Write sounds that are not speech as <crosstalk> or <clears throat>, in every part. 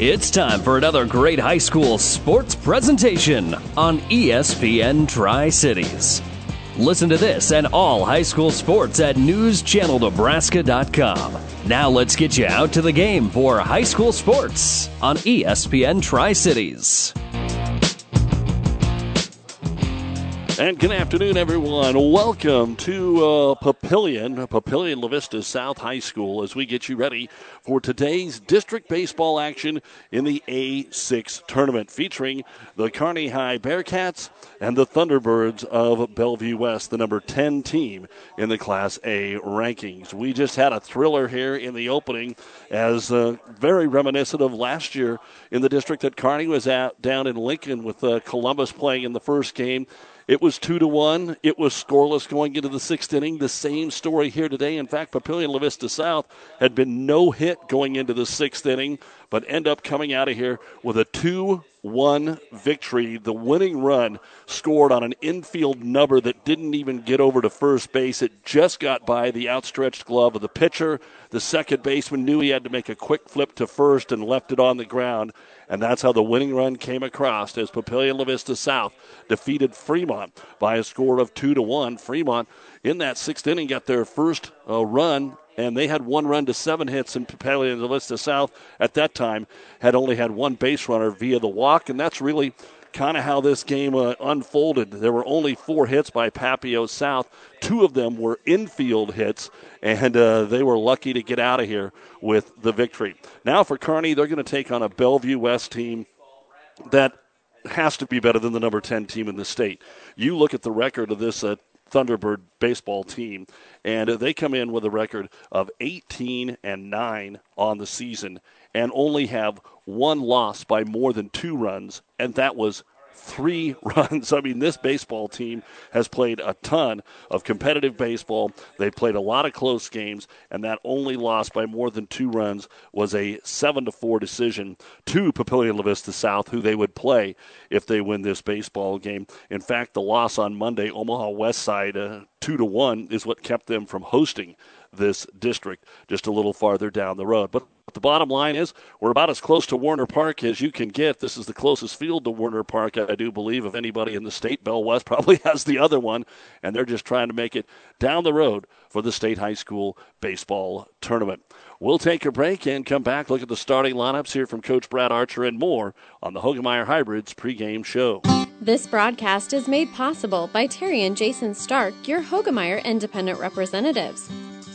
It's time for another great high school sports presentation on ESPN Tri Cities. Listen to this and all high school sports at newschannelnebraska.com. Now let's get you out to the game for high school sports on ESPN Tri Cities. And good afternoon, everyone. Welcome to uh, Papillion, Papillion La Vista South High School, as we get you ready for today's district baseball action in the A6 tournament, featuring the Kearney High Bearcats and the Thunderbirds of Bellevue West, the number 10 team in the Class A rankings. We just had a thriller here in the opening, as uh, very reminiscent of last year in the district that Kearney was at down in Lincoln with uh, Columbus playing in the first game. It was two to one. It was scoreless going into the sixth inning. The same story here today. In fact, Papillion La Vista South had been no hit going into the sixth inning, but end up coming out of here with a two one victory. The winning run scored on an infield nubber that didn't even get over to first base. It just got by the outstretched glove of the pitcher. The second baseman knew he had to make a quick flip to first and left it on the ground. And that's how the winning run came across as Papillion La Vista South defeated Fremont by a score of two to one. Fremont in that sixth inning got their first uh, run and they had one run to seven hits and Papillion La Vista South at that time had only had one base runner via the walk and that's really kind of how this game uh, unfolded. There were only four hits by Papio South. Two of them were infield hits, and uh, they were lucky to get out of here with the victory. Now for Kearney, they're going to take on a Bellevue West team that has to be better than the number 10 team in the state. You look at the record of this uh, Thunderbird baseball team, and they come in with a record of 18 and 9 on the season and only have one loss by more than two runs, and that was three <laughs> runs. I mean, this baseball team has played a ton of competitive baseball. They played a lot of close games, and that only loss by more than two runs was a seven to four decision to Papillion La Vista South, who they would play if they win this baseball game. In fact, the loss on Monday, Omaha West Side, uh, two to one, is what kept them from hosting this district just a little farther down the road. But the bottom line is we're about as close to Werner Park as you can get. This is the closest field to Werner Park, I do believe, of anybody in the state. Bell West <laughs> probably has the other one, and they're just trying to make it down the road for the state high school baseball tournament. We'll take a break and come back, look at the starting lineups here from Coach Brad Archer and more on the Hoegemeyer Hybrids pregame show. This broadcast is made possible by Terry and Jason Stark, your Hoegemeyer independent representatives.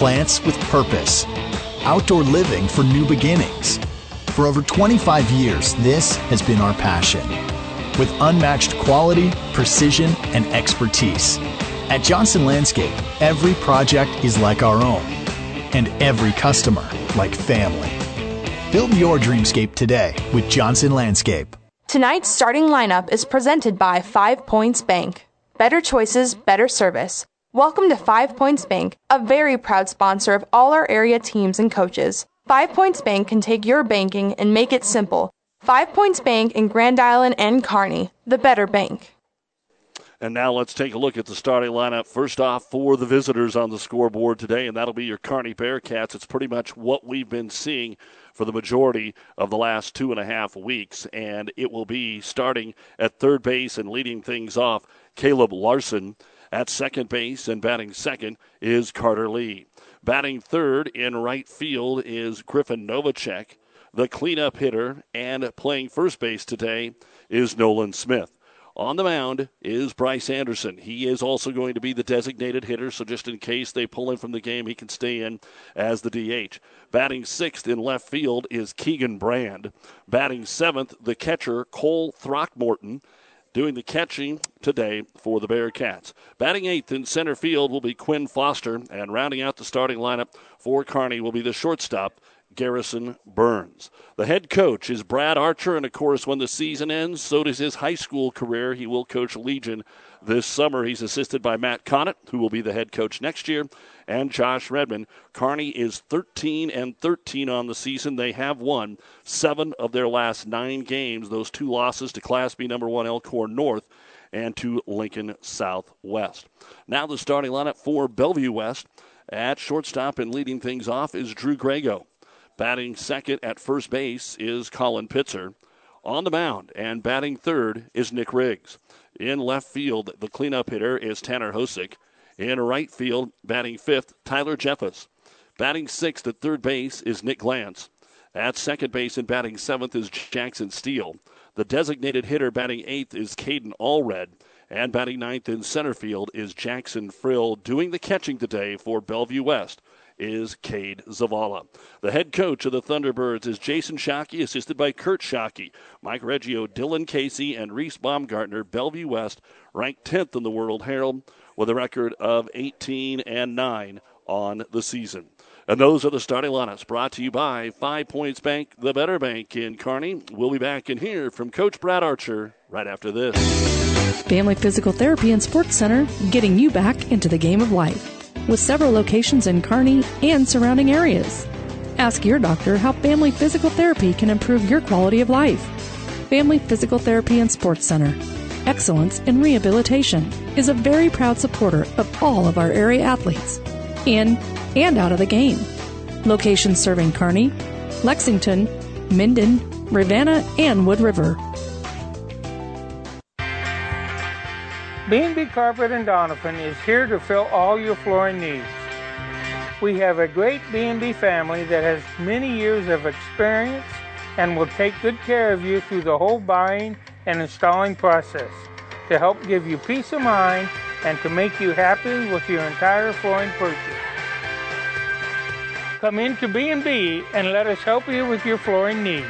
plants with purpose, outdoor living for new beginnings. For over 25 years, this has been our passion. With unmatched quality, precision, and expertise. At Johnson Landscape, every project is like our own, and every customer like family. Build your dreamscape today with Johnson Landscape. Tonight's starting lineup is presented by Five Points Bank. Better choices, better service. Welcome to Five Points Bank, a very proud sponsor of all our area teams and coaches. Five Points Bank can take your banking and make it simple. Five Points Bank in Grand Island and Kearney, the better bank. And now let's take a look at the starting lineup. First off, for the visitors on the scoreboard today, and that'll be your Kearney Bearcats. It's pretty much what we've been seeing for the majority of the last two and a half weeks, and it will be starting at third base and leading things off. Caleb Larson. At second base and batting second is Carter Lee. Batting third in right field is Griffin Novacek. The cleanup hitter and playing first base today is Nolan Smith. On the mound is Bryce Anderson. He is also going to be the designated hitter, so just in case they pull him from the game, he can stay in as the DH. Batting sixth in left field is Keegan Brand. Batting seventh, the catcher Cole Throckmorton doing the catching today for the Bearcats. Batting eighth in center field will be Quinn Foster, and rounding out the starting lineup for Kearney will be the shortstop, Garrison Burns. The head coach is Brad Archer, and of course, when the season ends, so does his high school career. He will coach Legion this summer. He's assisted by Matt Connett, who will be the head coach next year, and Josh Redmond. Kearney is 13 and 13 on the season. They have won seven of their last nine games. Those two losses to Class B number one Elkhorn North and to Lincoln Southwest. Now the starting lineup for Bellevue West. At shortstop and leading things off is Drew Grego. Batting second at first base is Colin Pitzer. On the mound and batting third is Nick Riggs. In left field, the cleanup hitter is Tanner Hosick. In right field, batting fifth, Tyler Jeffers. Batting sixth at third base is Nick Glantz. At second base and batting seventh is Jackson Steele. The designated hitter batting eighth is Caden Allred. And batting ninth in center field is Jackson Frill. Doing the catching today for Bellevue West is Cade Zavala. The head coach of the Thunderbirds is Jason Shockey, assisted by Kurt Shockey. Mike Reggio, Dylan Casey, and Reese Baumgartner. Bellevue West ranked 10th in the World Herald with a record of 18 and 9 on the season. And those are the starting lineups brought to you by Five Points Bank, the better bank in Kearney. We'll be back in here from Coach Brad Archer right after this. Family Physical Therapy and Sports Center, getting you back into the game of life with several locations in Kearney and surrounding areas. Ask your doctor how family physical therapy can improve your quality of life. Family Physical Therapy and Sports Center. Excellence in Rehabilitation is a very proud supporter of all of our area athletes, in and out of the game. Locations serving Kearney, Lexington, Minden, Ravenna, and Wood River. B&B Carpet and Donovan is here to fill all your flooring needs. We have a great B&B family that has many years of experience and will take good care of you through the whole buying and installing process to help give you peace of mind and to make you happy with your entire flooring purchase. Come into B&B and let us help you with your flooring needs.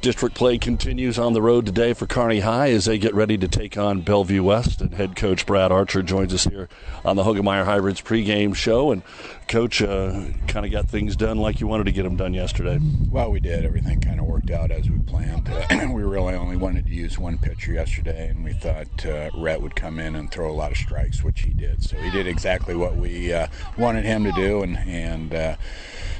District play continues on the road today for Kearney High as they get ready to take on Bellevue West. And head coach Brad Archer joins us here on the Hoegemeyer Hybrids pregame show. And coach, uh, kind of got things done like you wanted to get them done yesterday. Well, we did. Everything kind of worked out as we planned. Uh, <clears throat> we really only wanted to use one pitcher yesterday, and we thought uh, Rhett would come in and throw a lot of strikes, which he did. So he did exactly what we uh, wanted him to do, and and uh,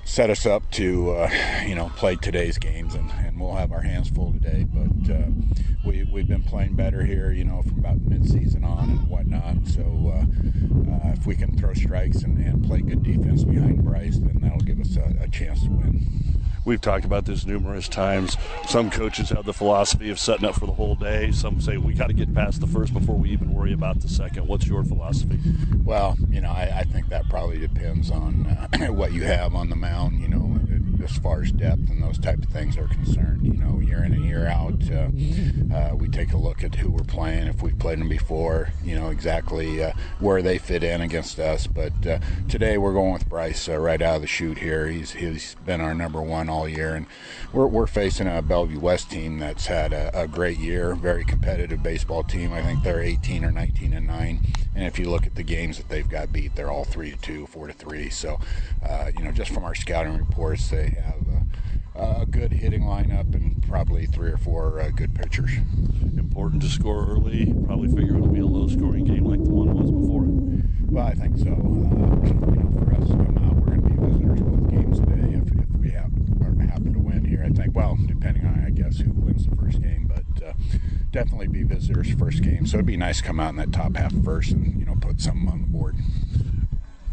set us up to uh, you know play today's games and, and we'll have our hands full today but uh, we, we've been playing better here you know from about mid-season on and whatnot so if we can throw strikes and, and, play good defense behind Bryce then that'll give us a, a chance to win We've talked about this numerous times. Some coaches have the philosophy of setting up for the whole day. Some say we got to get past the first before we even worry about the second. What's your philosophy? Well, you know, I, I think that probably depends on uh, <clears throat> what you have on the mound. You know, as far as depth and those type of things are concerned. You know, year in and year out, uh, uh, we take a look at who we're playing. If we've played them before, you know exactly uh, where they fit in against us. But uh, today we're going with Bryce uh, right out of the chute here. He's he's been our number one all year, and we're we're facing a Bellevue West team that's had a, a great year, very competitive baseball team. I think they're 18 or 19 and nine. And if you look at the games that they've got beat, they're all three to two, four to three. So, uh, you know, just from our scouting reports, they have a, a good hitting lineup and probably three or four uh, good pitchers. Important to score early. Probably figure it'll be a low-scoring game like the one was before it. Well, I think so. Uh, you know, for us come out, we're going to be visitors both games today. If, if we have happen to win here, I think. Well, depending on I guess who wins the first game, but uh, definitely be visitors first game. So it'd be nice to come out in that top half first and you know put something on the board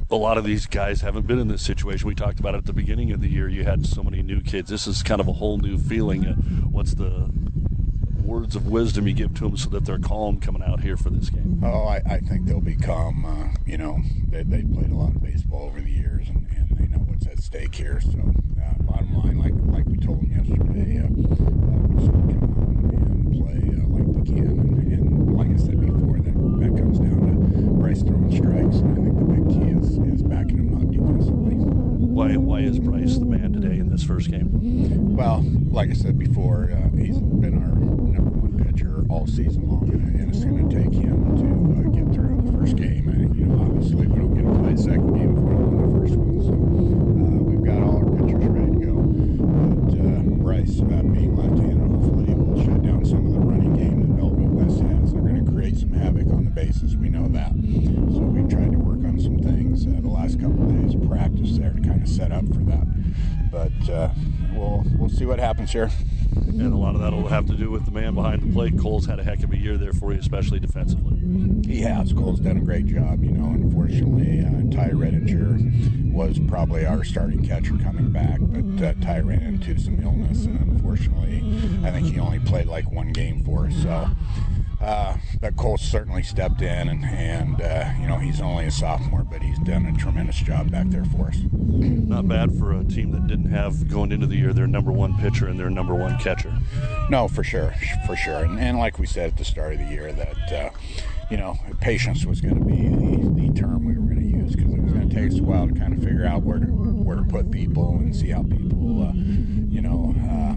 a lot of these guys haven't been in this situation. We talked about it at the beginning of the year. You had so many new kids. This is kind of a whole new feeling. Uh, what's the words of wisdom you give to them so that they're calm coming out here for this game? Oh, I, I think they'll be calm. Uh, you know, they, they played a lot of baseball over the years, and, and they know at stake here. So, uh, bottom line, like like we told them yesterday, uh, uh we just come out and play uh, like we can. And, and, like I said before, that that comes down to Bryce throwing strikes. And I think the big key is is backing him up defensively. Why why is Bryce the man today in this first game? Well, like I said before, uh, he's been our number one pitcher all season long, and it's going to take him to uh, get through the first game. And you know, obviously, we don't get to play second game if we don't win the first one. So uh, we've got all our pitchers ready to go. But Bryce, uh, being left-handed, hopefully will shut down some of the running game that Bellevue West has. They're going to create some havoc on the bases. We know that. So we've tried to work on some things uh, the last couple of days, practice there to kind of set up for that. But uh, we'll we'll see what happens here. And a lot of that will have to do with the man behind the plate. Cole's had a heck of a year there for you, especially defensively. He has. Cole's done a great job, you know. Unfortunately, uh, Ty Redinger was probably our starting catcher coming back, but uh, Ty ran into some illness, and unfortunately, I think he only played like one game for us. So uh, but Cole certainly stepped in, and, and uh, you know he's only a sophomore, but he's done a tremendous job back there for us. Not bad for a team that didn't have going into the year their number one pitcher and their number one catcher. No, for sure, for sure, and, and like we said at the start of the year, that uh, you know patience was going to be the, the term we were going to use because it was going to take us a while to kind of figure out where to where to put people and see how people uh, you know uh,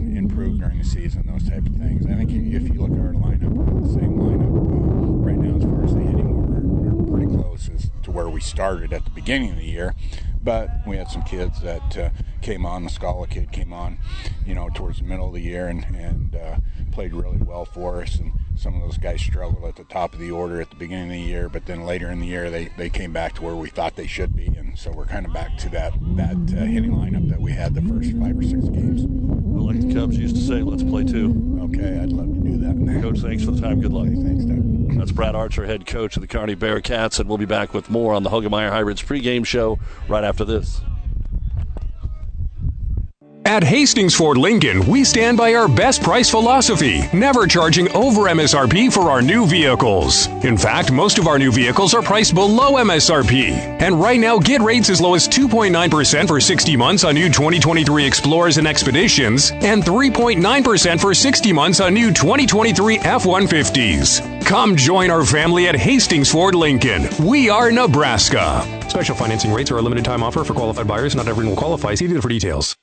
during the season, those type of things. I think if you look at our lineup, the same lineup uh, right now as far as the hitting. We're, we're pretty close as to where we started at the beginning of the year, but we had some kids that uh, came on. The Scala kid came on, you know, towards the middle of the year and and uh, played really well for us. And some of those guys struggled at the top of the order at the beginning of the year, but then later in the year they, they came back to where we thought they should be, and so we're kind of back to that that uh, hitting lineup that we had the first five or six games. Like the Cubs used to say, let's play two. Okay, I'd love to do that. Coach, thanks for the time. Good luck. Thanks, Doug. That's Brad Archer, head coach of the Kearney Bearcats, and we'll be back with more on the Hoegemeyer Hybrids pregame show right after this. At Hastings Ford Lincoln, we stand by our best price philosophy, never charging over MSRP for our new vehicles. In fact, most of our new vehicles are priced below MSRP. And right now, get rates as low as 2.9% for 60 months on new 2023 Explorers and Expeditions, and 3.9% for 60 months on new 2023 F 150s. Come join our family at Hastings Ford Lincoln. We are Nebraska. Special financing rates are a limited time offer for qualified buyers. Not everyone will qualify. See dealer for details.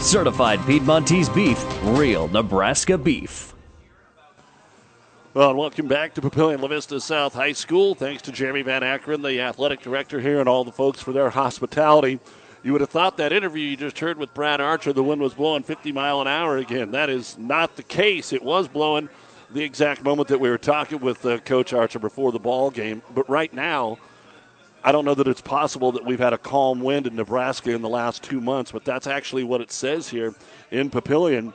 Certified Piedmontese beef, real Nebraska beef. Well, welcome back to Papillion La Vista South High School. Thanks to Jeremy Van Akron, the athletic director here, and all the folks for their hospitality. You would have thought that interview you just heard with Brad Archer, the wind was blowing 50 mile an hour again. That is not the case. It was blowing the exact moment that we were talking with uh, Coach Archer before the ball game. But right now, I don't know that it's possible that we've had a calm wind in Nebraska in the last two months, but that's actually what it says here in Papillion.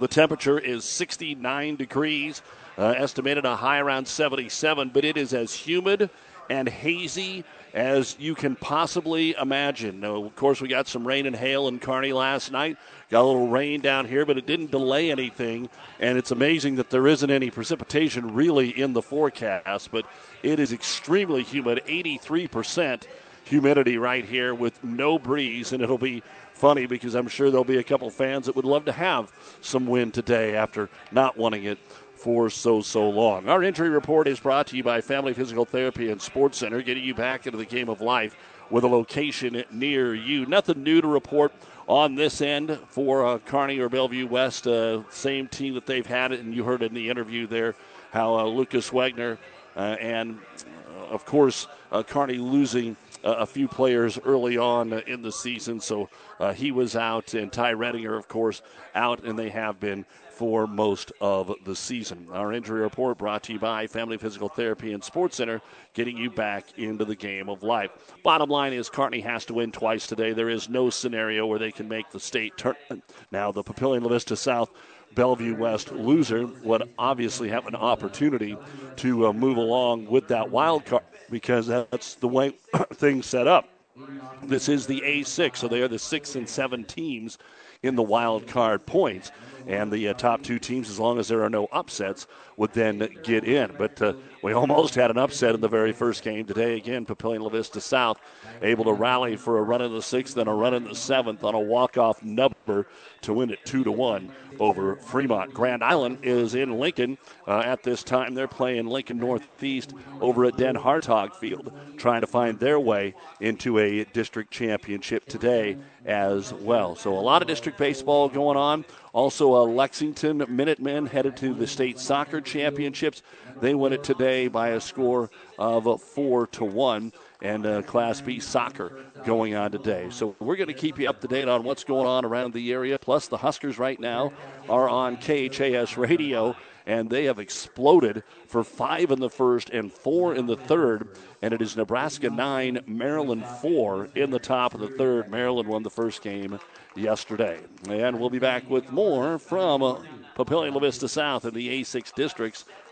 The temperature is 69 degrees, uh, estimated a high around 77, but it is as humid and hazy as you can possibly imagine. Now, of course, we got some rain and hail in Kearney last night. Got a little rain down here, but it didn't delay anything. And it's amazing that there isn't any precipitation really in the forecast, but it is extremely humid 83% humidity right here with no breeze. And it'll be funny because I'm sure there'll be a couple fans that would love to have some wind today after not wanting it for so, so long. Our injury report is brought to you by Family Physical Therapy and Sports Center, getting you back into the game of life with a location near you. Nothing new to report on this end for uh, Kearney or Bellevue West. Uh, same team that they've had it, and you heard in the interview there how uh, Lucas Wagner and, uh, of course, uh, Kearney losing a few players early on in the season. So he was out, and Ty Redinger, of course, out, and they have been for most of the season. Our injury report brought to you by Family Physical Therapy and Sports Center, getting you back into the game of life. Bottom line is Kearney has to win twice today. There is no scenario where they can make the state tournament. Now, the Papillion La Vista South Bellevue West loser would obviously have an opportunity to uh, move along with that wild card because that's the way <coughs> things set up. This is the A6, so they are the six and seven teams in the wild card points. and the uh, top two teams, as long as there are no upsets, would then get in. But uh, we almost had an upset in the very first game today. Again, Papillion La Vista South able to rally for a run in the sixth and a run in the seventh on a walk-off nubber to win it two to one over Fremont. Grand Island is in Lincoln uh, at this time. They're playing Lincoln Northeast over at Den Hartog Field, trying to find their way into a district championship today as well. So a lot of district baseball going on. Also, uh, Lexington Minutemen headed to the state soccer championships. They win it today by a score of four to one and uh, Class B soccer going on today. So we're going to keep you up to date on what's going on around the area. Plus, the Huskers right now are on KHAS radio, and they have exploded for five in the first and four in the third. And it is Nebraska nine, Maryland four in the top of the third. Maryland won the first game yesterday. And we'll be back with more from Papillion La Vista South in the A6 districts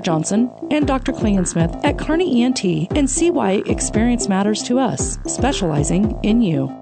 Johnson, and Dr. Klingensmith at Kearney ENT and see why experience matters to us, specializing in you.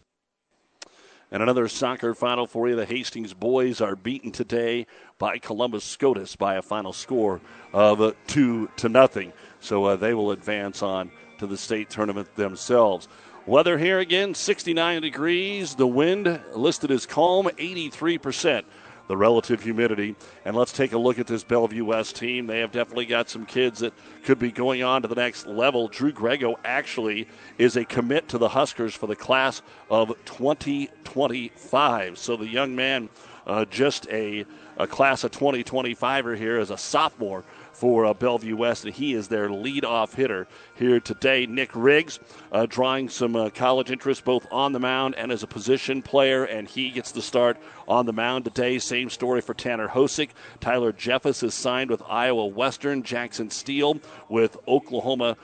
And another soccer final for you. The Hastings boys are beaten today by Columbus Scotus by a final score of two to nothing. So uh, they will advance on to the state tournament themselves. Weather here again, 69 degrees. The wind listed as calm, 83 percent the relative humidity. And let's take a look at this Bellevue West team. They have definitely got some kids that could be going on to the next level. Drew Grego actually is a commit to the Huskers for the class of 2025. So the young man, uh, just a, a class of 2025er here as a sophomore for uh, Bellevue West, and he is their lead-off hitter here today. Nick Riggs uh, drawing some uh, college interest both on the mound and as a position player, and he gets the start on the mound today. Same story for Tanner Hosick. Tyler Jeffus is signed with Iowa Western. Jackson Steele with Oklahoma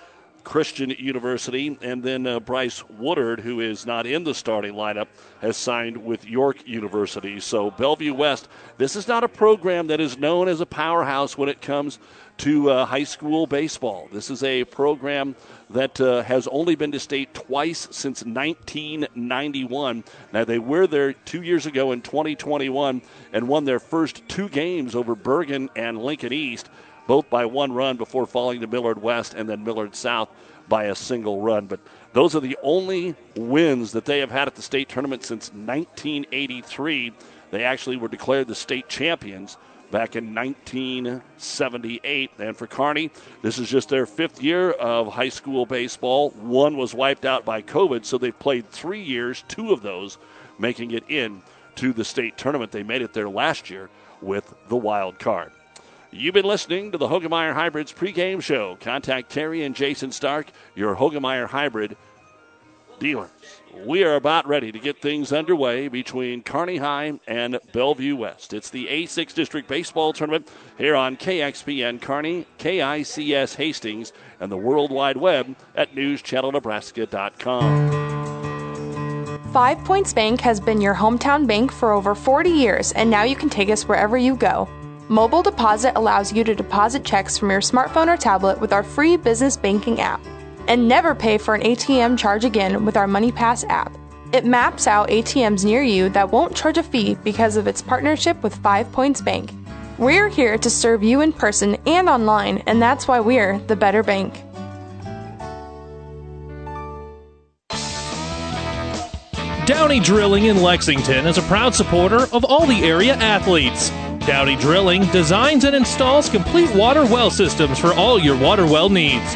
Christian University. And then uh, Bryce Woodard, who is not in the starting lineup, has signed with York University. So, Bellevue West, this is not a program that is known as a powerhouse when it comes to uh, high school baseball. This is a program that uh, has only been to state twice since 1991. Now, they were there two years ago in 2021 and won their first two games over Bergen and Lincoln East both by one run before falling to Millard West and then Millard South by a single run. But those are the only wins that they have had at the state tournament since 1983. They actually were declared the state champions back in 1978. And for Kearney, this is just their fifth year of high school baseball. One was wiped out by COVID, so they've played three years, two of those making it in to the state tournament. They made it there last year with the wild card. You've been listening to the Hoegemeyer Hybrids pregame show. Contact Terry and Jason Stark, your Hoegemeyer Hybrid dealers. We are about ready to get things underway between Kearney High and Bellevue West. It's the A6 District Baseball Tournament here on KXPN Kearney, KICS Hastings, and the World Wide Web at newschannelnebraska.com. Five Points Bank has been your hometown bank for over 40 years, and now you can take us wherever you go. Mobile Deposit allows you to deposit checks from your smartphone or tablet with our free business banking app. And never pay for an ATM charge again with our MoneyPass app. It maps out ATMs near you that won't charge a fee because of its partnership with Five Points Bank. We're here to serve you in person and online, and that's why we're the better bank. Downey Drilling in Lexington is a proud supporter of all the area athletes. Downey Drilling designs and installs complete water well systems for all your water well needs.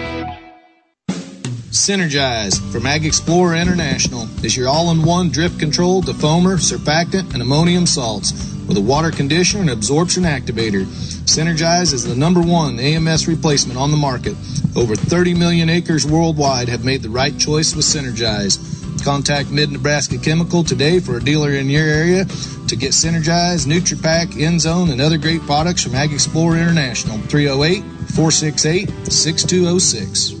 Synergize from AgXplore International is your all-in-one drip control, defoamer, surfactant, and ammonium salts with a water conditioner and absorption activator. Synergize is the number one AMS replacement on the market. Over 30 million acres worldwide have made the right choice with Synergize. Contact Mid Nebraska Chemical today for a dealer in your area to get Synergize, NutriPack, Endzone, and other great products from AgXplore International. 308 468 6206.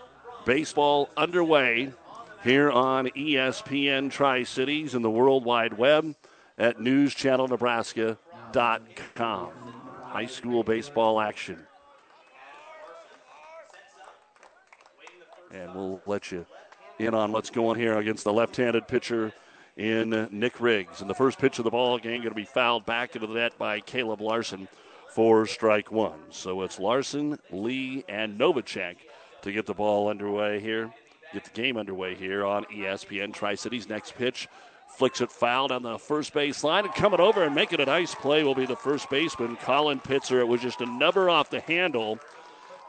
baseball underway here on ESPN Tri Cities and the World Wide Web at newschannelnebraska.com. High school baseball action. And we'll let you in on what's going on here against the left handed pitcher in Nick Riggs. And the first pitch of the ball game going to be fouled back into the net by Caleb Larson for strike one. So it's Larson, Lee, and Novacek to get the ball underway here, get the game underway here on ESPN Tri Cities. Next pitch flicks it foul down the first base line and coming over and making a nice play will be the first baseman, Colin Pitzer. It was just a nubber off the handle,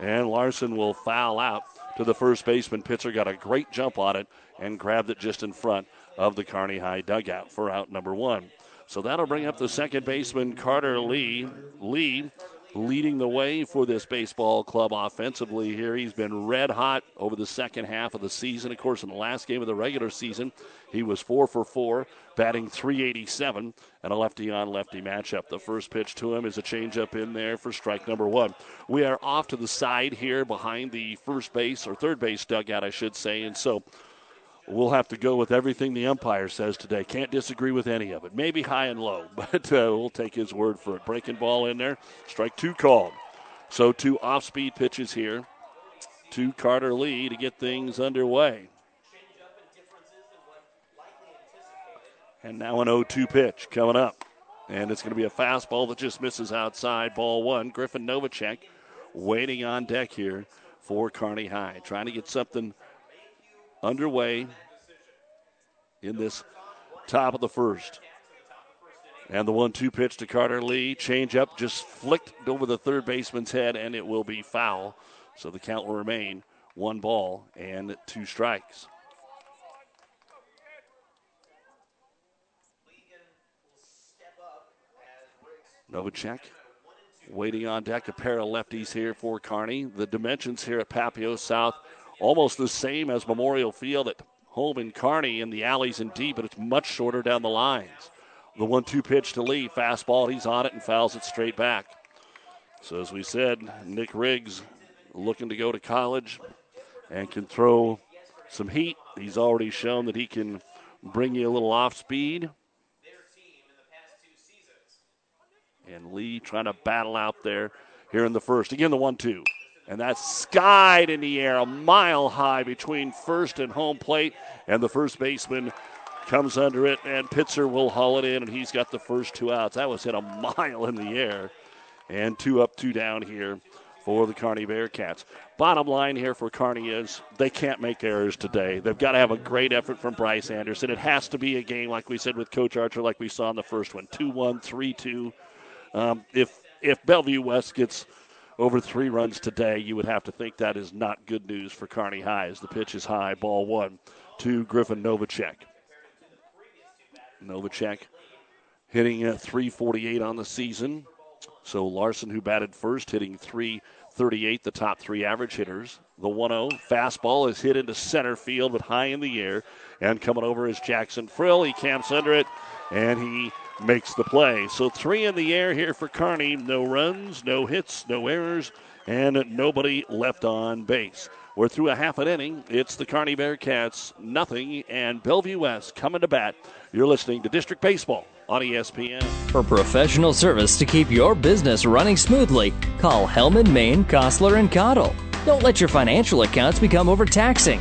and Larson will foul out to the first baseman. Pitzer got a great jump on it and grabbed it just in front of the Kearney High dugout for out number one. So that'll bring up the second baseman, Carter Lee. Lee leading the way for this baseball club offensively here. He's been red hot over the second half of the season. Of course, in the last game of the regular season, he was four for four, batting 387, and a lefty on lefty matchup. The first pitch to him is a changeup in there for strike number one. We are off to the side here behind the first base or third base dugout, I should say, and so we'll have to go with everything the umpire says today. Can't disagree with any of it. Maybe high and low, <laughs> but uh, we'll take his word for it. Breaking ball in there, strike two called. So two off-speed pitches here to Carter Lee to get things underway. And now an 0-2 pitch coming up. And it's going to be a fastball that just misses outside ball one. Griffin Novacek waiting on deck here for Kearney High, trying to get something – underway in this top of the first. And the one two pitch to Carter Lee. Change up just flicked over the third baseman's head, and it will be foul. So the count will remain one ball and two strikes. Novacek waiting on deck. A pair of lefties here for Kearney. The dimensions here at Papio South almost the same as Memorial Field at home in Kearney in the alleys and deep, but it's much shorter down the lines. The one two pitch to Lee, fastball, he's on it and fouls it straight back. So, as we said, Nick Riggs looking to go to college and can throw some heat. He's already shown that he can bring you a little off speed. And Lee trying to battle out there here in the first. Again, the one two. And that's skied in the air, a mile high between first and home plate. And the first baseman comes under it, and Pitzer will haul it in, and he's got the first two outs. That was hit a mile in the air. And two up, two down here for the Kearney Bearcats. Bottom line here for Kearney is they can't make errors today. They've got to have a great effort from Bryce Anderson. It has to be a game like we said with Coach Archer, like we saw in the first one 2 1, 3 2. Um, if, if Bellevue West gets over three runs today, you would have to think that is not good news for Kearney High as the pitch is high. Ball one to Griffin Novacek. Novacek hitting at 348 on the season. So Larson, who batted first, hitting 338, the top three average hitters. The 1 0 fastball is hit into center field, but high in the air. And coming over is Jackson Frill. He camps under it, and he makes the play. So three in the air here for Kearney. No runs, no hits, no errors, and nobody left on base. We're through a half an inning. It's the Kearney Bearcats, nothing, and Bellevue West coming to bat. You're listening to District Baseball on ESPN. For professional service to keep your business running smoothly, call Hellman, Maine, Kostler, and Cottle. Don't let your financial accounts become overtaxing.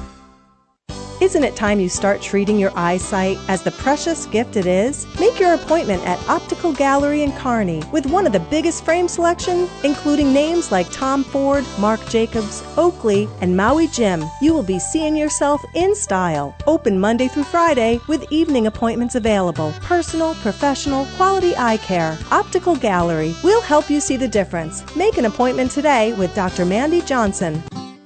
Isn't it time you start treating your eyesight as the precious gift it is? Make your appointment at Optical Gallery in Kearney with one of the biggest frame selections, including names like Tom Ford, Marc Jacobs, Oakley, and Maui Jim. You will be seeing yourself in style. Open Monday through Friday with evening appointments available. Personal, professional, quality eye care. Optical Gallery. We'll help you see the difference. Make an appointment today with Dr. Mandy Johnson.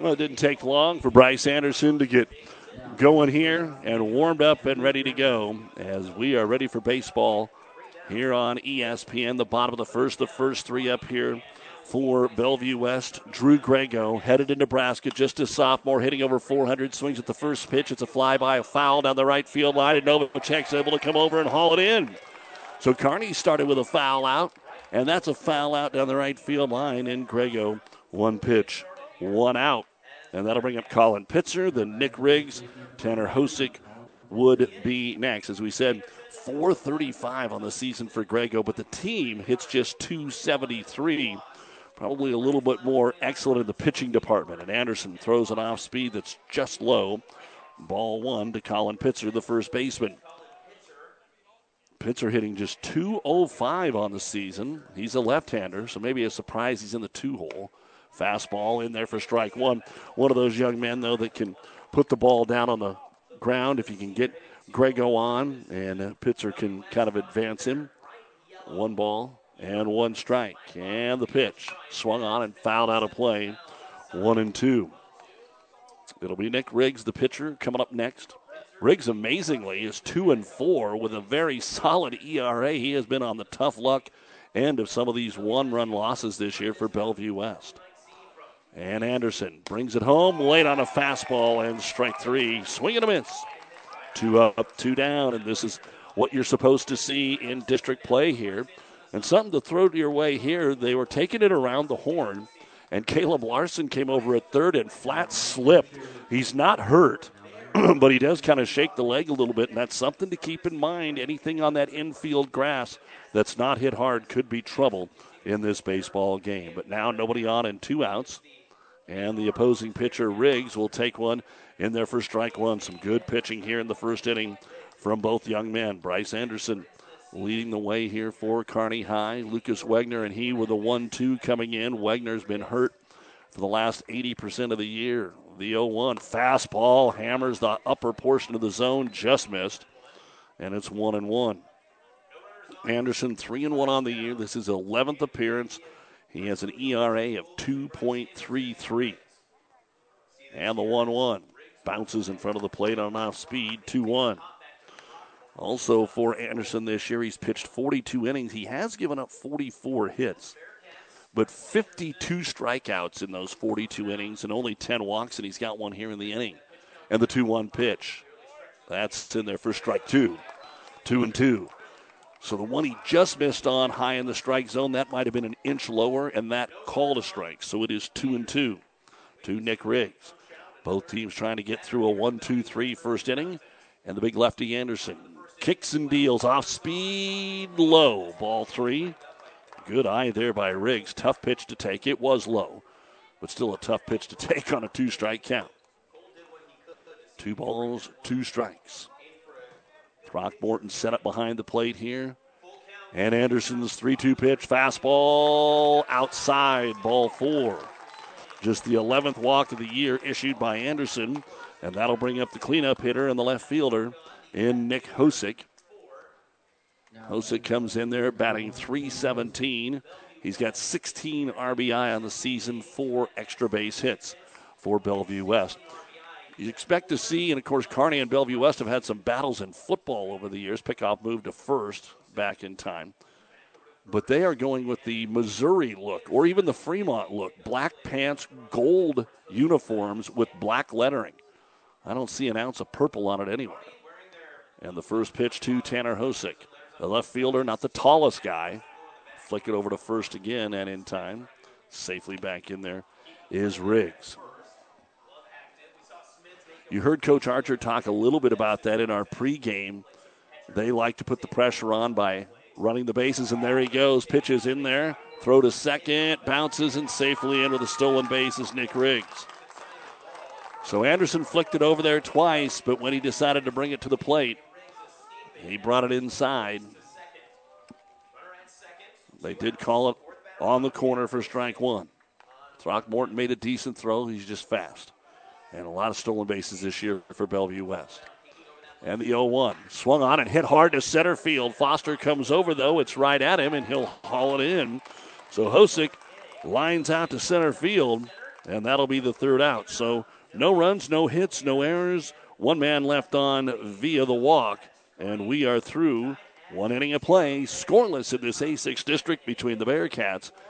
Well, it didn't take long for Bryce Anderson to get going here and warmed up and ready to go as we are ready for baseball here on ESPN. The bottom of the first, the first three up here for Bellevue West. Drew Grego headed to Nebraska, just a sophomore, hitting over 400, swings at the first pitch. It's a flyby, a foul down the right field line, and Novacek's able to come over and haul it in. So Kearney started with a foul out, and that's a foul out down the right field line, and Grego one pitch, one out. And that'll bring up Colin Pitzer, then Nick Riggs, Tanner Hosick would be next. As we said, 435 on the season for Grego, but the team hits just 273. Probably a little bit more excellent in the pitching department. And Anderson throws an off speed that's just low. Ball one to Colin Pitzer, the first baseman. Pitzer hitting just 205 on the season. He's a left hander, so maybe a surprise he's in the two hole. Fastball in there for strike one. One of those young men, though, that can put the ball down on the ground if you can get Grego on, and uh, Pitzer can kind of advance him. One ball and one strike. And the pitch swung on and fouled out of play. One and two. It'll be Nick Riggs, the pitcher, coming up next. Riggs, amazingly, is two and four with a very solid ERA. He has been on the tough luck end of some of these one run losses this year for Bellevue West. And Anderson brings it home late on a fastball and strike three. Swing and a miss. Two up, two down. And this is what you're supposed to see in district play here. And something to throw to your way here. They were taking it around the horn, and Caleb Larson came over at third and flat slipped. He's not hurt, <clears throat> but he does kind of shake the leg a little bit, and that's something to keep in mind. Anything on that infield grass that's not hit hard could be trouble in this baseball game. But now nobody on and two outs. And the opposing pitcher, Riggs, will take one in there for strike one. Some good pitching here in the first inning from both young men. Bryce Anderson leading the way here for Kearney High. Lucas Wegner and he were the 1 2 coming in. Wegner's been hurt for the last 80% of the year. The 0 1 fastball hammers the upper portion of the zone, just missed. And it's 1 and 1. Anderson 3 and 1 on the year. This is 11th appearance. He has an ERA of 2.33. And the 1 1 bounces in front of the plate on off speed, 2 1. Also for Anderson this year, he's pitched 42 innings. He has given up 44 hits, but 52 strikeouts in those 42 innings and only 10 walks, and he's got one here in the inning. And the 2 1 pitch. That's in there for strike two. Two and two. So the one he just missed on high in the strike zone, that might have been an inch lower, and that called a strike. So it is two and two to Nick Riggs. Both teams trying to get through a 1 2 3 first inning. And the big lefty Anderson kicks and deals off speed low. Ball three. Good eye there by Riggs. Tough pitch to take. It was low, but still a tough pitch to <laughs> take on a two strike count. Two balls, two strikes. Throckmorton set up behind the plate here. And Anderson's 3 2 pitch, fastball outside, ball four. Just the 11th walk of the year issued by Anderson, and that'll bring up the cleanup hitter and the left fielder in Nick Hosick. Hosick comes in there batting 317. He's got 16 RBI on the season, four extra base hits for Bellevue West. You expect to see, and of course, Kearney and Bellevue West have had some battles in football over the years. Pickoff moved to first back in time. But they are going with the Missouri look or even the Fremont look black pants, gold uniforms with black lettering. I don't see an ounce of purple on it anywhere. And the first pitch to Tanner Hosick. The left fielder, not the tallest guy. Flick it over to first again and in time. Safely back in there is Riggs. You heard Coach Archer talk a little bit about that in our pregame. They like to put the pressure on by running the bases, and there he goes. Pitches in there. Throw to second, bounces and safely in with a stolen base is Nick Riggs. So Anderson flicked it over there twice, but when he decided to bring it to the plate, he brought it inside. They did call it on the corner for strike one. Throckmorton made a decent throw. He's just fast. And a lot of stolen bases this year for Bellevue West. And the 0 1 swung on and hit hard to center field. Foster comes over, though. It's right at him, and he'll haul it in. So Hosick lines out to center field, and that'll be the third out. So no runs, no hits, no errors. One man left on via the walk, and we are through one inning of play, scoreless in this A6 district between the Bearcats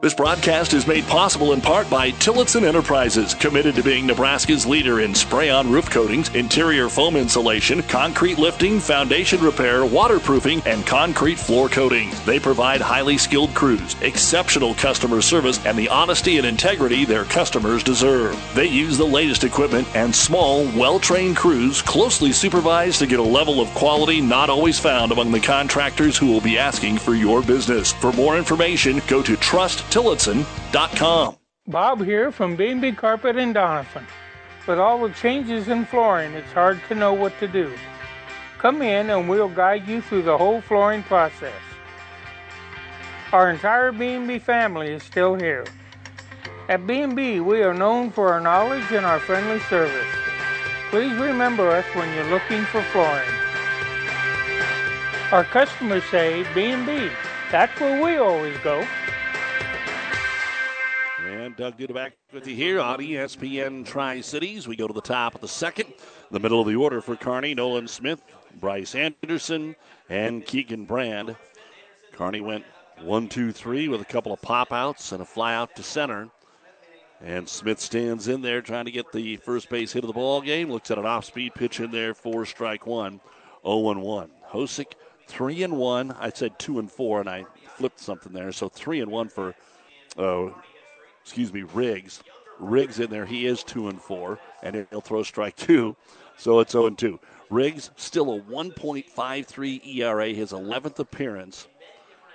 This broadcast is made possible in part by Tillotson Enterprises, committed to being Nebraska's leader in spray on roof coatings, interior foam insulation, concrete lifting, foundation repair, waterproofing, and concrete floor coatings. They provide highly skilled crews, exceptional customer service, and the honesty and integrity their customers deserve. They use the latest equipment and small, well trained crews closely supervised to get a level of quality not always found among the contractors who will be asking for your business. For more information, go to Trust tillotson.com. Bob here from B&B Carpet in Doniphan. With all the changes in flooring, it's hard to know what to do. Come in and we'll guide you through the whole flooring process. Our entire B&B family is still here. At B&B, we are known for our knowledge and our friendly service. Please remember us when you're looking for flooring. Our customers say B&B. That's where we always go. Doug Duda back with you here on ESPN Tri Cities. We go to the top of the second. The middle of the order for Kearney, Nolan Smith, Bryce Anderson, and Keegan Brand. Kearney went one, two, three with a couple of pop outs and a fly out to center. And Smith stands in there trying to get the first base hit of the ball game. Looks at an off speed pitch in there for strike one. 0 and 1. Hosick, 3 and 1. I said 2 and 4, and I flipped something there. So 3 and 1 for uh, excuse me, Riggs. Riggs in there, he is two and four, and he'll throw strike two, so it's 0 and two. Riggs still a 1.53 ERA, his 11th appearance,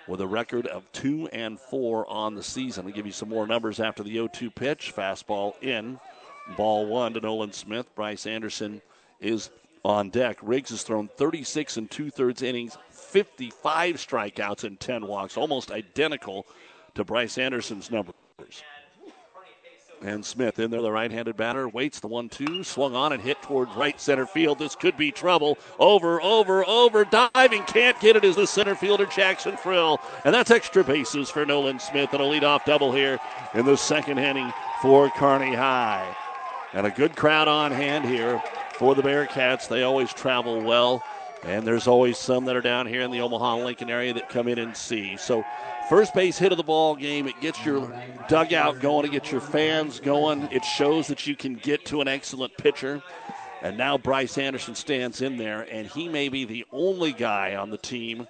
with a record of two and four on the season. I'll give you some more numbers after the 0-2 pitch. Fastball in, ball one to Nolan Smith. Bryce Anderson is on deck. Riggs has thrown 36 and two thirds innings, 55 strikeouts, and 10 walks, almost identical to Bryce Anderson's numbers. And Smith in there, the right handed batter, waits the 1 2, swung on and hit towards right center field. This could be trouble. Over, over, over, diving, can't get it is the center fielder Jackson Frill. And that's extra bases for Nolan Smith and a leadoff double here in the second inning for Kearney High. And a good crowd on hand here for the Bearcats. They always travel well. And there's always some that are down here in the Omaha Lincoln area that come in and see. So First base hit of the ball game. It gets your dugout going. It gets your fans going. It shows that you can get to an excellent pitcher. And now Bryce Anderson stands in there, and he may be the only guy on the team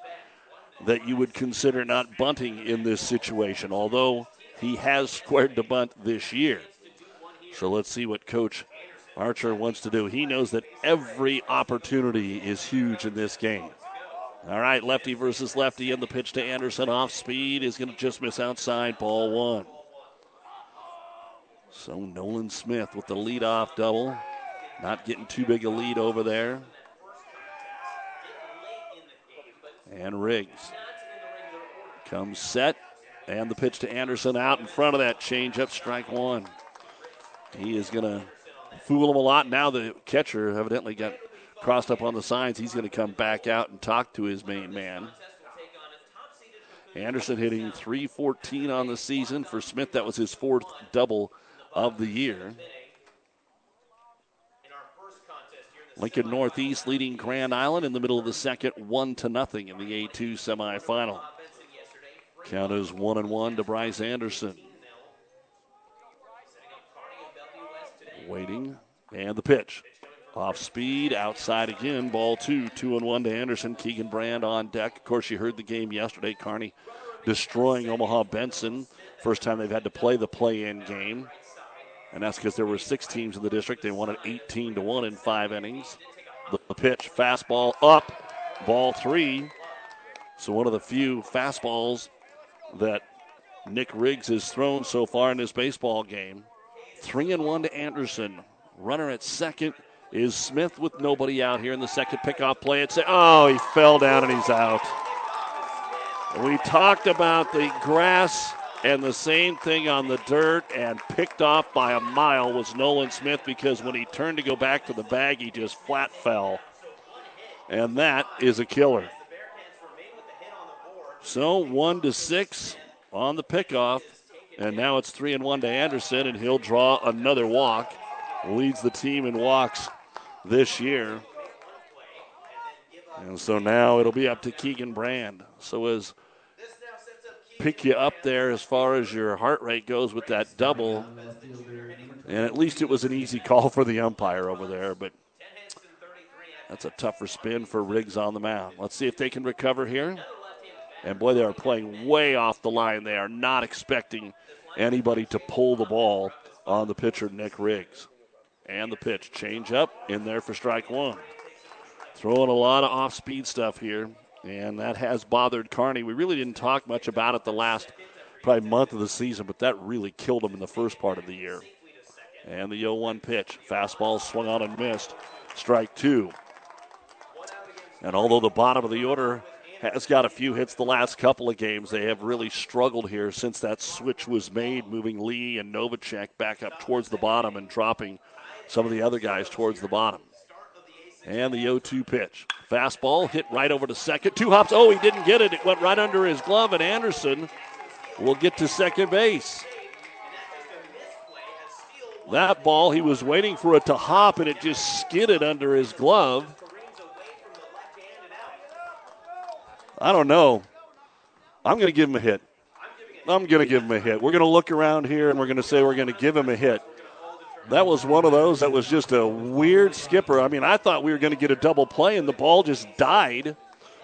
that you would consider not bunting in this situation, although he has squared the bunt this year. So let's see what Coach Archer wants to do. He knows that every opportunity is huge in this game. All right, lefty versus lefty, and the pitch to Anderson off speed is going to just miss outside, ball one. So Nolan Smith with the leadoff double. Not getting too big a lead over there. And Riggs comes set, and the pitch to Anderson out in front of that changeup, strike one. He is going to fool him a lot. Now the catcher evidently got crossed up on the signs. He's going to come back out and talk to his main man. Anderson hitting 314 on the season. For Smith, that was his fourth double of the year. Lincoln Northeast leading Grand Island in the middle of the second, one to nothing in the A2 semifinal. Count is one and one to Bryce Anderson. Waiting, and the pitch. Off speed, outside again, ball two, two and one to Anderson. Keegan Brand on deck. Of course, you heard the game yesterday. Kearney destroying Omaha Benson. First time they've had to play the play-in game, and that's because there were six teams in the district. They won it 18 to one in five innings. The pitch, fastball up, ball three. So one of the few fastballs that Nick Riggs has thrown so far in this baseball game. Three and one to Anderson. Runner at second is Smith with nobody out here in the second pickoff play. It's oh, he fell down and he's out. We talked about the grass and the same thing on the dirt and picked off by a mile was Nolan Smith because when he turned to go back to the bag, he just flat fell. And that is a killer. So one to six on the pickoff. And now it's three and one to Anderson, and he'll draw another walk. Leads the team in walks this year. And so now it'll be up to Keegan Brand. So as pick you up there as far as your heart rate goes with that double. And at least it was an easy call for the umpire over there, but that's a tougher spin for Riggs on the mound. Let's see if they can recover here. And boy, they are playing way off the line. They are not expecting anybody to pull the ball on the pitcher, Nick Riggs. And the pitch. Change up in there for strike one. Throwing a lot of off speed stuff here, and that has bothered Kearney. We really didn't talk much about it the last probably month of the season, but that really killed him in the first part of the year. And the 0 1 pitch. Fastball swung on and missed. Strike two. And although the bottom of the order has got a few hits the last couple of games, they have really struggled here since that switch was made, moving Lee and Novacek back up towards the bottom and dropping some of the other guys towards the bottom. And the 0 2 pitch. Fastball hit right over to second. Two hops. Oh, he didn't get it. It went right under his glove, and Anderson will get to second base. That ball, he was waiting for it to hop, and it just skidded under his glove. I don't know. I'm going to give him a hit. I'm going to give him a hit. We're going to look around here and we're going to say we're going to give him a hit that was one of those that was just a weird skipper. I mean, I thought we were going to get a double play, and the ball just died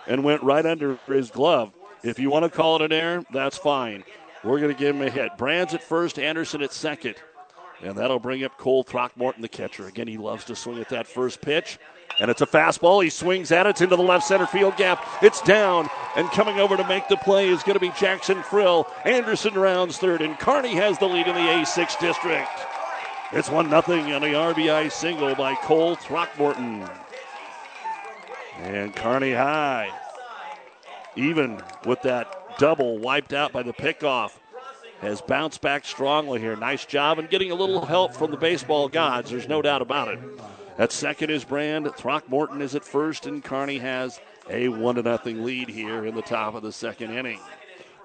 and went right under his glove. If you want to call it an error, that's fine. We're going to give him a hit. Brands at first, Anderson at second. And that'll bring up Cole Throckmorton, the catcher. Again, he loves to swing at that first pitch. And it's a fastball. He swings at it. Into the left center field gap. It's down. And coming over to make the play is going to be Jackson Frill. Anderson rounds third. And Kearney has the lead in the A6 district. It's 1 0 on a RBI single by Cole Throckmorton. And Kearney High, even with that double wiped out by the pickoff, has bounced back strongly here. Nice job and getting a little help from the baseball gods. There's no doubt about it. At second is Brand. Throckmorton is at first, and Kearney has a one to nothing lead here in the top of the second inning.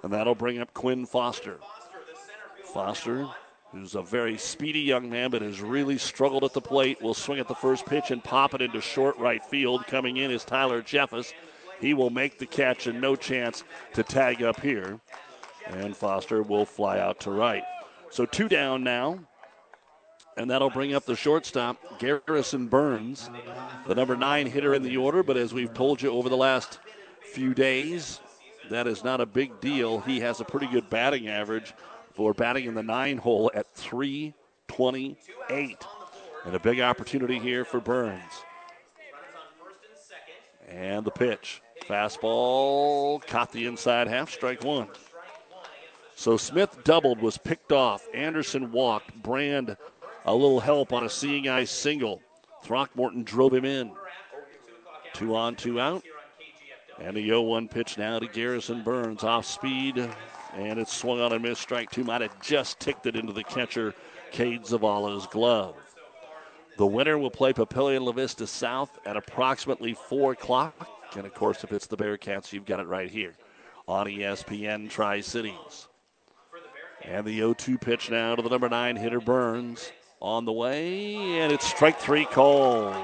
And that'll bring up Quinn Foster. Foster, who's a very speedy young man but has really struggled at the plate, will swing at the first pitch and pop it into short right field. Coming in is Tyler Jeffus. He will make the catch and no chance to tag up here. And Foster will fly out to right. So two down now. And that'll bring up the shortstop, Garrison Burns, the number nine hitter in the order. But as we've told you over the last few days, that is not a big deal. He has a pretty good batting average for batting in the nine hole at 328. And a big opportunity here for Burns. And the pitch. Fastball caught the inside half, strike one. So Smith doubled, was picked off. Anderson walked. Brand a little help on a seeing eye single. Throckmorton drove him in. Two on, two out. And a 0 1 pitch now to Garrison Burns off speed. And it's swung on and missed. Strike two might have just ticked it into the catcher, Cade Zavala's glove. The winner will play Papillion La Vista South at approximately 4 o'clock. And of course, if it's the Bearcats, you've got it right here on ESPN Tri Cities. And the 0 2 pitch now to the number 9 hitter Burns on the way, and it's strike three called.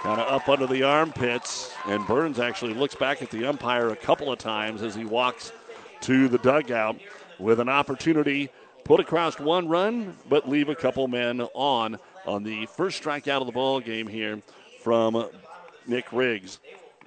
Kind of up under the armpits, and Burns actually looks back at the umpire a couple of times as he walks to the dugout with an opportunity put across one run, but leave a couple men on on the first strikeout of the ball game here from Nick Riggs,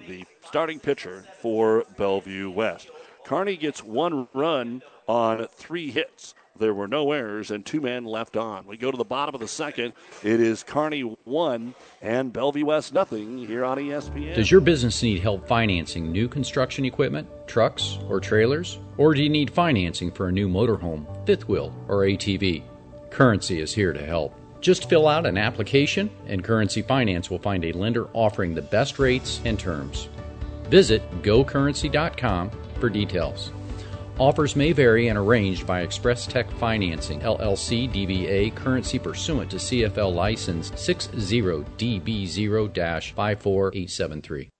the starting pitcher for Bellevue West. Kearney gets one run on three hits. There were no errors and two men left on. We go to the bottom of the second. It is Kearney one and Bellevue West nothing here on ESPN. Does your business need help financing new construction equipment, trucks, or trailers? Or do you need financing for a new motorhome, fifth wheel, or ATV? Currency is here to help. Just fill out an application, and Currency Finance will find a lender offering the best rates and terms. Visit gocurrency.com for details. Offers may vary and arranged by Express Tech Financing, LLC DBA, currency pursuant to CFL license 60DB0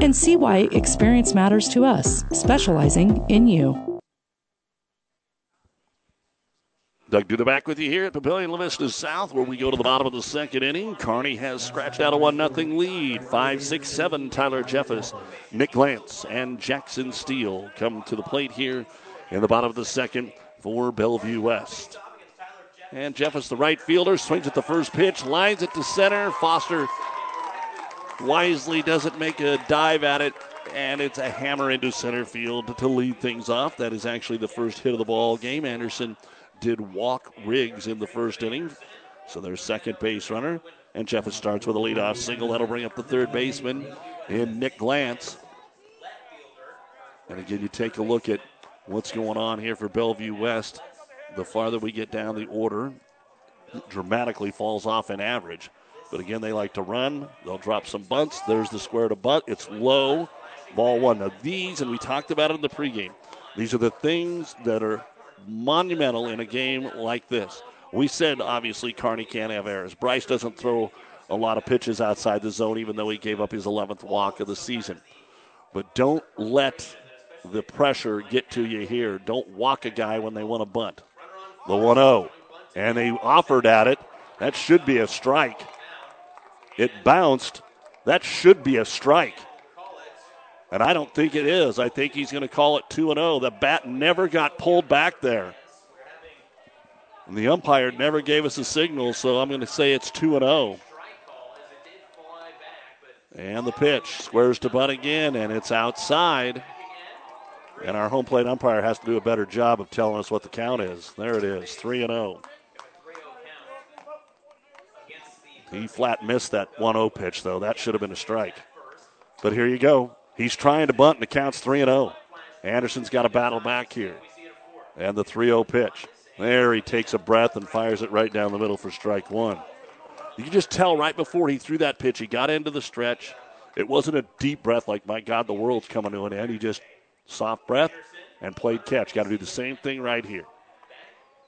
and see why experience matters to us, specializing in you. Doug Duda back with you here at Papillion La Vista South, where we go to the bottom of the second inning. Kearney has scratched out a 1 0 lead. 5 6 7, Tyler Jeffers, Nick Glantz, and Jackson Steele come to the plate here in the bottom of the second for Bellevue West. And Jeffus, the right fielder, swings at the first pitch, lines it to center. Foster wisely doesn't make a dive at it, and it's a hammer into center field to lead things off. That is actually the first hit of the ball game. Anderson did walk Riggs in the first inning, so their second base runner. And Jeffus starts with a leadoff single. That'll bring up the third baseman in Nick Glantz. And again, you take a look at what's going on here for Bellevue West. The farther we get down the order, dramatically falls off in average. But again, they like to run. They'll drop some bunts. There's the square to butt. It's low. Ball one. Now, these, and we talked about it in the pregame, these are the things that are monumental in a game like this. We said, obviously, Kearney can't have errors. Bryce doesn't throw a lot of pitches outside the zone, even though he gave up his 11th walk of the season. But don't let the pressure get to you here. Don't walk a guy when they want to bunt. The 1 0. And they offered at it. That should be a strike. It bounced. That should be a strike. And I don't think it is. I think he's going to call it 2 0. The bat never got pulled back there. And the umpire never gave us a signal, so I'm going to say it's 2 0. And the pitch squares to bunt again, and it's outside. And our home plate umpire has to do a better job of telling us what the count is. There it is, 3 and 0. He flat missed that 1 0 pitch, though. That should have been a strike. But here you go. He's trying to bunt, and the count's 3 0. Anderson's got to battle back here. And the 3 0 pitch. There he takes a breath and fires it right down the middle for strike one. You can just tell right before he threw that pitch, he got into the stretch. It wasn't a deep breath like, my God, the world's coming to an end. He just soft breath and played catch. Got to do the same thing right here.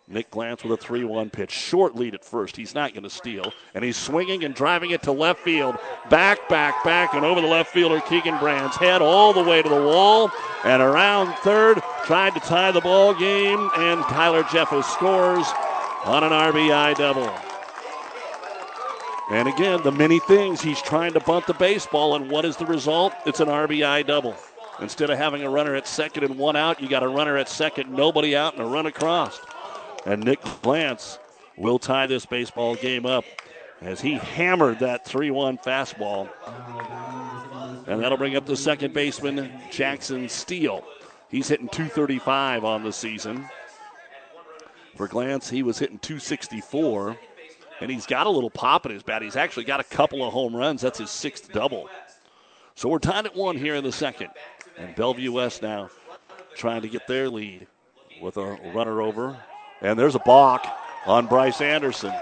Nick Glantz with a 3 1 pitch. Short lead at first. He's not going to steal. And he's swinging and driving it to left field. Back, back, back, and over the left fielder, Keegan Brand's head all the way to the wall. And around third, tried to tie the ball game. And Tyler Jeffers scores on an RBI double. And again, the many things he's trying to bunt the baseball, and what is the result? It's an RBI double. Instead of having a runner at second and one out, you got a runner at second, nobody out, and a run across. And Nick Glantz will tie this baseball game up as he hammered that 3 1 fastball. And that'll bring up the second baseman, Jackson Steele. He's hitting 235 on the season. For Glantz, he was hitting 264, and he's got a little pop in his bat. He's actually got a couple of home runs. That's his sixth double. So we're tied at one here in the second. And Bellevue West now trying to get their lead with a runner over and there's a balk on Bryce Anderson.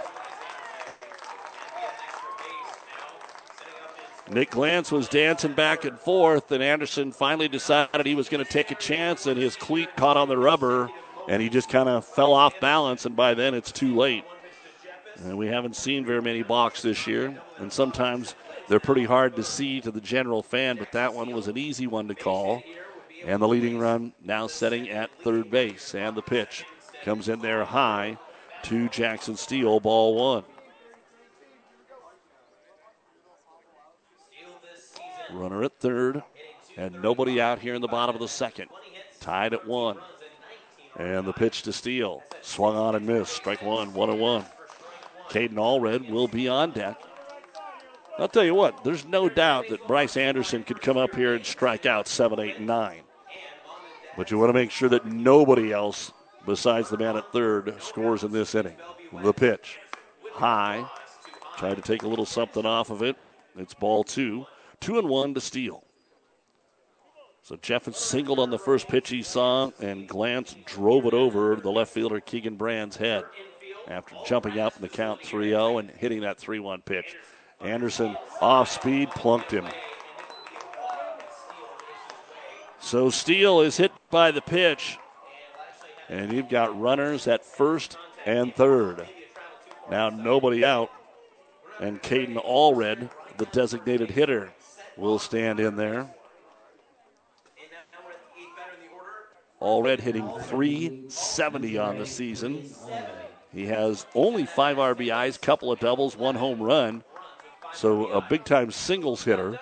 Nick Glantz was dancing back and forth, and Anderson finally decided he was going to take a chance, and his cleat caught on the rubber, and he just kind of fell off balance, and by then it's too late. And we haven't seen very many balks this year, and sometimes they're pretty hard to see to the general fan, but that one was an easy one to call. And the leading run now setting at third base, and the pitch Comes in there high to Jackson Steele, ball one. Runner at third, and nobody out here in the bottom of the second. Tied at one. And the pitch to Steele. Swung on and missed. Strike one, one and one. Caden Allred will be on deck. I'll tell you what, there's no doubt that Bryce Anderson could come up here and strike out seven, eight, nine. But you want to make sure that nobody else besides the man at third, scores in this inning. The pitch. High. Tried to take a little something off of it. It's ball two. Two and one to Steele. So Jeffens singled on the first pitch he saw, and Glantz drove it over the left fielder Keegan Brand's head after jumping out in the count 3 0 and hitting that 3 1 pitch. Anderson off speed, plunked him. So Steele is hit by the pitch. And you've got runners at first and third. Now nobody out. And Caden Allred, the designated hitter, will stand in there. Allred hitting 370 on the season. He has only five RBIs, couple of doubles, one home run. So a big time singles hitter.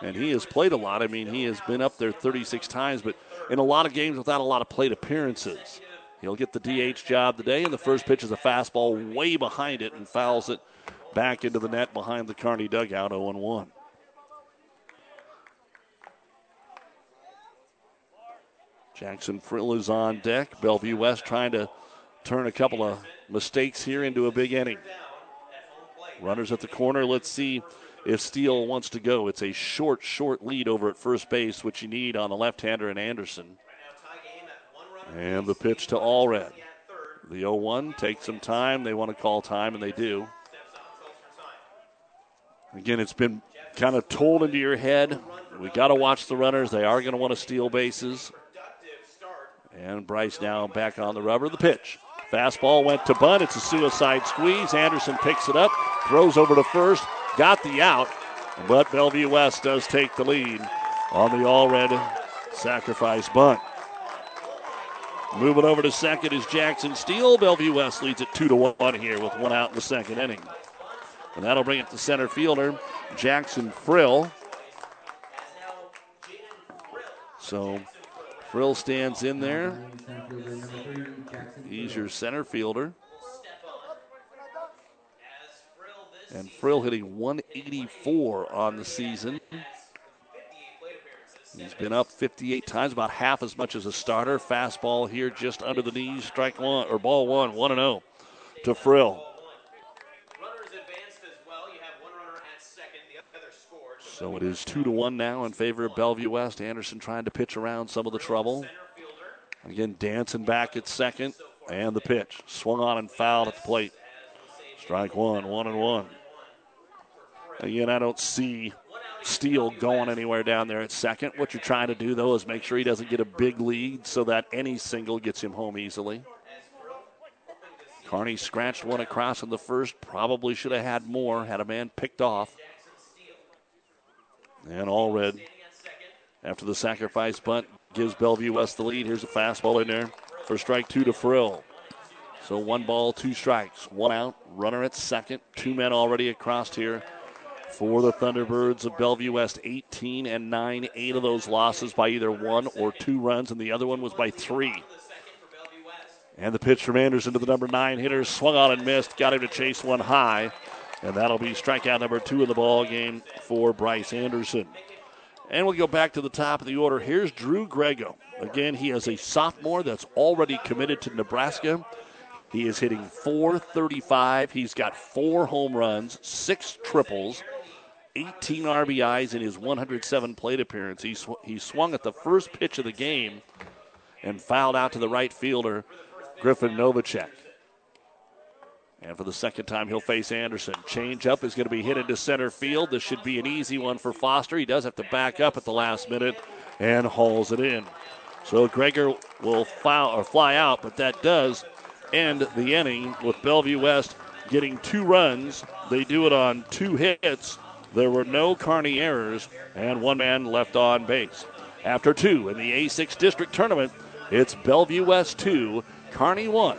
And he has played a lot. I mean, he has been up there 36 times, but in a lot of games without a lot of plate appearances. He'll get the DH job today, and the first pitch is a fastball way behind it and fouls it back into the net behind the Kearney dugout 0 1. Jackson Frill is on deck. Bellevue West trying to turn a couple of mistakes here into a big inning. Runners at the corner. Let's see if Steele wants to go. It's a short, short lead over at first base, which you need on the left hander and Anderson. And the pitch to Allred. The 0 1 takes some time. They want to call time, and they do. Again, it's been kind of told into your head. We got to watch the runners. They are going to want to steal bases. And Bryce now back on the rubber. The pitch. Fastball went to bunt. It's a suicide squeeze. Anderson picks it up, throws over to first, got the out, but Bellevue West does take the lead on the Allred sacrifice bunt. Moving over to second is Jackson Steele. Bellevue West leads it two to one here with one out in the second inning. And that'll bring it to center fielder Jackson Frill. So Frill stands in there. He's your center fielder. And Frill hitting 184 on the season. He's been up 58 times, about half as much as a starter. Fastball here just under the knees. Strike one, or ball one, 1 0 to Frill. So it is 2 to 1 now in favor of Bellevue West. Anderson trying to pitch around some of the trouble. Again, dancing back at second. And the pitch. Swung on and fouled at the plate. Strike one, one and one. Again, I don't see Steele going anywhere down there at second. What you're trying to do, though, is make sure he doesn't get a big lead so that any single gets him home easily. Kearney scratched one across in the first. Probably should have had more, had a man picked off. And Allred, after the sacrifice bunt, gives Bellevue West the lead. Here's a fastball in there for strike two to Frill. So one ball, two strikes, one out, runner at second, two men already across here for the Thunderbirds of Bellevue West. 18 and 9, eight of those losses by either one or two runs, and the other one was by three. And the pitch from Anderson to the number nine hitter swung on and missed, got him to chase one high, and that'll be strikeout number two of the ball game for Bryce Anderson. And we'll go back to the top of the order. Here's Drew Grego. Again, he is a sophomore that's already committed to Nebraska. He is hitting 435. He's got four home runs, six triples, 18 RBIs in his 107 plate appearance. He, sw- he swung at the first pitch of the game and fouled out to the right fielder, Griffin Novacek. And for the second time, he'll face Anderson. Change up is going to be hit into center field. This should be an easy one for Foster. He does have to back up at the last minute and hauls it in. So Gregor will foul or fly out, but that does end the inning with Bellevue West getting two runs. They do it on two hits. There were no Kearney errors and one man left on base. After two in the A6 district tournament, it's Bellevue West 2, Kearney 1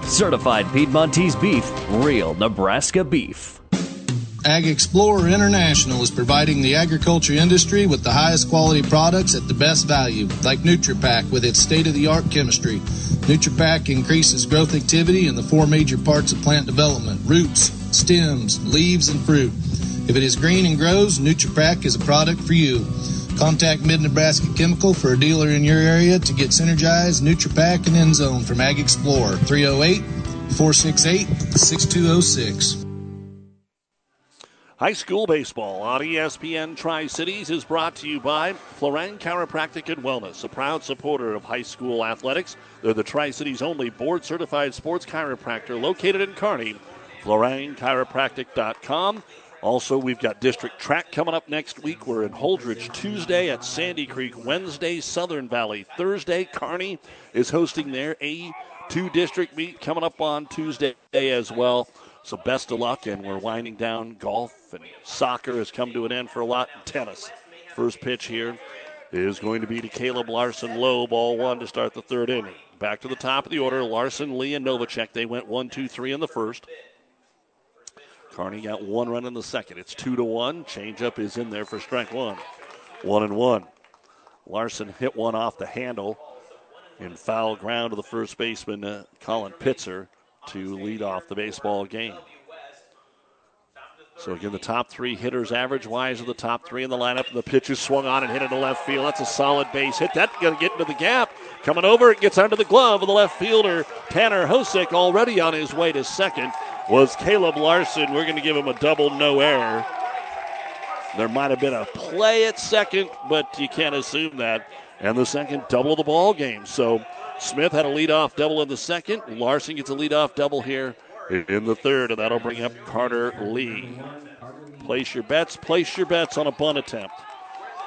Certified Piedmontese beef, real Nebraska beef. AgXplore International is providing the agriculture industry with the highest quality products at the best value, like NutriPack with its state-of-the-art chemistry. NutriPack increases growth activity in the four major parts of plant development: roots, stems, leaves, and fruit. If it is green and grows, NutriPack is a product for you. Contact Mid Nebraska Chemical for a dealer in your area to get Synergized, NutriPack, and Endzone from AgXplore 308 468 6206. High school baseball on ESPN Tri Cities is brought to you by Florang Chiropractic and Wellness, a proud supporter of high school athletics. They're the Tri Cities only board certified sports chiropractor located in Kearney. FlorangChiropractic.com. Also, we've got district track coming up next week. We're in Holdrege Tuesday at Sandy Creek, Wednesday, Southern Valley. Thursday, Kearney is hosting their A2 district meet coming up on Tuesday as well. So, best of luck, and we're winding down. Golf and soccer has come to an end for a lot. Tennis. First pitch here is going to be to Caleb Larson low, ball one to start the third inning. Back to the top of the order Larson, Lee, and Novacek. They went one, two, three in the first. Kearney got one run in the second. It's two to one. Changeup is in there for strike one. One and one. Larson hit one off the handle in foul ground to the first baseman, uh, Colin Pitzer, to lead off the baseball game. So again, the top three hitters average wise are the top three in the lineup. And the pitch is swung on and hit into left field. That's a solid base hit. That's going to get into the gap. Coming over, it gets under the glove of the left fielder. Tanner Hosick already on his way to second was Caleb Larson. We're going to give him a double no error. There might have been a play at second, but you can't assume that. And the second double the ball game. So Smith had a leadoff double in the second. Larson gets a leadoff double here in the third, and that'll bring up Carter Lee. Place your bets. Place your bets on a bunt attempt.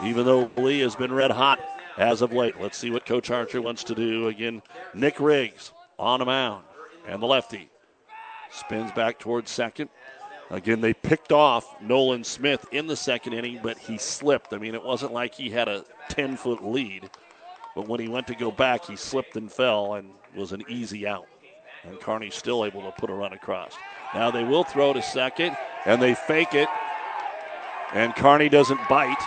Even though Lee has been red hot as of late. Let's see what Coach Archer wants to do. Again, Nick Riggs on the mound, and the lefty spins back towards second. Again, they picked off Nolan Smith in the second inning, but he slipped. I mean, it wasn't like he had a 10 foot lead, but when he went to go back, he slipped and fell and was an easy out. And Kearney's still able to put a run across. Now they will throw to second, and they fake it, and Kearney doesn't bite.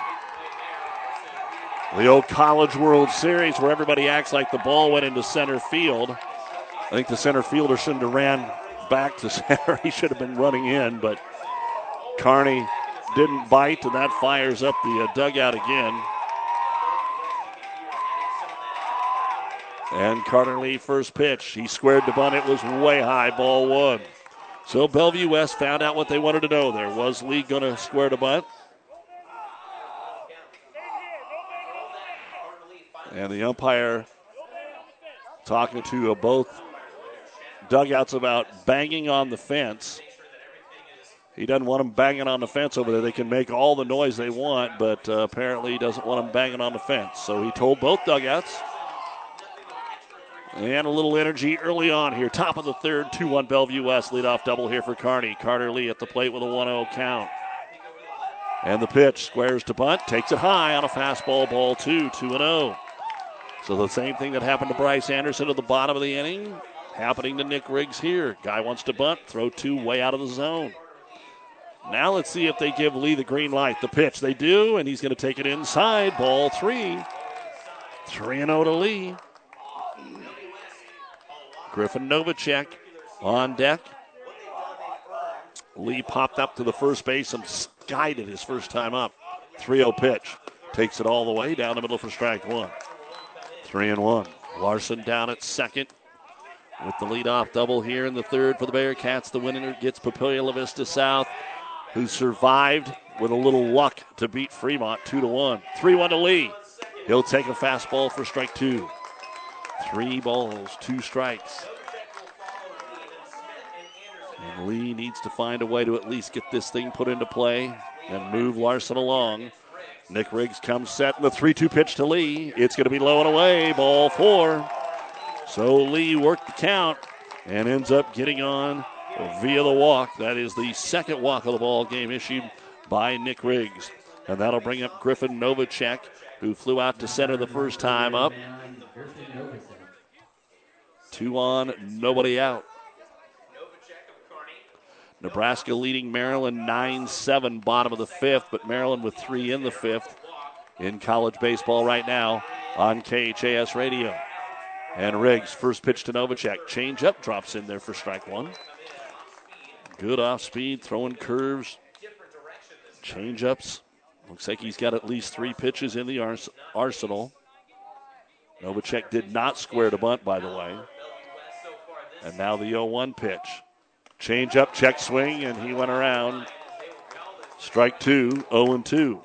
The old College World Series where everybody acts like the ball went into center field. I think the center fielder shouldn't have ran back to <laughs> center. he should have been running in, but Kearney didn't bite, and that fires up the uh, dugout again. And Carter Lee first pitch. He squared the bunt. It was way high, ball one. So Bellevue West found out what they wanted to know there. Was Lee going to square the bunt? And the umpire talking to uh, both dugouts about banging on the fence. He doesn't want them banging on the fence over there. They can make all the noise they want, but uh, apparently he doesn't want them banging on the fence. So he told both dugouts. And a little energy early on here. Top of the third, 2 1 Bellevue West. Leadoff double here for Kearney. Carter Lee at the plate with a 1 0 count. And the pitch squares to bunt, takes it high on a fastball, ball two, 2 0. So the same thing that happened to Bryce Anderson at the bottom of the inning happening to Nick Riggs here. Guy wants to bunt, throw two way out of the zone. Now let's see if they give Lee the green light. The pitch, they do, and he's going to take it inside. Ball three. 3 0 to Lee. Griffin Novacek on deck. Lee popped up to the first base and it his first time up. 3 0 pitch. Takes it all the way down the middle for strike one. 3 and 1. Larson down at second with the leadoff double here in the third for the Bearcats. The winner gets Papillion La Vista South, who survived with a little luck to beat Fremont 2 to 1. 3 1 to Lee. He'll take a fastball for strike two. Three balls, two strikes. And Lee needs to find a way to at least get this thing put into play and move Larson along. Nick Riggs comes set in the 3 2 pitch to Lee. It's going to be low and away. Ball four. So Lee worked the count and ends up getting on via the walk. That is the second walk of the ball game issued by Nick Riggs. And that'll bring up Griffin Novacek, who flew out to center the first time up. Two on, nobody out. Nebraska leading Maryland 9 7, bottom of the fifth, but Maryland with three in the fifth in college baseball right now on KHAS radio. And Riggs, first pitch to Novacek. Change up, drops in there for strike one. Good off speed, throwing curves, change ups. Looks like he's got at least three pitches in the ars- arsenal. Novacek did not square the bunt, by the way. And now the 0 1 pitch. Change up, check swing, and he went around. Strike two, 0 2.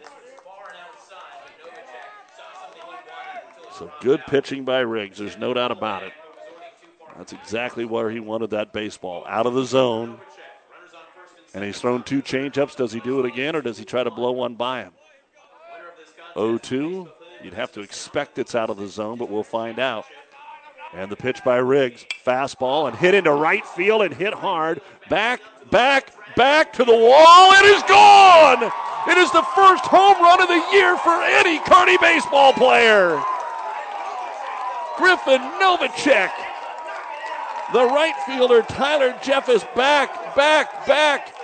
So good pitching by Riggs. There's no doubt about it. That's exactly where he wanted that baseball. Out of the zone. And he's thrown two changeups. Does he do it again or does he try to blow one by him? 0 2. You'd have to expect it's out of the zone, but we'll find out. And the pitch by Riggs, fastball and hit into right field and hit hard. Back, back, back to the wall. It is gone. It is the first home run of the year for any Kearney baseball player. Griffin Novacek. The right fielder, Tyler Jeffus, back, back, back,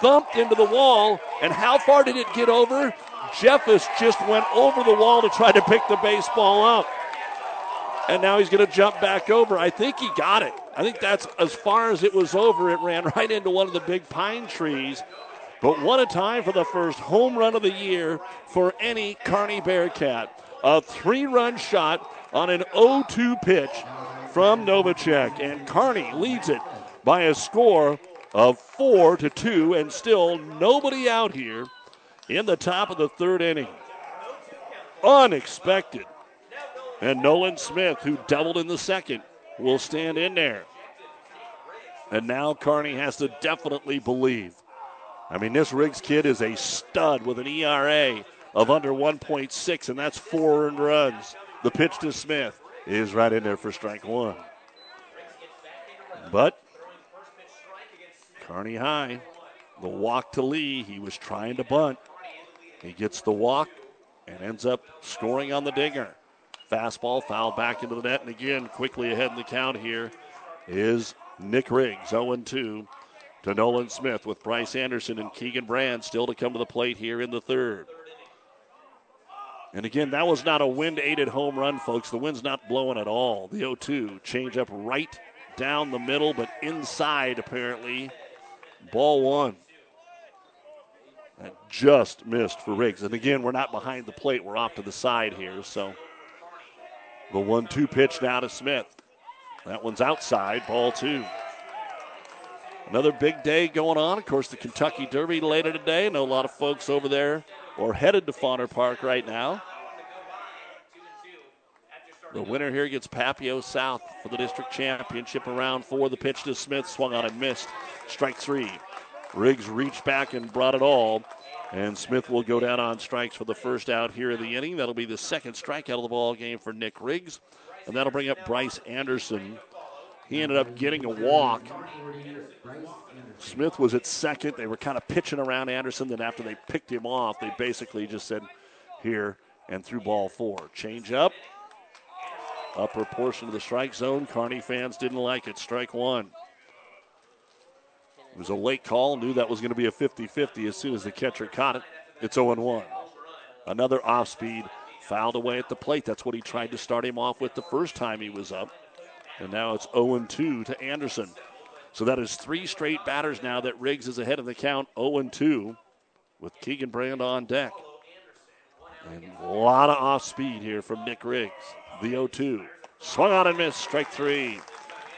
thumped into the wall. And how far did it get over? Jeffus just went over the wall to try to pick the baseball up and now he's going to jump back over. I think he got it. I think that's as far as it was over. It ran <laughs> right into one of the big pine trees. But what a time for the first home run of the year for any Kearney Bearcat. A three run shot on an 0 2 pitch from Novacek. And Kearney leads it by a score of 4 to 2, and still nobody out here in the top of the third inning. Unexpected. And Nolan Smith, who doubled in the second, will stand in there. And now Kearney has to definitely believe. I mean, this Riggs kid is a stud with an ERA of under 1.6, and that's four earned runs. The pitch to Smith is right in there for strike one. But Kearney High The walk to Lee. He was trying to bunt. He gets the walk and ends up scoring on the dinger. Fastball foul back into the net, and again, quickly ahead in the count here is Nick Riggs, 0 2 to Nolan Smith with Bryce Anderson and Keegan Brand still to come to the plate here in the third. And again, that was not a wind aided home run, folks. The wind's not blowing at all. The 0 2 change up right down the middle, but inside apparently. Ball one. That just missed for Riggs. And again, we're not behind the plate. We're off to the side here. So the 1 2 pitch now to Smith. That one's outside. Ball two. Another big day going on. Of course, the Kentucky Derby later today. I know a lot of folks over there or headed to Werner Park right now. The winner here gets Papio South for the district championship around four. The pitch to Smith swung on and missed. Strike three. Riggs reached back and brought it all. And Smith will go down on strikes for the first out here in the inning. That'll be the second strikeout of the ball game for Nick Riggs. And that'll bring up Bryce Anderson he ended up getting a walk. Smith was at second. They were kind of pitching around Anderson. Then after they picked him off, they basically just said, here, and threw ball four. Change up. Upper portion of the strike zone. Kearney fans didn't like it. Strike one. It was a late call. Knew that was going to be a 50 50 as soon as the catcher caught it. It's 0 1. Another off speed fouled away at the plate. That's what he tried to start him off with the first time he was up. And now it's 0 2 to Anderson. So that is three straight batters now that Riggs is ahead of the count 0 2 with Keegan Brand on deck. And a lot of off speed here from Nick Riggs. The 0 2. Swung on and missed. Strike three.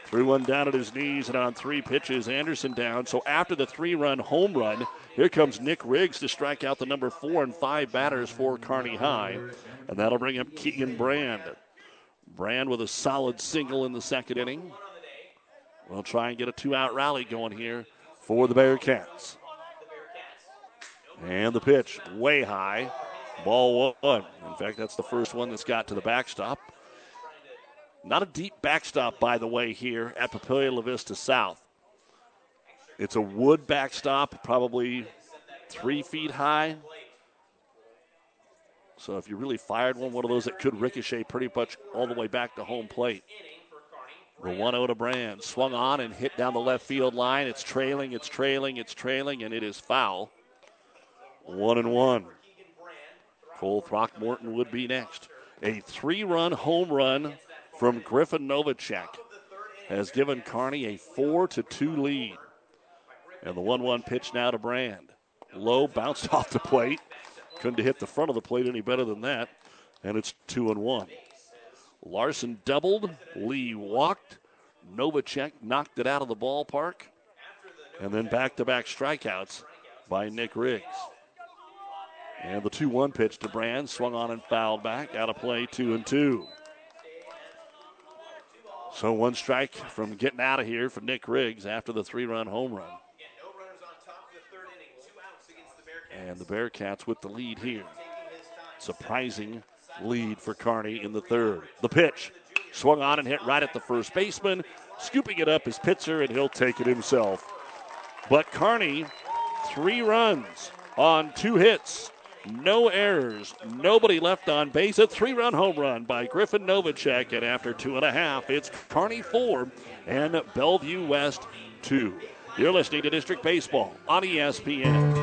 Threw one down at his knees and on three pitches, Anderson down. So after the three run home run, here comes Nick Riggs to strike out the number four and five batters for Kearney High. And that'll bring up Keegan Brand. Brand with a solid single in the second inning. We'll try and get a two out rally going here for the Bearcats. And the pitch way high. Ball one. In fact, that's the first one that's got to the backstop. Not a deep backstop, by the way, here at Papillion La Vista South. It's a wood backstop, probably three feet high, so if you really fired one, one of those that could ricochet pretty much all the way back to home plate. The 1 0 to Brand. Swung on and hit down the left field line. It's trailing, it's trailing, it's trailing, and it is foul. 1 and 1. Cole Throckmorton would be next. A three run home run from Griffin Novacek has given Kearney a 4 to 2 lead. And the 1 1 pitch now to Brand. Low bounced <laughs> off the plate. Couldn't have hit the front of the plate any better than that. And it's two and one. Larson doubled. Lee walked. Novacek knocked it out of the ballpark. And then back to back strikeouts by Nick Riggs. And the 2 1 pitch to Brand swung on and fouled back. Out of play, 2 and 2. So one strike from getting out of here for Nick Riggs after the three run home run. And the Bearcats with the lead here. Surprising lead for Kearney in the third. The pitch swung on and hit right at the first baseman. Scooping it up is Pitzer, and he'll take it himself. But Kearney, three runs on two hits, no errors, nobody left on base. A three run home run by Griffin Novacek. And after two and a half, it's Kearney four and Bellevue West two. You're listening to District Baseball on ESPN.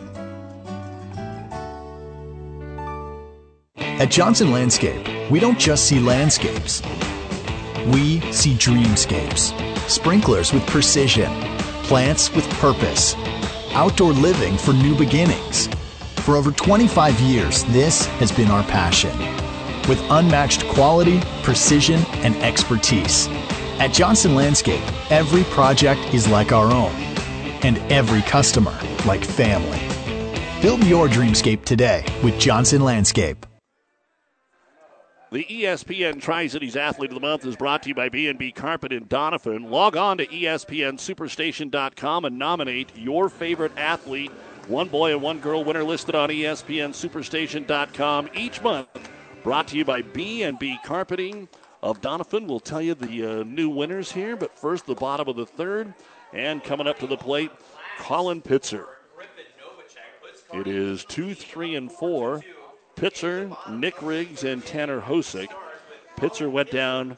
At Johnson Landscape, we don't just see landscapes. We see dreamscapes. Sprinklers with precision, plants with purpose, outdoor living for new beginnings. For over 25 years, this has been our passion. With unmatched quality, precision, and expertise. At Johnson Landscape, every project is like our own, and every customer like family. Build your dreamscape today with Johnson Landscape. The ESPN Tri-Cities Athlete of the Month is brought to you by B&B Carpet in Doniphan. Log on to ESPNSuperstation.com and nominate your favorite athlete. One boy and one girl winner listed on ESPNSuperstation.com each month. Brought to you by B&B Carpeting of Doniphan. We'll tell you the uh, new winners here, but first the bottom of the third. And coming up to the plate, Colin Pitzer. It is 2, 3, and 4. Pitzer, Nick Riggs, and Tanner Hosick. Pitzer went down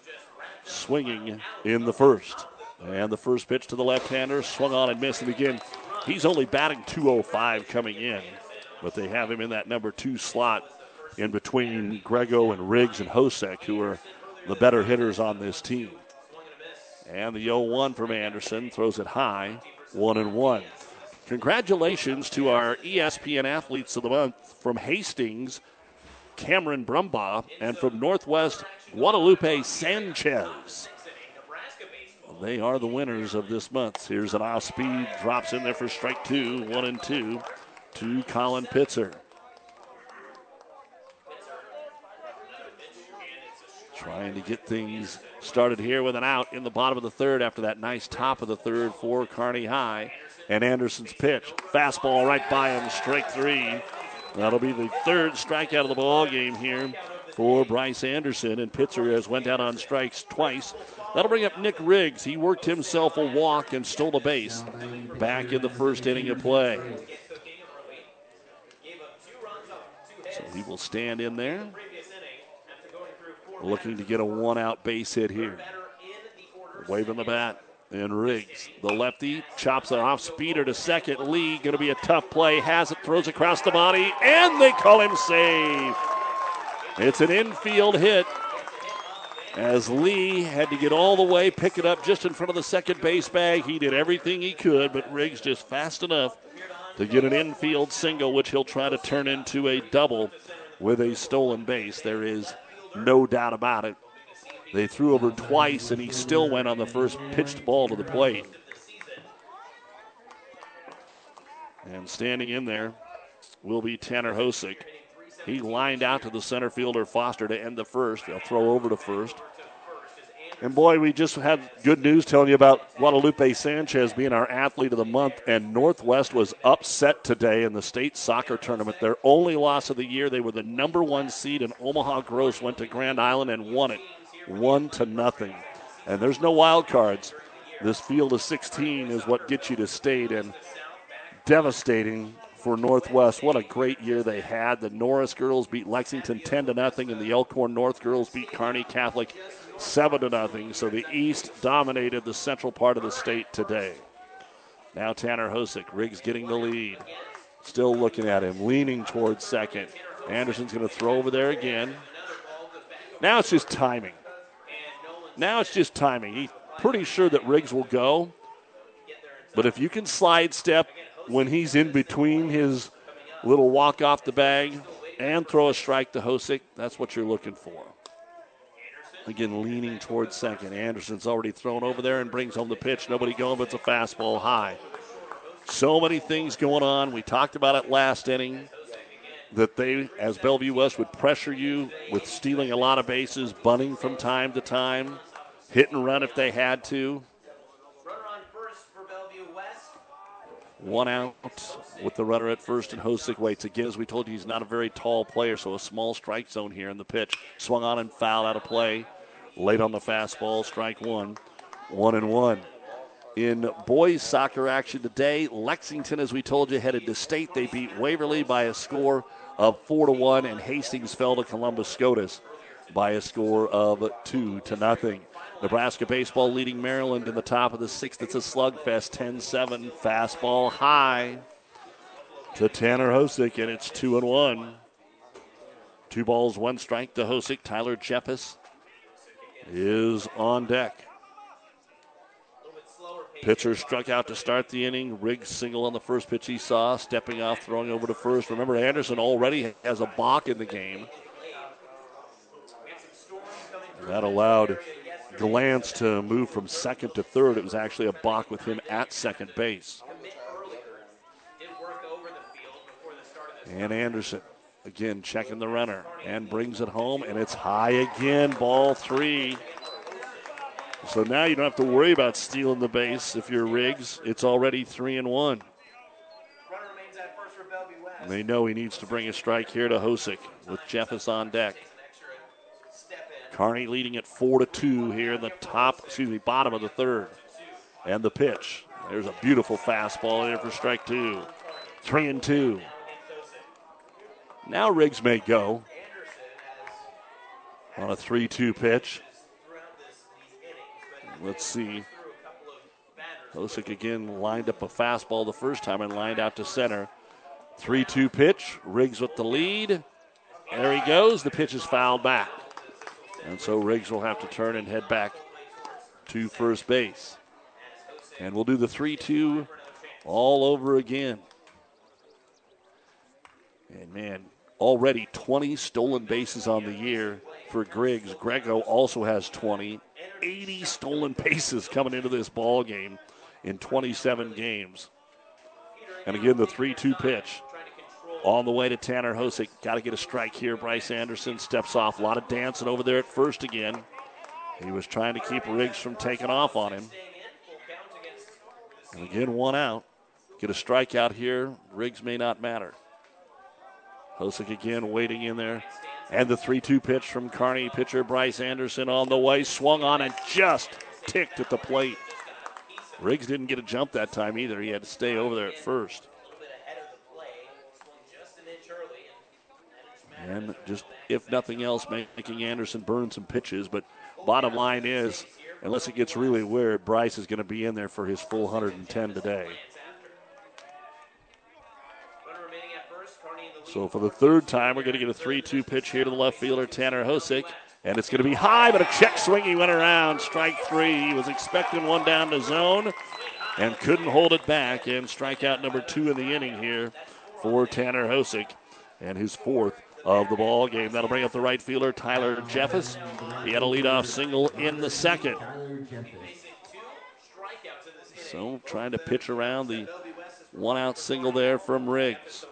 swinging in the first. And the first pitch to the left hander swung on and missed. And again, he's only batting 205 coming in, but they have him in that number two slot in between Grego and Riggs and Hosick, who are the better hitters on this team. And the 0 1 from Anderson throws it high, 1 and 1. Congratulations to our ESPN Athletes of the Month from Hastings, Cameron Brumbaugh, and from Northwest Guadalupe Sanchez. They are the winners of this month. Here's an off speed, drops in there for strike two, one and two to Colin Pitzer. Trying to get things started here with an out in the bottom of the third after that nice top of the third for Kearney High. And Anderson's pitch. Fastball right by him, strike three. That'll be the third strikeout of the ball game here for Bryce Anderson. And Pitzer has went out on strikes twice. That'll bring up Nick Riggs. He worked himself a walk and stole a base back in the first inning of play. So he will stand in there, looking to get a one out base hit here. Waving the bat. And Riggs, the lefty, chops it off speeder to second. Lee, going to be a tough play. Has it, throws across the body, and they call him safe. It's an infield hit as Lee had to get all the way, pick it up just in front of the second base bag. He did everything he could, but Riggs just fast enough to get an infield single, which he'll try to turn into a double with a stolen base. There is no doubt about it. They threw over twice, and he still went on the first pitched ball to the plate. And standing in there will be Tanner Hosick. He lined out to the center fielder Foster to end the first. They'll throw over to first. And boy, we just had good news telling you about Guadalupe Sanchez being our athlete of the month. And Northwest was upset today in the state soccer tournament. Their only loss of the year. They were the number one seed, and Omaha Gross went to Grand Island and won it one to nothing. And there's no wild cards. This field of 16 is what gets you to state, and devastating for Northwest. What a great year they had. The Norris girls beat Lexington 10 to nothing, and the Elkhorn North girls beat Kearney Catholic 7 to nothing. So the East dominated the central part of the state today. Now Tanner Hosick, Riggs getting the lead. Still looking at him, leaning towards second. Anderson's going to throw over there again. Now it's just timing. Now it's just timing. He's pretty sure that Riggs will go. But if you can slide step when he's in between his little walk off the bag and throw a strike to Hosick, that's what you're looking for. Again, leaning towards second. Anderson's already thrown over there and brings home the pitch. Nobody going, but it's a fastball high. So many things going on. We talked about it last inning that they, as Bellevue West, would pressure you with stealing a lot of bases, bunting from time to time, hit and run if they had to. One out with the runner at first, and Hosick waits again. As we told you, he's not a very tall player, so a small strike zone here in the pitch. Swung on and foul out of play. Late on the fastball, strike one. One and one. In boys soccer action today, Lexington, as we told you, headed to state. They beat Waverly by a score of four to one, and Hastings fell to Columbus Scotus by a score of two to nothing. Nebraska baseball leading Maryland in the top of the sixth. It's a slugfest, 10-7 fastball high to Tanner Hosick, and it's two and one. Two balls, one strike to Hosick. Tyler Jeffus is on deck. Pitzer struck out to start the inning. Riggs single on the first pitch he saw, stepping off, throwing over to first. Remember, Anderson already has a balk in the game. That allowed Glantz to move from second to third. It was actually a balk with him at second base. And Anderson again checking the runner and brings it home, and it's high again. Ball three. So now you don't have to worry about stealing the base if you're Riggs. It's already three and one. And they know he needs to bring a strike here to Hosick with Jeffus on deck. Kearney leading at four to two here in the top, excuse me, bottom of the third. And the pitch. There's a beautiful fastball there for strike two. Three and two. Now Riggs may go on a 3 2 pitch. Let's see. Hosick again lined up a fastball the first time and lined out to center. 3 2 pitch. Riggs with the lead. There he goes. The pitch is fouled back. And so Riggs will have to turn and head back to first base. And we'll do the 3 2 all over again. And man, already 20 stolen bases on the year for Riggs. Grego also has 20. 80 stolen bases coming into this ball game in 27 games. And again, the 3 2 pitch on the way to Tanner Hosick. Got to get a strike here. Bryce Anderson steps off. A lot of dancing over there at first again. He was trying to keep Riggs from taking off on him. And again, one out. Get a strikeout here. Riggs may not matter. Hosick again waiting in there. And the 3 2 pitch from Kearney pitcher Bryce Anderson on the way. Swung on and just ticked at the plate. Riggs didn't get a jump that time either. He had to stay over there at first. And just, if nothing else, making Anderson burn some pitches. But bottom line is, unless it gets really weird, Bryce is going to be in there for his full 110 today. So for the third time, we're going to get a 3 2 pitch here to the left fielder, Tanner Hosick. And it's going to be high, but a check swing. He went around. Strike three. He was expecting one down the zone and couldn't hold it back. And strikeout number two in the inning here for Tanner Hosick and his fourth of the ball game. That'll bring up the right fielder, Tyler Jeffus. He had a leadoff single in the second. So trying to pitch around the one out single there from Riggs.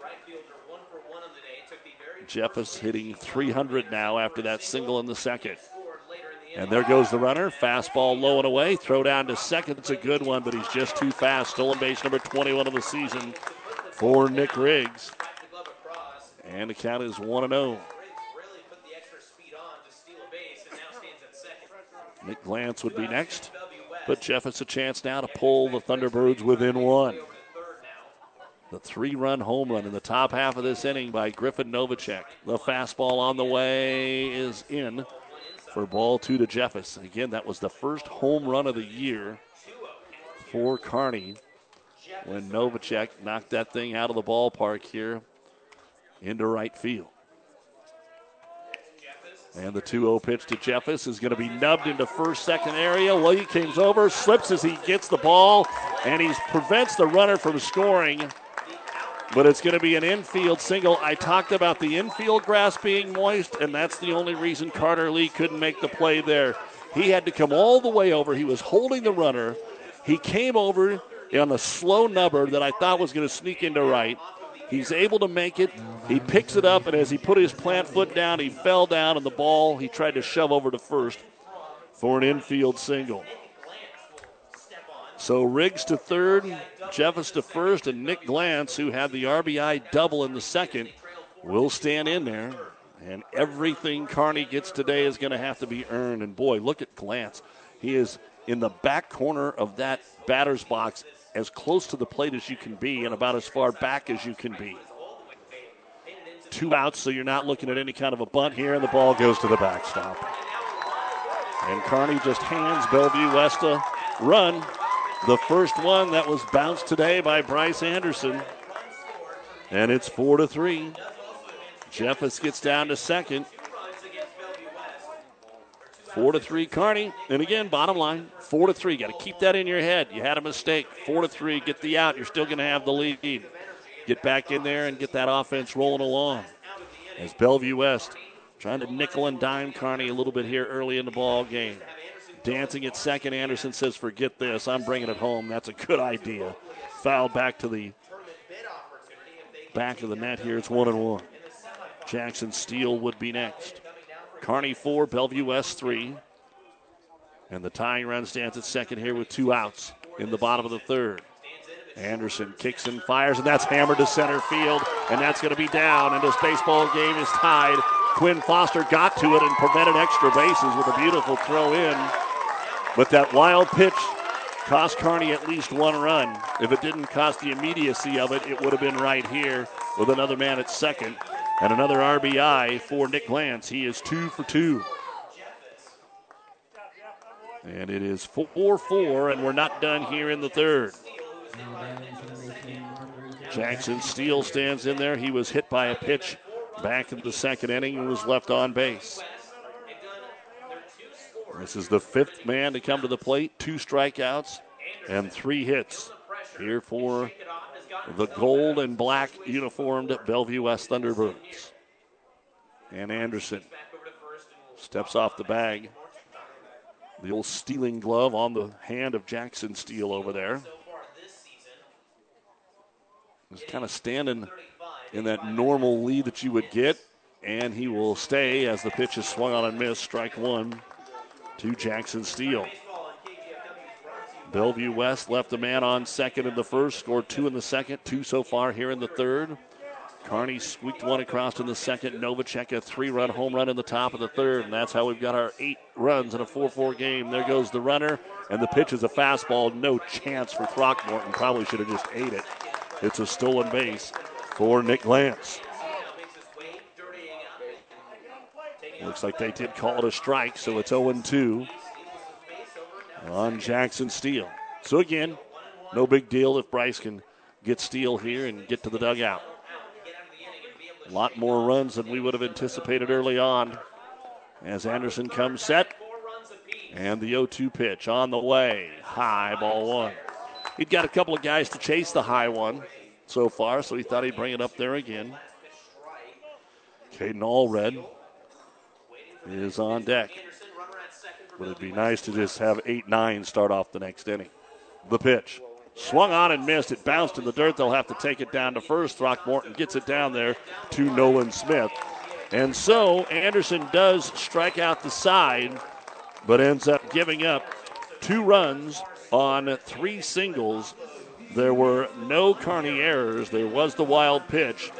Jeffus hitting 300 now after that single in the second. And there goes the runner. Fastball low and away. Throw down to second. It's a good one, but he's just too fast. Stolen base number 21 of the season for Nick Riggs. And the count is 1 0. Nick Glantz would be next. But Jeff has a chance now to pull the Thunderbirds within one. The three run home run in the top half of this inning by Griffin Novacek. The fastball on the way is in for ball two to Jeffus. Again, that was the first home run of the year for Kearney when Novacek knocked that thing out of the ballpark here into right field. And the 2 0 pitch to Jeffus is going to be nubbed into first, second area. Williams over, slips as he gets the ball, and he prevents the runner from scoring. But it's going to be an infield single. I talked about the infield grass being moist, and that's the only reason Carter Lee couldn't make the play there. He had to come all the way over. He was holding the runner. He came over on a slow nubber that I thought was going to sneak into right. He's able to make it. He picks it up, and as he put his plant foot down, he fell down, and the ball he tried to shove over to first for an infield single. So Riggs to third, Jeffus to first, and Nick Glantz, who had the RBI double in the second, will stand in there. And everything Kearney gets today is going to have to be earned. And boy, look at Glantz. He is in the back corner of that batter's box as close to the plate as you can be and about as far back as you can be. Two outs, so you're not looking at any kind of a bunt here, and the ball goes to the backstop. And Kearney just hands Bellevue West a run. The first one that was bounced today by Bryce Anderson. And it's four to three. Jeffus gets down to second. Four to three, Kearney. And again, bottom line, four to three. Got to keep that in your head. You had a mistake. Four to three, get the out. You're still going to have the lead. Get back in there and get that offense rolling along. As Bellevue West trying to nickel and dime Kearney a little bit here early in the ball game. Dancing at second, Anderson says, "Forget this. I'm bringing it home. That's a good idea." Foul back to the back of the net here. It's one and one. Jackson Steele would be next. Kearney four, Bellevue West three. And the tying run stands at second here with two outs in the bottom of the third. Anderson kicks and fires, and that's hammered to center field, and that's going to be down. And this baseball game is tied. Quinn Foster got to it and prevented extra bases with a beautiful throw in. But that wild pitch cost Kearney at least one run. If it didn't cost the immediacy of it, it would have been right here with another man at second and another RBI for Nick Glantz. He is two for two. And it is 4 4, and we're not done here in the third. Jackson Steele stands in there. He was hit by a pitch back in the second inning and was left on base. This is the fifth man to come to the plate. Two strikeouts and three hits here for the gold and black uniformed Bellevue West Thunderbirds. And Anderson steps off the bag. The old stealing glove on the hand of Jackson Steele over there. He's kind of standing in that normal lead that you would get, and he will stay as the pitch is swung on and missed. Strike one to Jackson Steele. Bellevue West left a man on second in the first, scored two in the second, two so far here in the third. Kearney squeaked one across in the second. Novacek a three run home run in the top of the third. And that's how we've got our eight runs in a 4 4 game. There goes the runner. And the pitch is a fastball. No chance for Throckmorton. Probably should have just ate it. It's a stolen base for Nick Glantz. Looks like they did call it a strike, so it's 0 2 on Jackson Steele. So again, no big deal if Bryce can get Steele here and get to the dugout. A lot more runs than we would have anticipated early on as Anderson comes set. And the 0 2 pitch on the way. High ball one. He'd got a couple of guys to chase the high one so far, so he thought he'd bring it up there again. Caden Allred is on deck. Would it'd be nice to just have 8 9 start off the next inning? The pitch. Swung on and missed. It bounced in the dirt. They'll have to take it down to first. Throckmorton gets it down there to Nolan Smith. And so Anderson does strike out the side, but ends up giving up two runs on three singles. There were no Kearney errors. There was the wild pitch,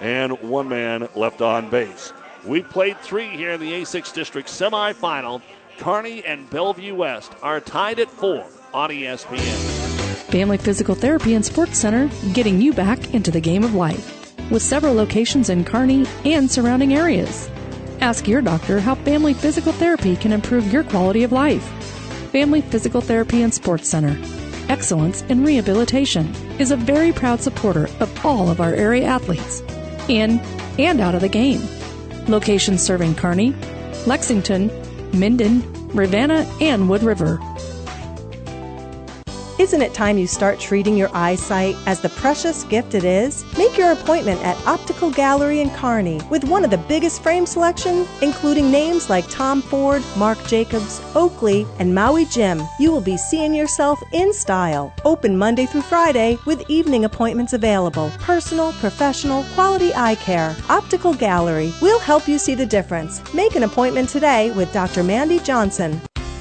and one man left on base. We played three here in the A6 District semifinal. Kearney and Bellevue West are tied at four on ESPN. Family Physical Therapy and Sports Center, getting you back into the game of life. With several locations in Kearney and surrounding areas. Ask your doctor how family physical therapy can improve your quality of life. Family Physical Therapy and Sports Center. Excellence in Rehabilitation is a very proud supporter of all of our area athletes, in and out of the game. Locations serving Kearney, Lexington, Minden, Ravenna, and Wood River. Isn't it time you start treating your eyesight as the precious gift it is? Make your appointment at Optical Gallery in Kearney with one of the biggest frame selection, including names like Tom Ford, Marc Jacobs, Oakley, and Maui Jim. You will be seeing yourself in style. Open Monday through Friday with evening appointments available. Personal, professional, quality eye care. Optical Gallery. We'll help you see the difference. Make an appointment today with Dr. Mandy Johnson.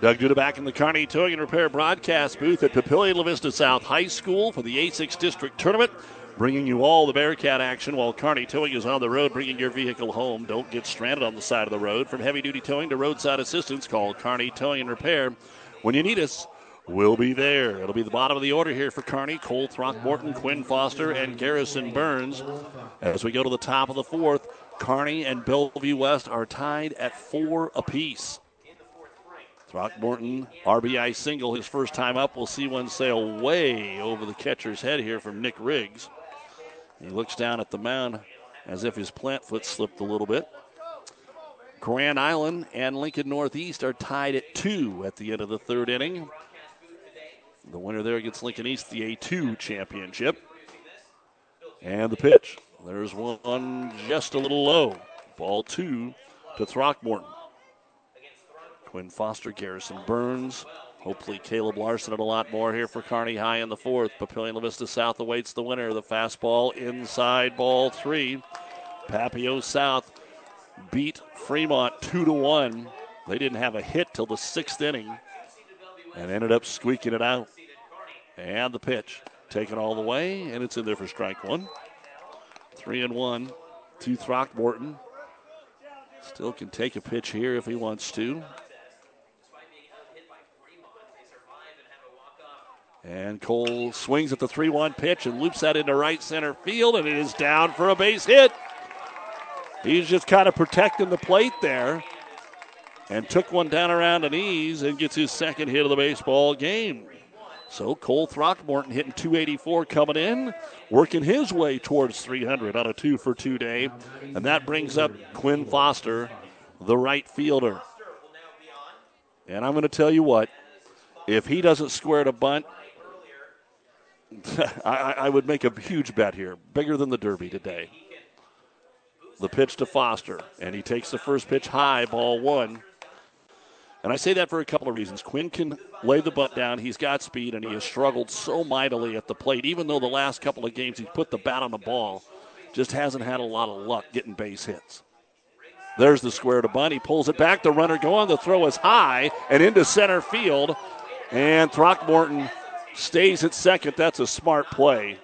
Doug Duda back in the Kearney Towing and Repair broadcast booth at Papillion La Vista South High School for the A6 District Tournament. Bringing you all the Bearcat action while Kearney Towing is on the road, bringing your vehicle home. Don't get stranded on the side of the road. From heavy duty towing to roadside assistance, call Kearney Towing and Repair. When you need us, we'll be there. It'll be the bottom of the order here for Kearney, Cole Throckmorton, Quinn Foster, and Garrison Burns. As we go to the top of the fourth, Kearney and Bellevue West are tied at four apiece. Throckmorton, RBI single, his first time up. We'll see one sail way over the catcher's head here from Nick Riggs. He looks down at the mound as if his plant foot slipped a little bit. Grand Island and Lincoln Northeast are tied at two at the end of the third inning. The winner there against Lincoln East, the A2 championship. And the pitch. There's one just a little low. Ball two to Throckmorton. Quinn Foster, Garrison Burns. Hopefully, Caleb Larson and a lot more here for Kearney High in the fourth. Papillion La Vista South awaits the winner. The fastball inside ball three. Papio South beat Fremont two to one. They didn't have a hit till the sixth inning and ended up squeaking it out. And the pitch taken all the way, and it's in there for strike one. Three and one to Throckmorton. Still can take a pitch here if he wants to. And Cole swings at the 3 1 pitch and loops that into right center field, and it is down for a base hit. He's just kind of protecting the plate there and took one down around the knees and gets his second hit of the baseball game. So Cole Throckmorton hitting 284 coming in, working his way towards 300 on a two for two day. And that brings up Quinn Foster, the right fielder. And I'm going to tell you what, if he doesn't square to bunt, <laughs> I, I would make a huge bet here, bigger than the Derby today. The pitch to Foster, and he takes the first pitch high, ball one. And I say that for a couple of reasons. Quinn can lay the butt down. He's got speed, and he has struggled so mightily at the plate. Even though the last couple of games he's put the bat on the ball, just hasn't had a lot of luck getting base hits. There's the square to bunt. He pulls it back. The runner going. The throw is high and into center field. And Throckmorton stays at second. That's a smart play.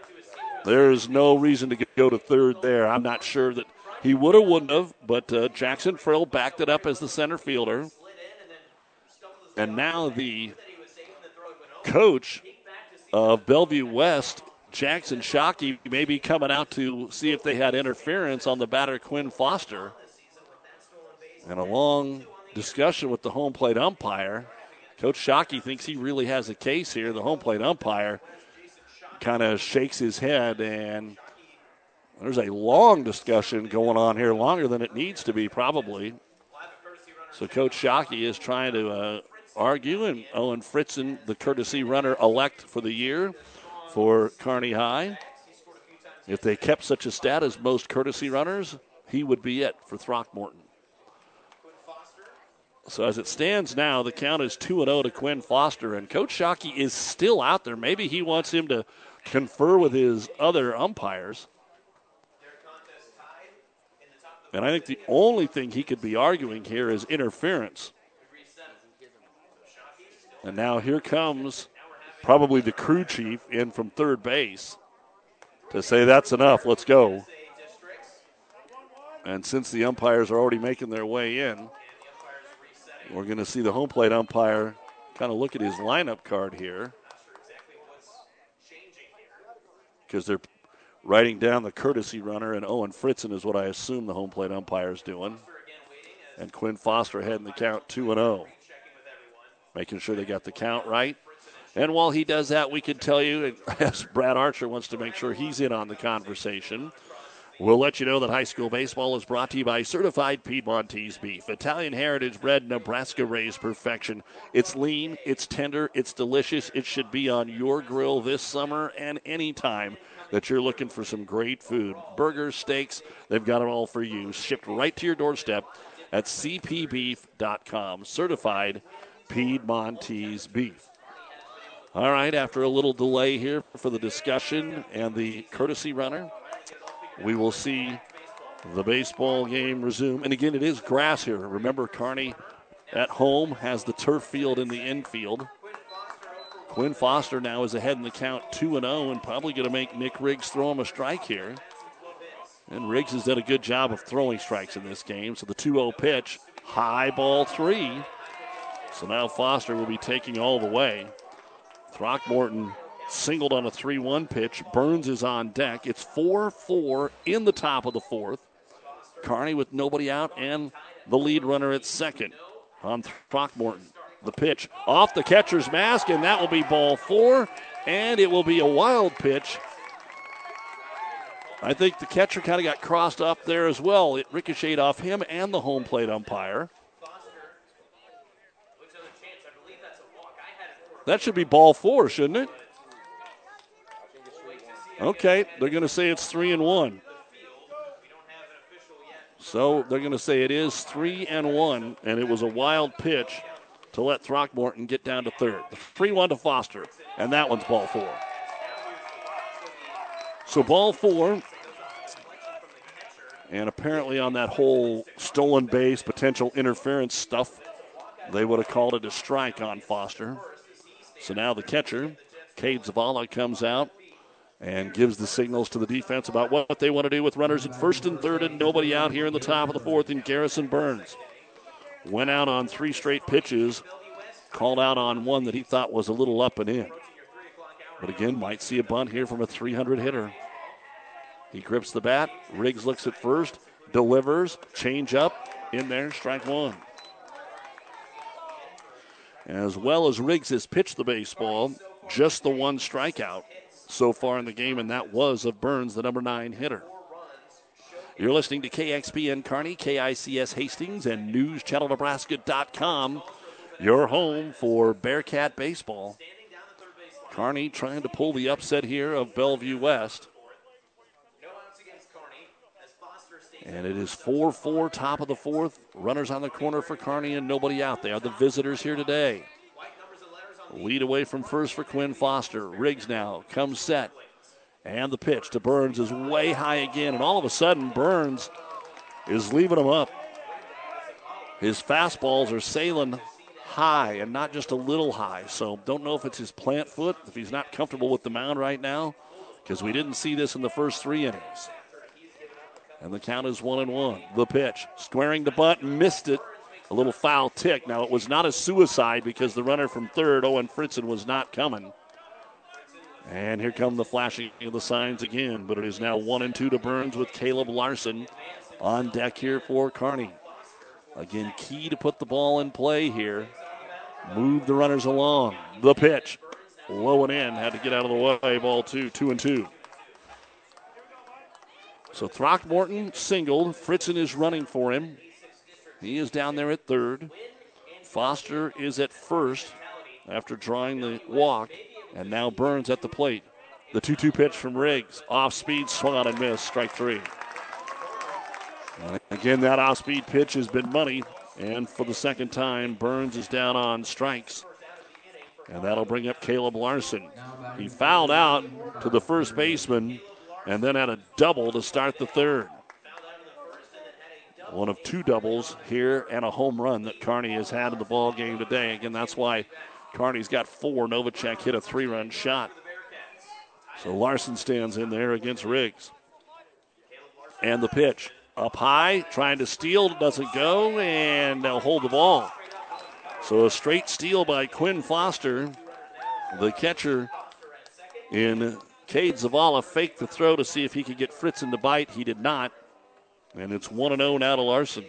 There's no reason to go to third there. I'm not sure that he would have, wouldn't have, but uh, Jackson Frill backed it up as the center fielder. And now the coach of Bellevue West, Jackson Shockey, may be coming out to see if they had interference on the batter Quinn Foster. And a long discussion with the home plate umpire. Coach Shockey thinks he really has a case here. The home plate umpire kind of shakes his head, and there's a long discussion going on here, longer than it needs to be, probably. So Coach Shockey is trying to uh, argue, and Owen Fritzen, the courtesy runner elect for the year for Kearney High. If they kept such a stat as most courtesy runners, he would be it for Throckmorton. So as it stands now, the count is 2 0 to Quinn Foster, and Coach Shockey is still out there. Maybe he wants him to confer with his other umpires. And I think the only thing he could be arguing here is interference. And now here comes probably the crew chief in from third base to say that's enough, let's go. And since the umpires are already making their way in, we're going to see the home plate umpire kind of look at his lineup card here because they're writing down the courtesy runner, and Owen Fritzen is what I assume the home plate umpire is doing. And Quinn Foster heading the count 2 and 0 making sure they got the count right. And while he does that, we can tell you, <laughs> as Brad Archer wants to make sure he's in on the conversation, we'll let you know that high school baseball is brought to you by Certified Piedmontese Beef, Italian heritage bred, Nebraska raised perfection. It's lean, it's tender, it's delicious. It should be on your grill this summer and anytime that you're looking for some great food. Burgers, steaks, they've got it all for you. Shipped right to your doorstep at cpbeef.com. Certified Piedmontese beef. All right, after a little delay here for the discussion and the courtesy runner, we will see the baseball game resume. And again, it is grass here. Remember, Kearney at home has the turf field in the infield. Quinn Foster now is ahead in the count 2 and 0 and probably going to make Nick Riggs throw him a strike here. And Riggs has done a good job of throwing strikes in this game. So the 2 0 pitch, high ball three. So now Foster will be taking all the way. Throckmorton singled on a 3 1 pitch. Burns is on deck. It's 4 4 in the top of the fourth. Kearney with nobody out and the lead runner at second on Throckmorton. The pitch off the catcher's mask, and that will be ball four. And it will be a wild pitch I think the catcher kind of got crossed up there as well. It ricocheted off him and the home plate umpire. That should be ball four, shouldn't it? Okay, they're going to say it's three and one. So they're going to say it is three and one, and it was a wild pitch to let Throckmorton get down to third. The free one to Foster, and that one's ball four. So ball four, and apparently on that whole stolen base, potential interference stuff, they would have called it a strike on Foster. So now the catcher, Cade Zavala, comes out and gives the signals to the defense about what they want to do with runners at first and third and nobody out here in the top of the fourth in Garrison Burns. Went out on three straight pitches, called out on one that he thought was a little up and in. But again, might see a bunt here from a 300 hitter. He grips the bat. Riggs looks at first, delivers, change up in there, strike one. As well as Riggs has pitched the baseball, just the one strikeout so far in the game, and that was of Burns, the number nine hitter. You're listening to KXPN Kearney, KICS Hastings, and NewsChannelNebraska.com, your home for Bearcat baseball. Kearney trying to pull the upset here of Bellevue West. And it is 4 4, top of the fourth. Runners on the corner for Kearney and nobody out. They are the visitors here today. Lead away from first for Quinn Foster. Riggs now comes set. And the pitch to Burns is way high again. And all of a sudden, Burns is leaving him up. His fastballs are sailing high and not just a little high. So don't know if it's his plant foot, if he's not comfortable with the mound right now, because we didn't see this in the first three innings. And the count is one and one. The pitch, squaring the butt, missed it. A little foul tick. Now, it was not a suicide because the runner from third, Owen Fritzen, was not coming. And here come the flashing of the signs again. But it is now one and two to Burns with Caleb Larson on deck here for Kearney. Again, key to put the ball in play here. Move the runners along. The pitch. Low and in. Had to get out of the way. Ball two. Two and two. So Throckmorton singled. Fritzen is running for him. He is down there at third. Foster is at first after drawing the walk. And now Burns at the plate. The 2 2 pitch from Riggs. Off speed, swung on and missed. Strike three. again, that off speed pitch has been money. And for the second time, Burns is down on strikes. And that'll bring up Caleb Larson. He fouled out to the first baseman and then had a double to start the third. One of two doubles here and a home run that Kearney has had in the ball game today. Again, that's why Kearney's got four. Novacek hit a three-run shot. So Larson stands in there against Riggs. And the pitch up high, trying to steal, doesn't go, and they'll hold the ball. So a straight steal by Quinn Foster, the catcher in Cade Zavala faked the throw to see if he could get Fritzen to bite. He did not. And it's 1 0 now to Larson.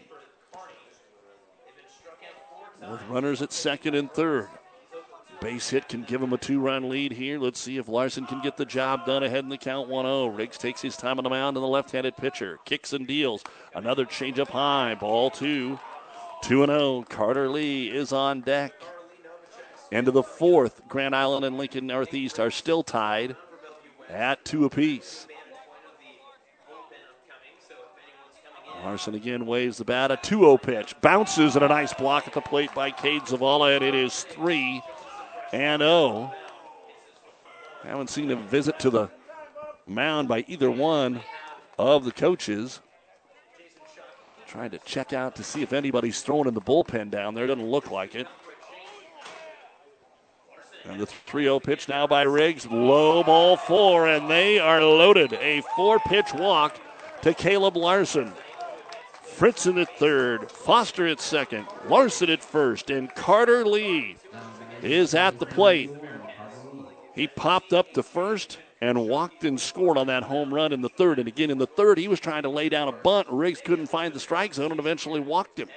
With runners at second and third. Base hit can give him a two run lead here. Let's see if Larson can get the job done ahead in the count 1 0. Riggs takes his time on the mound and the left handed pitcher. Kicks and deals. Another change up high. Ball two. 2 0. Carter Lee is on deck. Into the fourth. Grand Island and Lincoln Northeast are still tied at two apiece. Larson again waves the bat. A 2 0 pitch. Bounces and a nice block at the plate by Cade Zavala, and it is 3 and 0. Haven't seen a visit to the mound by either one of the coaches. Trying to check out to see if anybody's throwing in the bullpen down there. Doesn't look like it. And the 3 0 pitch now by Riggs. Low ball four, and they are loaded. A four pitch walk to Caleb Larson. Fritzen at third, Foster at second, Larson at first, and Carter Lee is at the plate. He popped up to first and walked and scored on that home run in the third. And again, in the third, he was trying to lay down a bunt. Riggs couldn't find the strike zone and eventually walked him.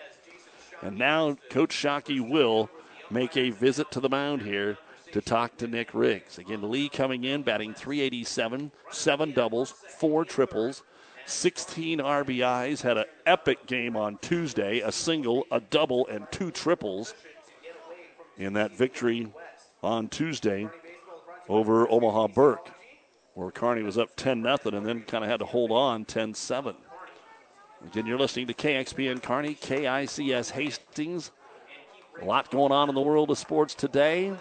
And now Coach Shockey will make a visit to the mound here to talk to Nick Riggs. Again, Lee coming in, batting 387, seven doubles, four triples, 16 RBIs, had an epic game on Tuesday, a single, a double, and two triples in that victory on Tuesday over Omaha Burke, where Kearney was up 10 0 and then kind of had to hold on 10 7. Again, you're listening to KXPN Kearney, KICS Hastings. A lot going on in the world of sports today.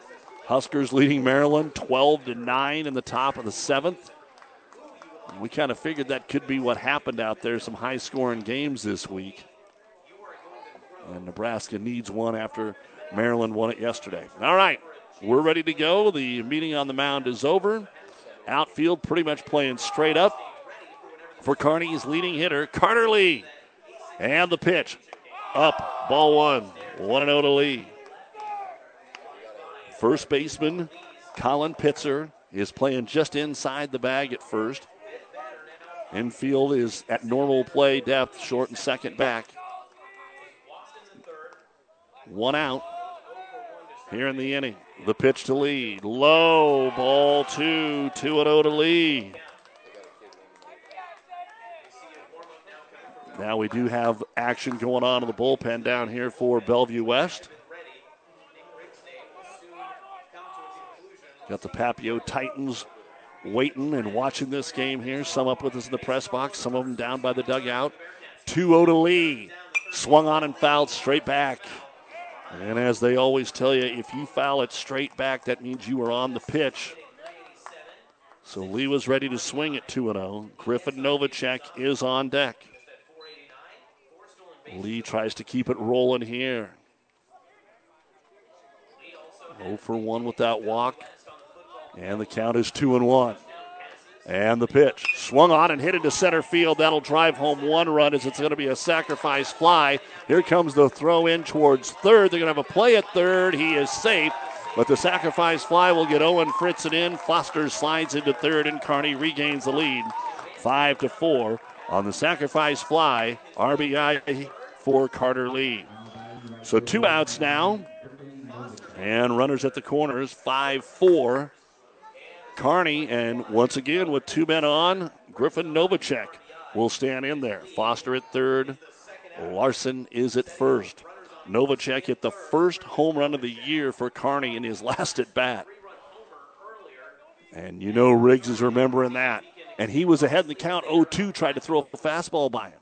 Huskers leading Maryland 12 to 9 in the top of the seventh. We kind of figured that could be what happened out there. Some high scoring games this week. And Nebraska needs one after Maryland won it yesterday. All right, we're ready to go. The meeting on the mound is over. Outfield pretty much playing straight up for Kearney's leading hitter, Carter Lee. And the pitch. Up, ball one. 1 0 to Lee. First baseman, Colin Pitzer, is playing just inside the bag at first. Infield is at normal play depth, short and second back. One out here in the inning. The pitch to Lee. Low, ball two, 2 0 to Lee. Now we do have action going on in the bullpen down here for Bellevue West. Got the Papio Titans waiting and watching this game here. Some up with us in the press box, some of them down by the dugout. 2 0 to Lee. Swung on and fouled straight back. And as they always tell you, if you foul it straight back, that means you are on the pitch. So Lee was ready to swing at 2 0. Griffin Novacek is on deck. Lee tries to keep it rolling here. 0 for 1 with that walk. And the count is 2 and 1. And the pitch swung on and hit into center field. That'll drive home one run as it's going to be a sacrifice fly. Here comes the throw in towards third. They're going to have a play at third. He is safe, but the sacrifice fly will get Owen Fritzen in. Foster slides into third, and Kearney regains the lead, five to four on the sacrifice fly. RBI for Carter Lee. So two outs now, and runners at the corners, five four. Kearney, and once again with two men on, Griffin Novacek will stand in there. Foster at third, Larson is at first. Novacek hit the first home run of the year for Kearney in his last at bat. And you know Riggs is remembering that. And he was ahead in the count 0 2, tried to throw a fastball by him.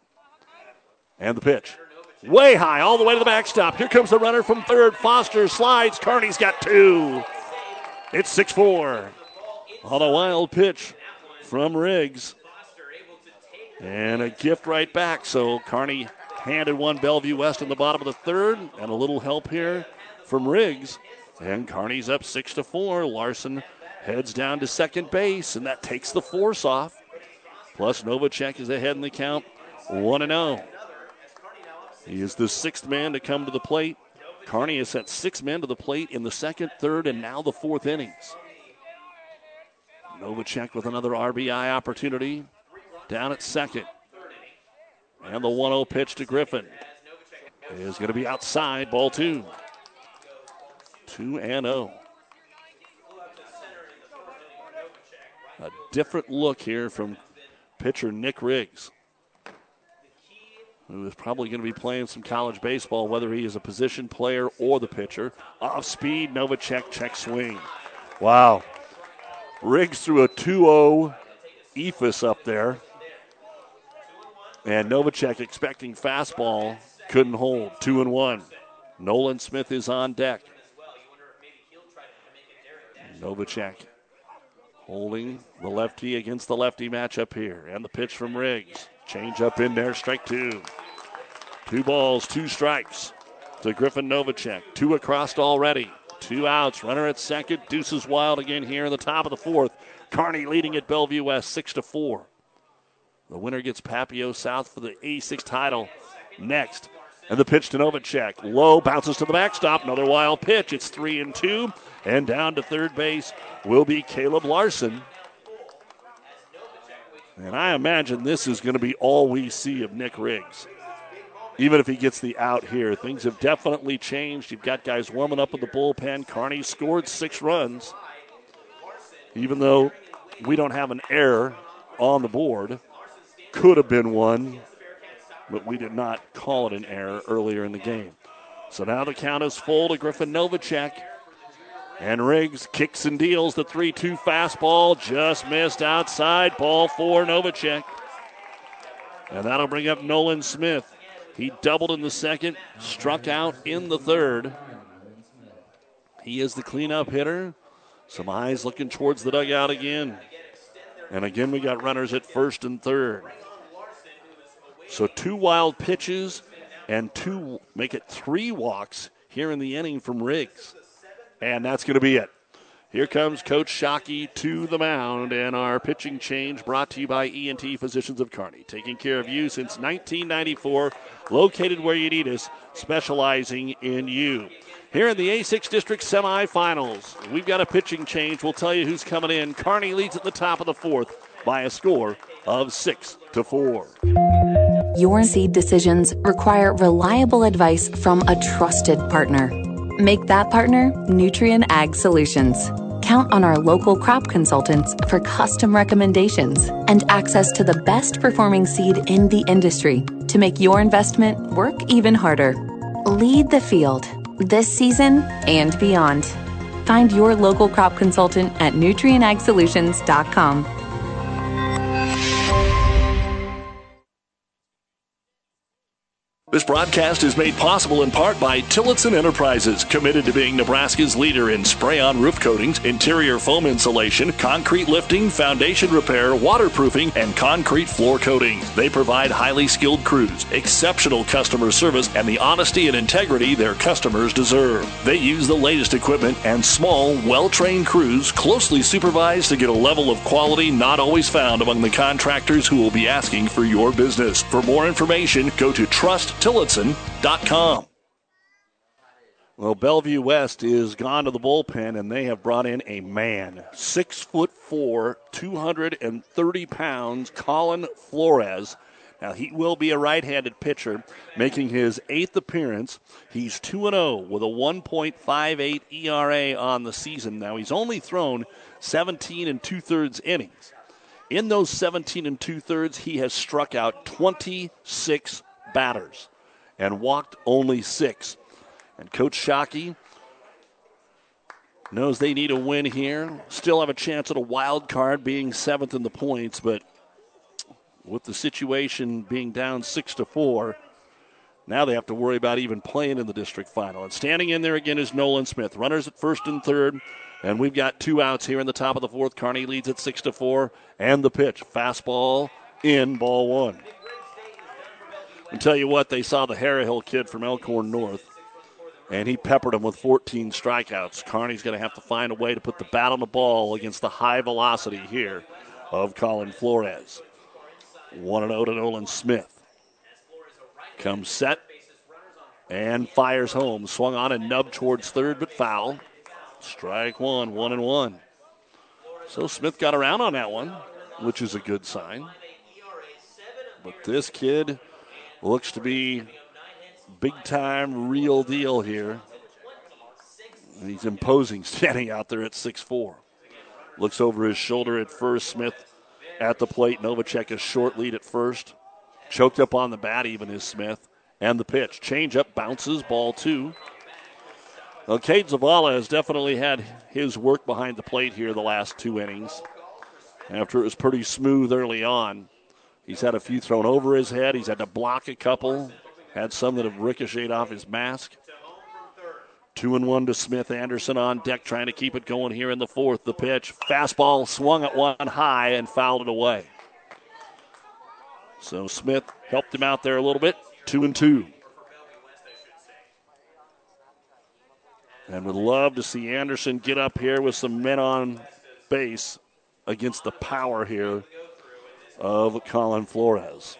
And the pitch. Way high, all the way to the backstop. Here comes the runner from third. Foster slides. Kearney's got two. It's 6 4 on a wild pitch from Riggs. And a gift right back. So Kearney handed one Bellevue West in the bottom of the third, and a little help here from Riggs. And Kearney's up six to four. Larson heads down to second base, and that takes the force off. Plus Novacek is ahead in the count, one and zero. Oh. He is the sixth man to come to the plate. Kearney has sent six men to the plate in the second, third, and now the fourth innings. Novacek with another RBI opportunity down at second. And the 1 0 pitch to Griffin is going to be outside, ball two. 2 and 0. A different look here from pitcher Nick Riggs, who is probably going to be playing some college baseball, whether he is a position player or the pitcher. Off speed, Novacek check swing. Wow. Riggs threw a 2 0 eephus up there. And Novacek expecting fastball, couldn't hold. 2 and 1. Nolan Smith is on deck. Novacek holding the lefty against the lefty matchup here. And the pitch from Riggs. Change up in there, strike two. Two balls, two strikes to Griffin Novacek. Two across already. Two outs. Runner at second. Deuces wild again here in the top of the fourth. Kearney leading at Bellevue West six to four. The winner gets Papio South for the A6 title next. And the pitch to Novacek. Low bounces to the backstop. Another wild pitch. It's three and two. And down to third base will be Caleb Larson. And I imagine this is going to be all we see of Nick Riggs. Even if he gets the out here. Things have definitely changed. You've got guys warming up in the bullpen. Kearney scored six runs, even though we don't have an error on the board. Could have been one, but we did not call it an error earlier in the game. So now the count is full to Griffin Novacek. And Riggs kicks and deals the 3 2 fastball, just missed outside. Ball for Novacek. And that'll bring up Nolan Smith. He doubled in the second, struck out in the third. He is the cleanup hitter. Some eyes looking towards the dugout again. And again, we got runners at first and third. So two wild pitches and two, make it three walks here in the inning from Riggs. And that's going to be it. Here comes Coach Shockey to the mound, and our pitching change brought to you by ENT Physicians of Kearney, taking care of you since 1994, located where you need us, specializing in you. Here in the A6 District semifinals, we've got a pitching change. We'll tell you who's coming in. Kearney leads at the top of the fourth by a score of six to four. Your seed decisions require reliable advice from a trusted partner. Make that partner Nutrien Ag Solutions. Count on our local crop consultants for custom recommendations and access to the best performing seed in the industry to make your investment work even harder. Lead the field this season and beyond. Find your local crop consultant at nutrienagsolutions.com. This broadcast is made possible in part by Tillotson Enterprises, committed to being Nebraska's leader in spray on roof coatings, interior foam insulation, concrete lifting, foundation repair, waterproofing, and concrete floor coatings. They provide highly skilled crews, exceptional customer service, and the honesty and integrity their customers deserve. They use the latest equipment and small, well trained crews closely supervised to get a level of quality not always found among the contractors who will be asking for your business. For more information, go to Trust tillotson.com. Well, Bellevue West is gone to the bullpen, and they have brought in a man, six foot four, 230 pounds, Colin Flores. Now he will be a right-handed pitcher, making his eighth appearance. He's 2 0 with a 1.58 ERA on the season. Now he's only thrown 17 and two thirds innings. In those 17 and two thirds, he has struck out 26 batters and walked only six. And Coach Shockey knows they need a win here. Still have a chance at a wild card, being seventh in the points, but with the situation being down six to four, now they have to worry about even playing in the district final. And standing in there again is Nolan Smith. Runners at first and third. And we've got two outs here in the top of the fourth. Kearney leads at six to four. And the pitch. Fastball in ball one. Tell you what, they saw the Harrihill kid from Elkhorn North, and he peppered him with 14 strikeouts. Kearney's going to have to find a way to put the bat on the ball against the high velocity here of Colin Flores. 1 0 to Nolan Smith. Comes set and fires home. Swung on and nubbed towards third, but foul. Strike one, one and one. So Smith got around on that one, which is a good sign. But this kid looks to be big time, real deal here. He's imposing <laughs> standing out there at 6'4. Looks over his shoulder at first. Smith at the plate. Novacek a short lead at first. Choked up on the bat, even is Smith. And the pitch. Change up, bounces, ball two. Well, Cade Zavala has definitely had his work behind the plate here the last two innings. After it was pretty smooth early on. He's had a few thrown over his head. He's had to block a couple. Had some that have ricocheted off his mask. Two and one to Smith. Anderson on deck trying to keep it going here in the fourth. The pitch. Fastball swung at one high and fouled it away. So Smith helped him out there a little bit. Two and two. And would love to see Anderson get up here with some men on base against the power here of Colin Flores.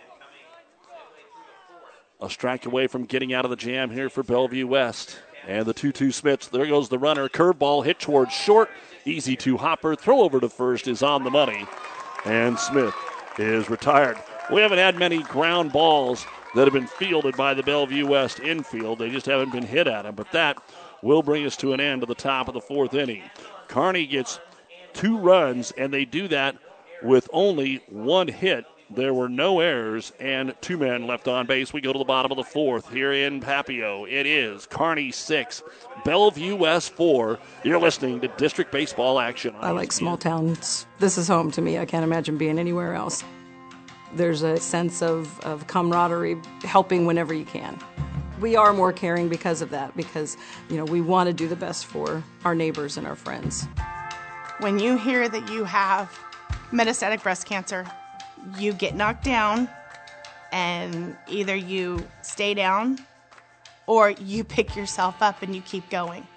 A strike away from getting out of the jam here for Bellevue West. And the 2 2 Smiths. There goes the runner. Curveball hit towards short. Easy to Hopper. Throw over to first is on the money. And Smith is retired. We haven't had many ground balls that have been fielded by the Bellevue West infield. They just haven't been hit at them. But that will bring us to an end of the top of the fourth inning. Kearney gets two runs, and they do that with only one hit. There were no errors and two men left on base. We go to the bottom of the fourth here in Papio. It is Kearney 6, Bellevue West 4. You're listening to District Baseball Action. I like small towns. This is home to me. I can't imagine being anywhere else. There's a sense of, of camaraderie, helping whenever you can. We are more caring because of that, because you know we want to do the best for our neighbors and our friends. When you hear that you have metastatic breast cancer, you get knocked down and either you stay down or you <laughs> pick yourself up and you keep going.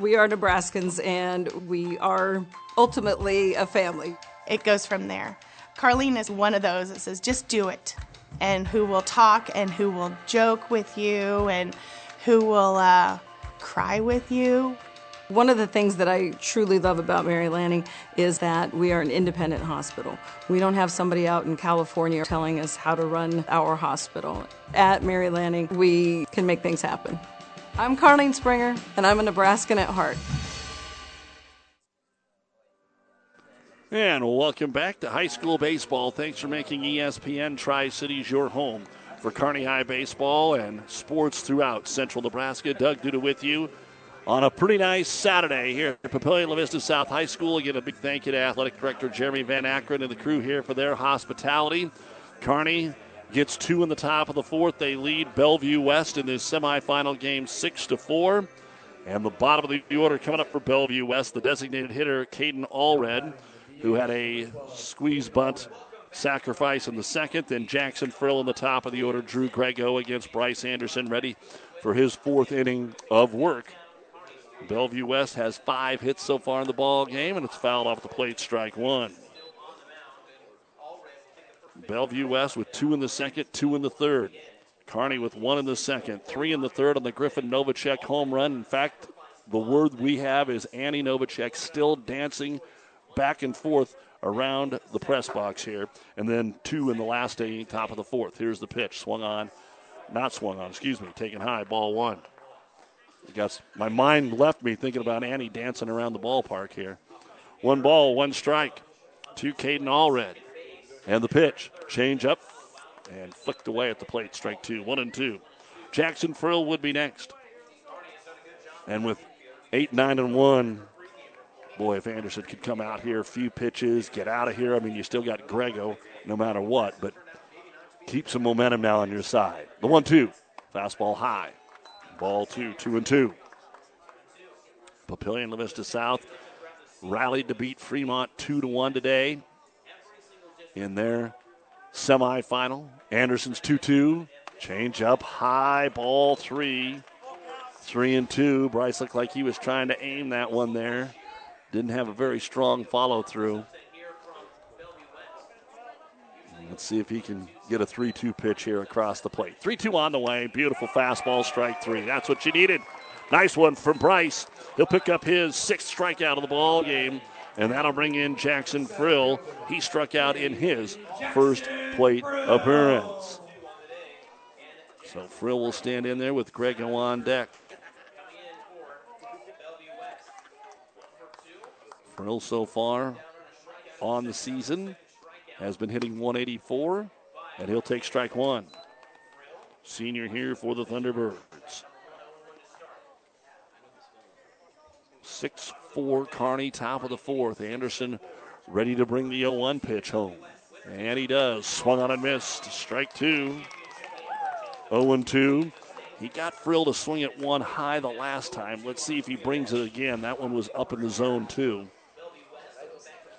We are Nebraskans and we are ultimately a family. It goes from there. Carlene is one of those that says, just do it, and who will talk and who will joke with you and who will uh, cry with you. One of the things that I truly love about Mary Lanning is that we are an independent hospital. We don't have somebody out in California telling us how to run our hospital. At Mary Lanning, we can make things happen. I'm Carlene Springer, and I'm a Nebraskan at heart. And welcome back to high school baseball. Thanks for making ESPN Tri Cities your home for Kearney High baseball and sports throughout central Nebraska. Doug Duda with you on a pretty nice Saturday here at Papillion La Vista South High School. Again, a big thank you to Athletic Director Jeremy Van Akron and the crew here for their hospitality. Kearney gets two in the top of the fourth. They lead Bellevue West in this semifinal game six to four. And the bottom of the order coming up for Bellevue West, the designated hitter, Caden Allred who had a squeeze bunt sacrifice in the second. Then Jackson Frill in the top of the order. Drew Grego against Bryce Anderson, ready for his fourth inning of work. Bellevue West has five hits so far in the ball game, and it's fouled off the plate, strike one. Bellevue West with two in the second, two in the third. Kearney with one in the second, three in the third on the Griffin Novacek home run. In fact, the word we have is Annie Novacek still dancing back and forth around the press box here. And then two in the last inning, top of the fourth. Here's the pitch. Swung on. Not swung on, excuse me. Taken high. Ball one. I guess my mind left me thinking about Annie dancing around the ballpark here. One ball, one strike to Caden Allred. And the pitch. Change up and flicked away at the plate. Strike two. One and two. Jackson Frill would be next. And with eight, nine, and one, boy, if Anderson could come out here, a few pitches, get out of here. I mean, you still got Grego no matter what, but keep some momentum now on your side. The one two, fastball high, ball two, two and two. Papillion La Vista South rallied to beat Fremont two to one today in their semifinal. Anderson's two two, change up high, ball three, three and two. Bryce looked like he was trying to aim that one there. Didn't have a very strong follow through. Let's see if he can get a 3 2 pitch here across the plate. 3 2 on the way. Beautiful fastball, strike three. That's what you needed. Nice one from Bryce. He'll pick up his sixth strikeout of the ball game, and that'll bring in Jackson Frill. He struck out in his first plate appearance. So Frill will stand in there with Grego on deck. Frill so far on the season has been hitting 184, and he'll take strike one. Senior here for the Thunderbirds. 6 4 Kearney, top of the fourth. Anderson ready to bring the 0 1 pitch home. And he does. Swung on and missed. Strike two. 0 2. He got Frill to swing it one high the last time. Let's see if he brings it again. That one was up in the zone, too.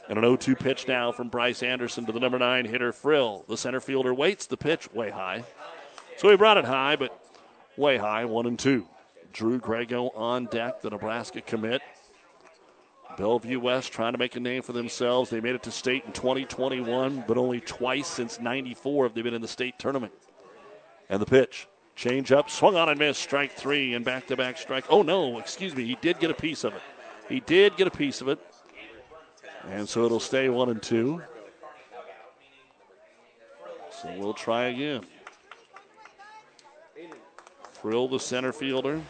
And an 0 2 pitch now from Bryce Anderson to the number nine hitter, Frill. The center fielder waits the pitch way high. So he brought it high, but way high, one and two. Drew Grego on deck, the Nebraska commit. Bellevue West trying to make a name for themselves. They made it to state in 2021, but only twice since 94 have they been in the state tournament. And the pitch. Change up, swung on and missed. Strike three and back to back strike. Oh, no, excuse me. He did get a piece of it. He did get a piece of it. And so it'll stay one and two. So we'll try again. Frill, the center fielder.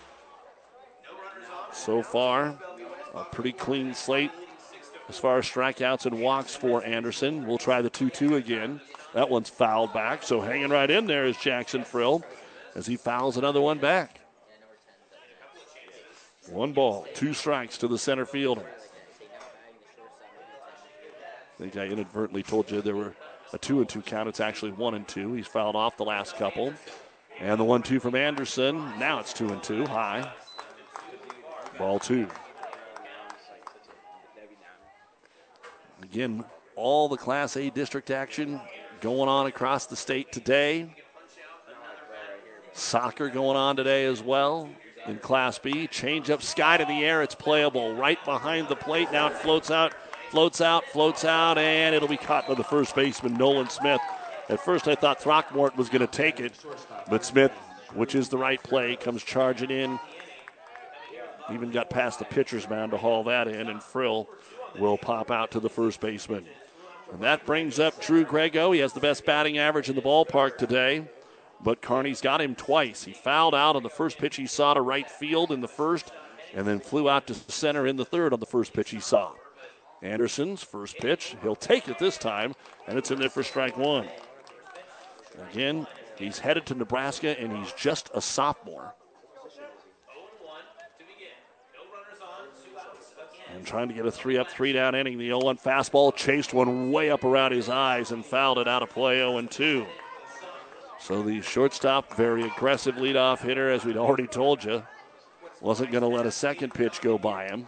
So far, a pretty clean slate as far as strikeouts and walks for Anderson. We'll try the 2 2 again. That one's fouled back, so hanging right in there is Jackson Frill as he fouls another one back. One ball, two strikes to the center fielder. I think I inadvertently told you there were a two and two count. It's actually one and two. He's fouled off the last couple. And the one two from Anderson. Now it's two and two. High. Ball two. Again, all the Class A district action going on across the state today. Soccer going on today as well in Class B. Change up sky to the air. It's playable right behind the plate. Now it floats out, floats out, floats out, and it'll be caught by the first baseman, Nolan Smith. At first, I thought Throckmorton was going to take it, but Smith, which is the right play, comes charging in. Even got past the pitcher's mound to haul that in, and Frill will pop out to the first baseman. And that brings up Drew Grego. He has the best batting average in the ballpark today, but Kearney's got him twice. He fouled out on the first pitch he saw to right field in the first, and then flew out to center in the third on the first pitch he saw. Anderson's first pitch, he'll take it this time, and it's in there for strike one. Again, he's headed to Nebraska, and he's just a sophomore. And trying to get a three up, three down inning. The 0 1 fastball chased one way up around his eyes and fouled it out of play 0 2. So the shortstop, very aggressive leadoff hitter, as we'd already told you, wasn't going to let a second pitch go by him.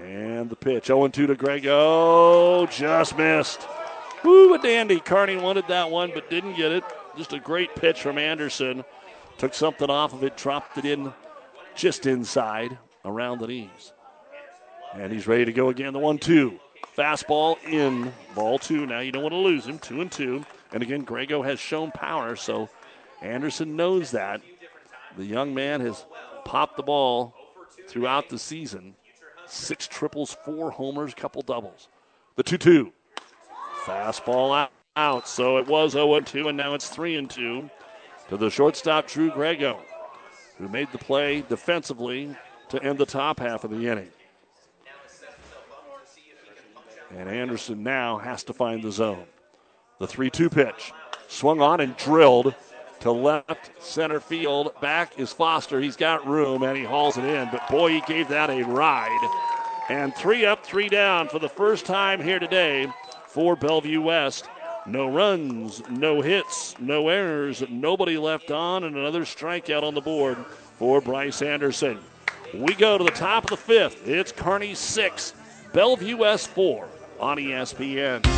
And the pitch 0 2 to Grego. Oh, just missed. Woo, a dandy. Kearney wanted that one, but didn't get it. Just a great pitch from Anderson. Took something off of it, dropped it in just inside around the knees. And he's ready to go again. The 1 2. Fastball in. Ball two. Now you don't want to lose him. Two and two. And again, Grego has shown power, so Anderson knows that. The young man has popped the ball throughout the season. Six triples, four homers, couple doubles. The 2 2. Fastball out, out. So it was 0 2, and now it's 3 and 2 to the shortstop, Drew Grego, who made the play defensively to end the top half of the inning. And Anderson now has to find the zone. The 3 2 pitch swung on and drilled to left center field. Back is Foster. He's got room and he hauls it in. But boy, he gave that a ride. And three up, three down for the first time here today for Bellevue West. No runs, no hits, no errors, nobody left on, and another strikeout on the board for Bryce Anderson. We go to the top of the fifth. It's Kearney 6, Bellevue West 4 on ESPN.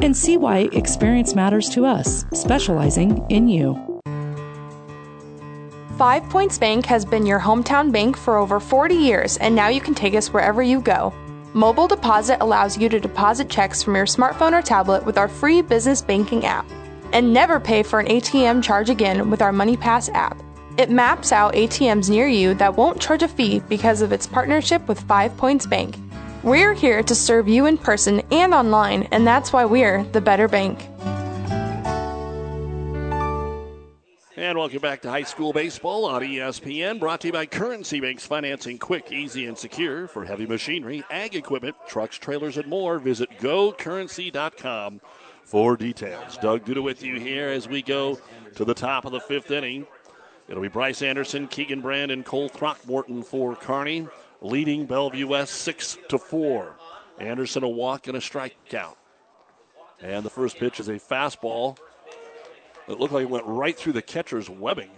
and see why experience matters to us, specializing in you. Five Points Bank has been your hometown bank for over 40 years, and now you can take us wherever you go. Mobile Deposit allows you to deposit checks from your smartphone or tablet with our free business banking app. And never pay for an ATM charge again with our MoneyPass app. It maps out ATMs near you that won't charge a fee because of its partnership with Five Points Bank. We're here to serve you in person and online, and that's why we're the better bank. And welcome back to high school baseball on ESPN, brought to you by Currency Banks Financing, quick, easy, and secure for heavy machinery, ag equipment, trucks, trailers, and more. Visit gocurrency.com for details. Doug Duda with you here as we go to the top of the fifth inning. It'll be Bryce Anderson, Keegan Brand, and Cole Throckmorton for Kearney, leading Bellevue West six to four. Anderson a walk and a strikeout. And the first pitch is a fastball. It looked like it went right through the catcher's webbing.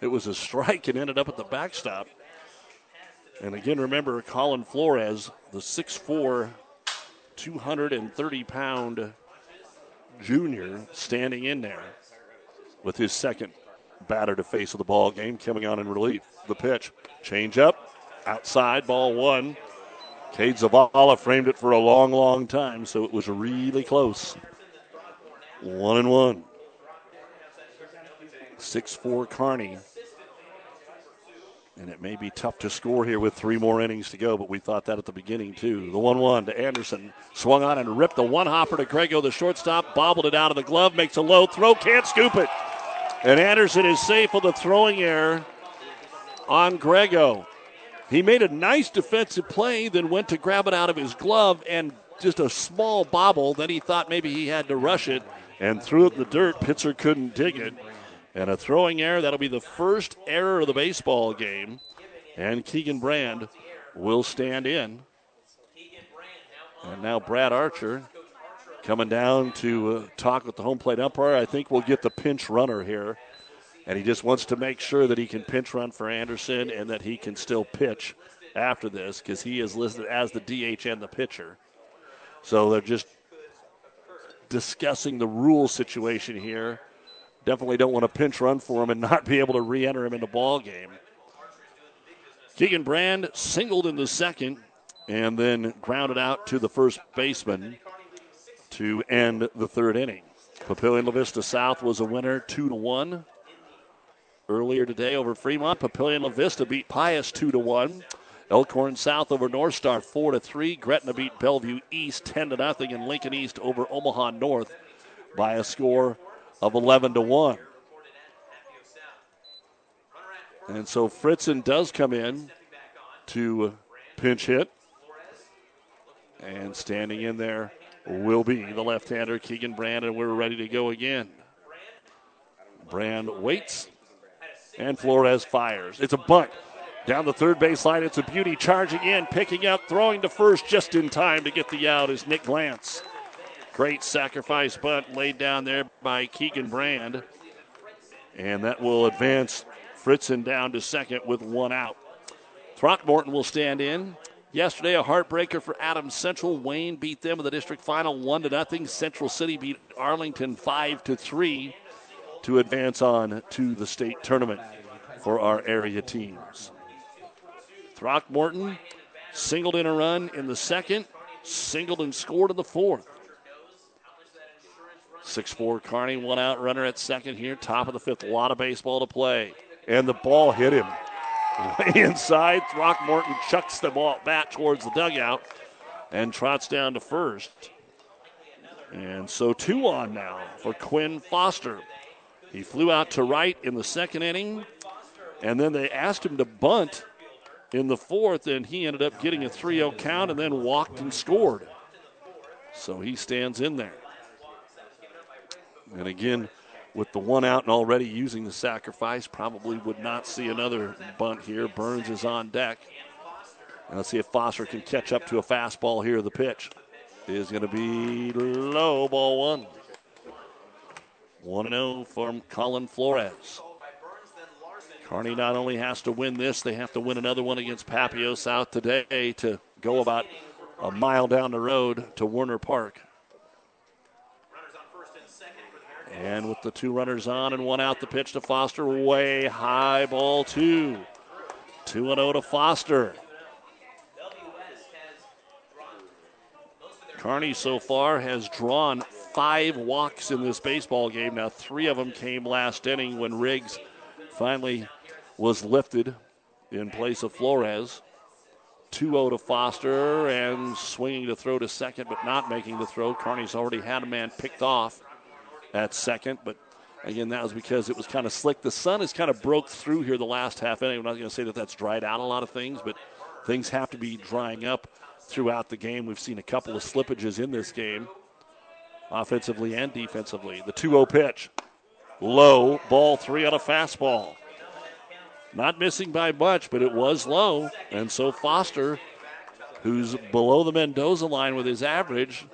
It was a strike and ended up at the backstop. And again, remember Colin Flores, the 6'4, 230 pound junior, standing in there with his second batter to face of the ball game coming on in relief. The pitch, change up, outside, ball one. Cade Zavala framed it for a long, long time, so it was really close. One and one. 6 4 Kearney. And it may be tough to score here with three more innings to go, but we thought that at the beginning, too. The 1 1 to Anderson. Swung on and ripped the one hopper to Grego, the shortstop, bobbled it out of the glove, makes a low throw, can't scoop it. And Anderson is safe with a throwing error on Grego. He made a nice defensive play, then went to grab it out of his glove and just a small bobble. Then he thought maybe he had to rush it and threw it in the dirt. Pitcher couldn't dig it. And a throwing error. That'll be the first error of the baseball game. And Keegan Brand will stand in. And now Brad Archer coming down to uh, talk with the home plate umpire. I think we'll get the pinch runner here and he just wants to make sure that he can pinch run for Anderson and that he can still pitch after this because he is listed as the DH and the pitcher. So they're just discussing the rule situation here. Definitely don't want to pinch run for him and not be able to re-enter him in the ball game. Keegan Brand singled in the second and then grounded out to the first baseman to end the third inning. Papillion La Vista South was a winner, two to one earlier today over Fremont. Papillion La Vista beat Pius 2 to 1. Elkhorn South over North Star 4 to 3. Gretna beat Bellevue East 10 to nothing, and Lincoln East over Omaha North by a score of 11 to 1. And so Fritzen does come in to pinch hit. And standing in there will be the left hander, Keegan Brand, and we're ready to go again. Brand waits, and Flores fires. It's a bunt. Down the third base line, it's a beauty charging in, picking up, throwing to first just in time to get the out is Nick Glantz. Great sacrifice bunt laid down there by Keegan Brand. And that will advance Fritzen down to second with one out. Throckmorton will stand in. Yesterday, a heartbreaker for Adams Central. Wayne beat them in the district final one to nothing. Central City beat Arlington five to three to advance on to the state tournament for our area teams. Throckmorton singled in a run in the second, singled and scored in the fourth. 6 4 Kearney, one out runner at second here, top of the fifth. A lot of baseball to play. And the ball hit him. Way <laughs> inside, Throckmorton chucks the ball back towards the dugout and trots down to first. And so two on now for Quinn Foster. He flew out to right in the second inning, and then they asked him to bunt in the fourth, and he ended up getting a 3 0 count and then walked and scored. So he stands in there. And again, with the one out and already using the sacrifice, probably would not see another bunt here. Burns is on deck. And let's see if Foster can catch up to a fastball here. The pitch is going to be low, ball one. 1 0 from Colin Flores. Kearney not only has to win this, they have to win another one against Papio South today to go about a mile down the road to Werner Park. And with the two runners on and one out, the pitch to Foster, way high ball two. 2 0 to Foster. Kearney so far has drawn five walks in this baseball game. Now, three of them came last inning when Riggs finally was lifted in place of Flores. 2 0 to Foster and swinging to throw to second, but not making the throw. Kearney's already had a man picked off at second, but again, that was because it was kind of slick. The sun has kind of broke through here the last half inning. I'm not going to say that that's dried out a lot of things, but things have to be drying up throughout the game. We've seen a couple of slippages in this game. Offensively and defensively. The 2 0 pitch. Low, ball three on a fastball. Not missing by much, but it was low. And so Foster, who's below the Mendoza line with his average,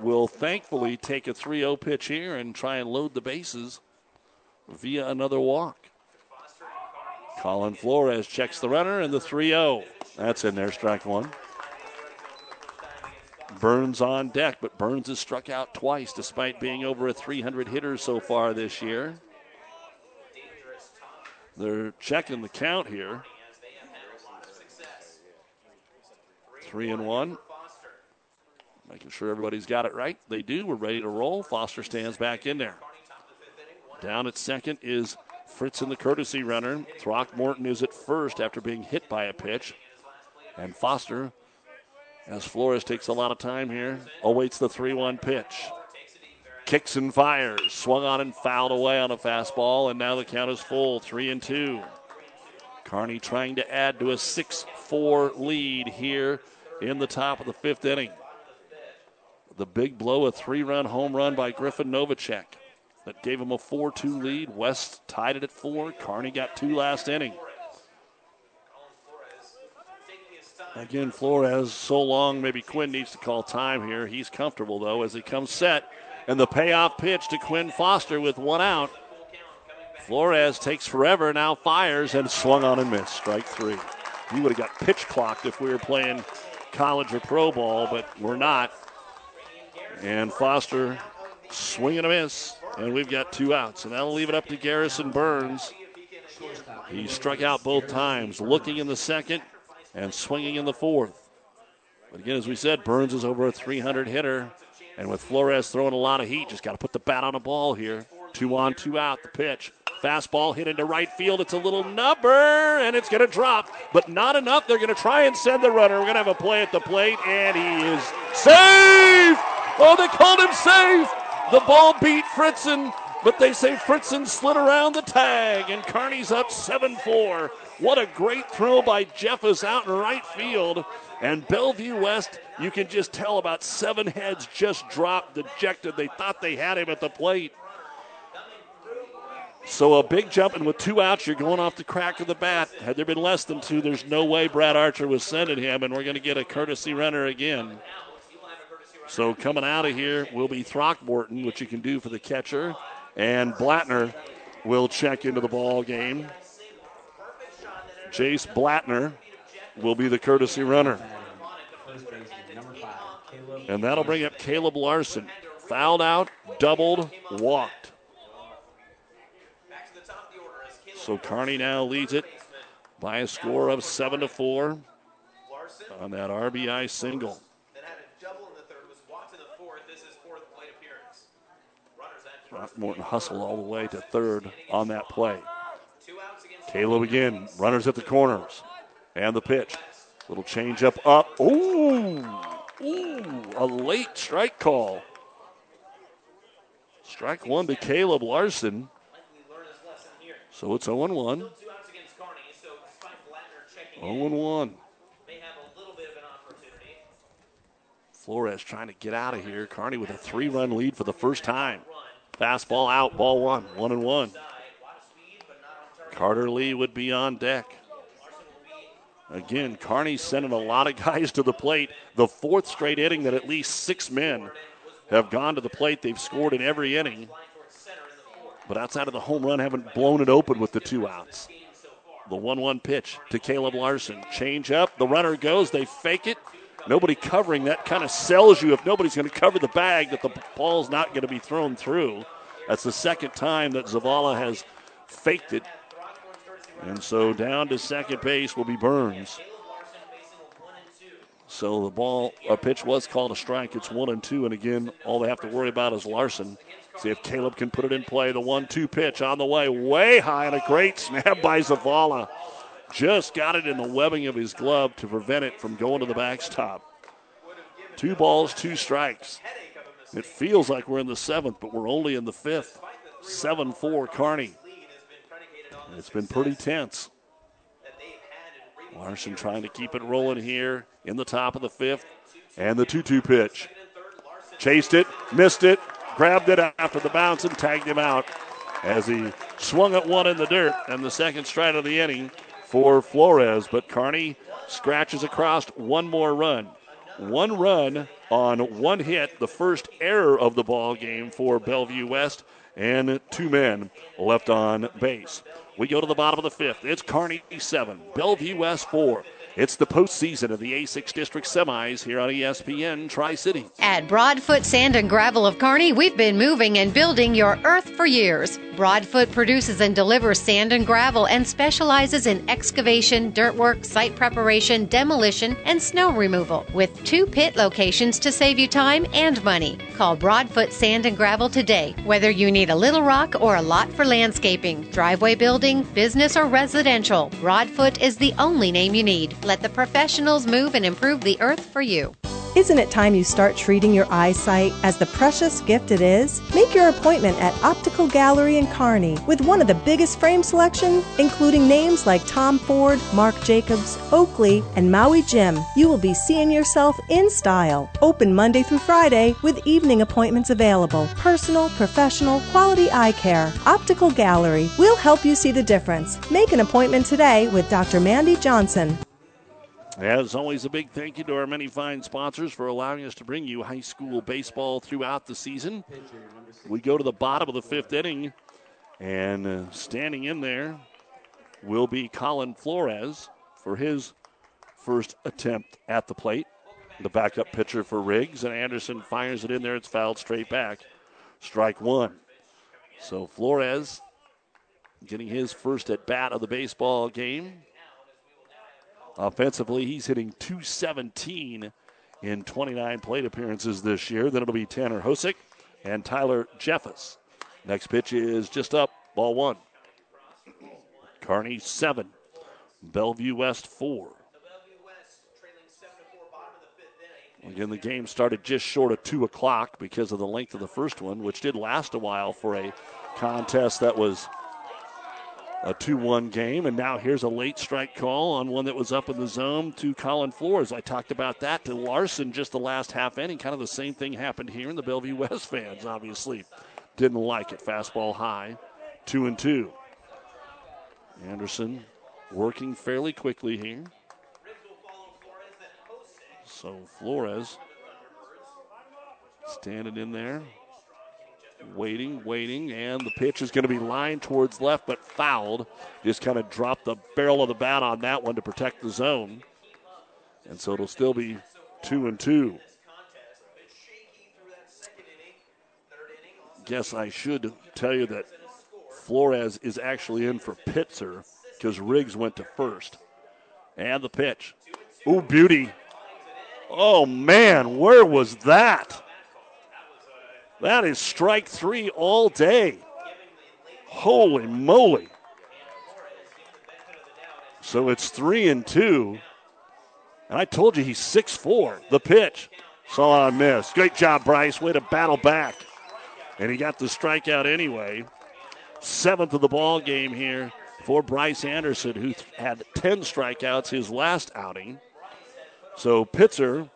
will thankfully take a 3 0 pitch here and try and load the bases via another walk. Colin Flores checks the runner and the 3 0. That's in there, strike one. Burns on deck, but Burns has struck out twice despite being over a 300 hitter so far this year. They're checking the count here. Three and one. Making sure everybody's got it right. They do. We're ready to roll. Foster stands back in there. Down at second is Fritzen, the courtesy runner. Throckmorton is at first after being hit by a pitch. And Foster, as Flores takes a lot of time here, awaits the 3 1 pitch. Kicks and fires. Swung on and fouled away on a fastball, and now the count is full 3 and 2. Kearney trying to add to a 6 4 lead here in the top of the fifth inning. The big blow, a three run home run by Griffin Novacek that gave him a 4 2 lead. West tied it at four. Kearney got two last inning. Again, Flores, so long, maybe Quinn needs to call time here. He's comfortable, though, as he comes set. And the payoff pitch to Quinn Foster with one out. Flores takes forever, now fires, and swung on and missed. Strike three. We would have got pitch clocked if we were playing college or pro ball, but we're not. And Foster swinging a miss, and we've got two outs. And that'll leave it up to Garrison Burns. He struck out both times, looking in the second and swinging in the fourth. But again, as we said, Burns is over a 300 hitter. And with Flores throwing a lot of heat, just got to put the bat on the ball here. Two on, two out, the pitch. Fastball hit into right field. It's a little number, and it's going to drop, but not enough. They're going to try and send the runner. We're going to have a play at the plate, and he is safe. Oh, they called him safe. The ball beat Fritzen, but they say Fritzen slid around the tag, and Kearney's up 7 4. What a great throw by Jeffus out in right field. And Bellevue West, you can just tell about seven heads just dropped, dejected. They thought they had him at the plate. So a big jump, and with two outs, you're going off the crack of the bat. Had there been less than two, there's no way Brad Archer was sending him, and we're going to get a courtesy runner again. So coming out of here will be Throckmorton, which you can do for the catcher, and Blattner will check into the ball game. Jace Blattner will be the courtesy runner. And that'll bring up Caleb Larson. Fouled out, doubled, walked. So Kearney now leads it by a score of seven to four on that RBI single. Throckmorton hustled all the way to third on that play. Caleb again, runners at the corners, and the pitch. Little change up, up. Ooh, ooh, a late strike call. Strike one to Caleb Larson. So it's 0 1. 0 1. Flores trying to get out of here. Kearney with a three run lead for the first time. Fastball out, ball one, one and one. Carter Lee would be on deck. Again, Kearney sending a lot of <laughs> guys to the plate. The fourth straight inning that at least six men have gone to the plate. They've scored in every inning. But outside of the home run, haven't blown it open with the two outs. The 1 1 pitch to Caleb Larson. Change up. The runner goes. They fake it. Nobody covering. That kind of sells you if nobody's going to cover the bag that the ball's not going to be thrown through. That's the second time that Zavala has faked it. And so down to second base will be Burns. So the ball, a pitch was called a strike. It's one and two. And again, all they have to worry about is Larson. See if Caleb can put it in play. The one two pitch on the way, way high, and a great snap <laughs> by Zavala. Just got it in the webbing of his glove to prevent it from going to the backstop. Two balls, two strikes. It feels like we're in the seventh, but we're only in the fifth. 7 4 Kearney. It's been pretty tense. Larson trying to keep it rolling here in the top of the fifth. And the 2 2 pitch. chased it, missed it, grabbed it after the bounce, and tagged him out as he swung at one in the dirt. And the second strike of the inning for Flores. But Kearney scratches across one more run. One run on one hit, the first error of the ball game for Bellevue West, and two men left on base. We go to the bottom of the fifth. It's Kearney 7, Bellevue West 4. It's the postseason of the A6 District semis here on ESPN Tri City. At Broadfoot Sand and Gravel of Kearney, we've been moving and building your earth for years. Broadfoot produces and delivers sand and gravel and specializes in excavation, dirt work, site preparation, demolition, and snow removal with two pit locations to save you time and money. Call Broadfoot Sand and Gravel today, whether you need a little rock or a lot for landscaping, driveway building, business, or residential. Broadfoot is the only name you need. Let the professionals move and improve the earth for you. Isn't it time you start treating your eyesight as the precious gift it is? Make your appointment at Optical Gallery in Kearney with one of the biggest frame selection, including names like Tom Ford, Marc Jacobs, Oakley, and Maui Jim. You will be seeing yourself in style. Open Monday through Friday with evening appointments available. Personal, professional, quality eye care. Optical Gallery. We'll help you see the difference. Make an appointment today with Dr. Mandy Johnson. As always, a big thank you to our many fine sponsors for allowing us to bring you high school baseball throughout the season. We go to the bottom of the fifth inning, and uh, standing in there will be Colin Flores for his first attempt at the plate. The backup pitcher for Riggs, and Anderson fires it in there. It's fouled straight back. Strike one. So Flores getting his first at bat of the baseball game. Offensively, he's hitting 217 in 29 plate appearances this year. Then it'll be Tanner Hosick and Tyler Jeffus. Next pitch is just up, ball one. Kearney seven, Bellevue West four. Again, the game started just short of two o'clock because of the length of the first one, which did last a while for a contest that was a 2 1 game. And now here's a late strike call on one that was up in the zone to Colin Flores. I talked about that to Larson just the last half inning. Kind of the same thing happened here, and the Bellevue West fans obviously didn't like it. Fastball high, 2 and 2. Anderson working fairly quickly here. So Flores standing in there, waiting, waiting, and the pitch is going to be lined towards left, but fouled. Just kind of dropped the barrel of the bat on that one to protect the zone. And so it'll still be two and two. Guess I should tell you that Flores is actually in for Pitzer because Riggs went to first. And the pitch. Ooh, beauty. Oh, man, where was that? That is strike three all day. Holy moly. So it's three and two. And I told you he's six four. The pitch. Saw on miss. Great job, Bryce. Way to battle back. And he got the strikeout anyway. Seventh of the ball game here for Bryce Anderson, who had 10 strikeouts his last outing. So Pitzer,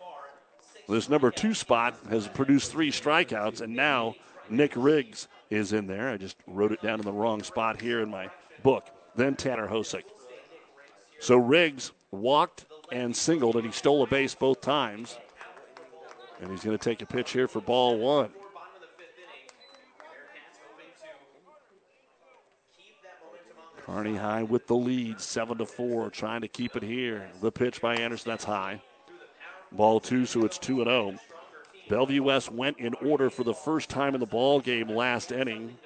this number two spot, has produced three strikeouts, and now Nick Riggs is in there. I just wrote it down in the wrong spot here in my book. Then Tanner Hosick. So Riggs walked and singled, and he stole a base both times. And he's going to take a pitch here for ball one. Kearney high with the lead, seven to four, trying to keep it here. The pitch by Anderson, that's high. Ball two, so it's two and zero. Bellevue West went in order for the first time in the ball game last inning.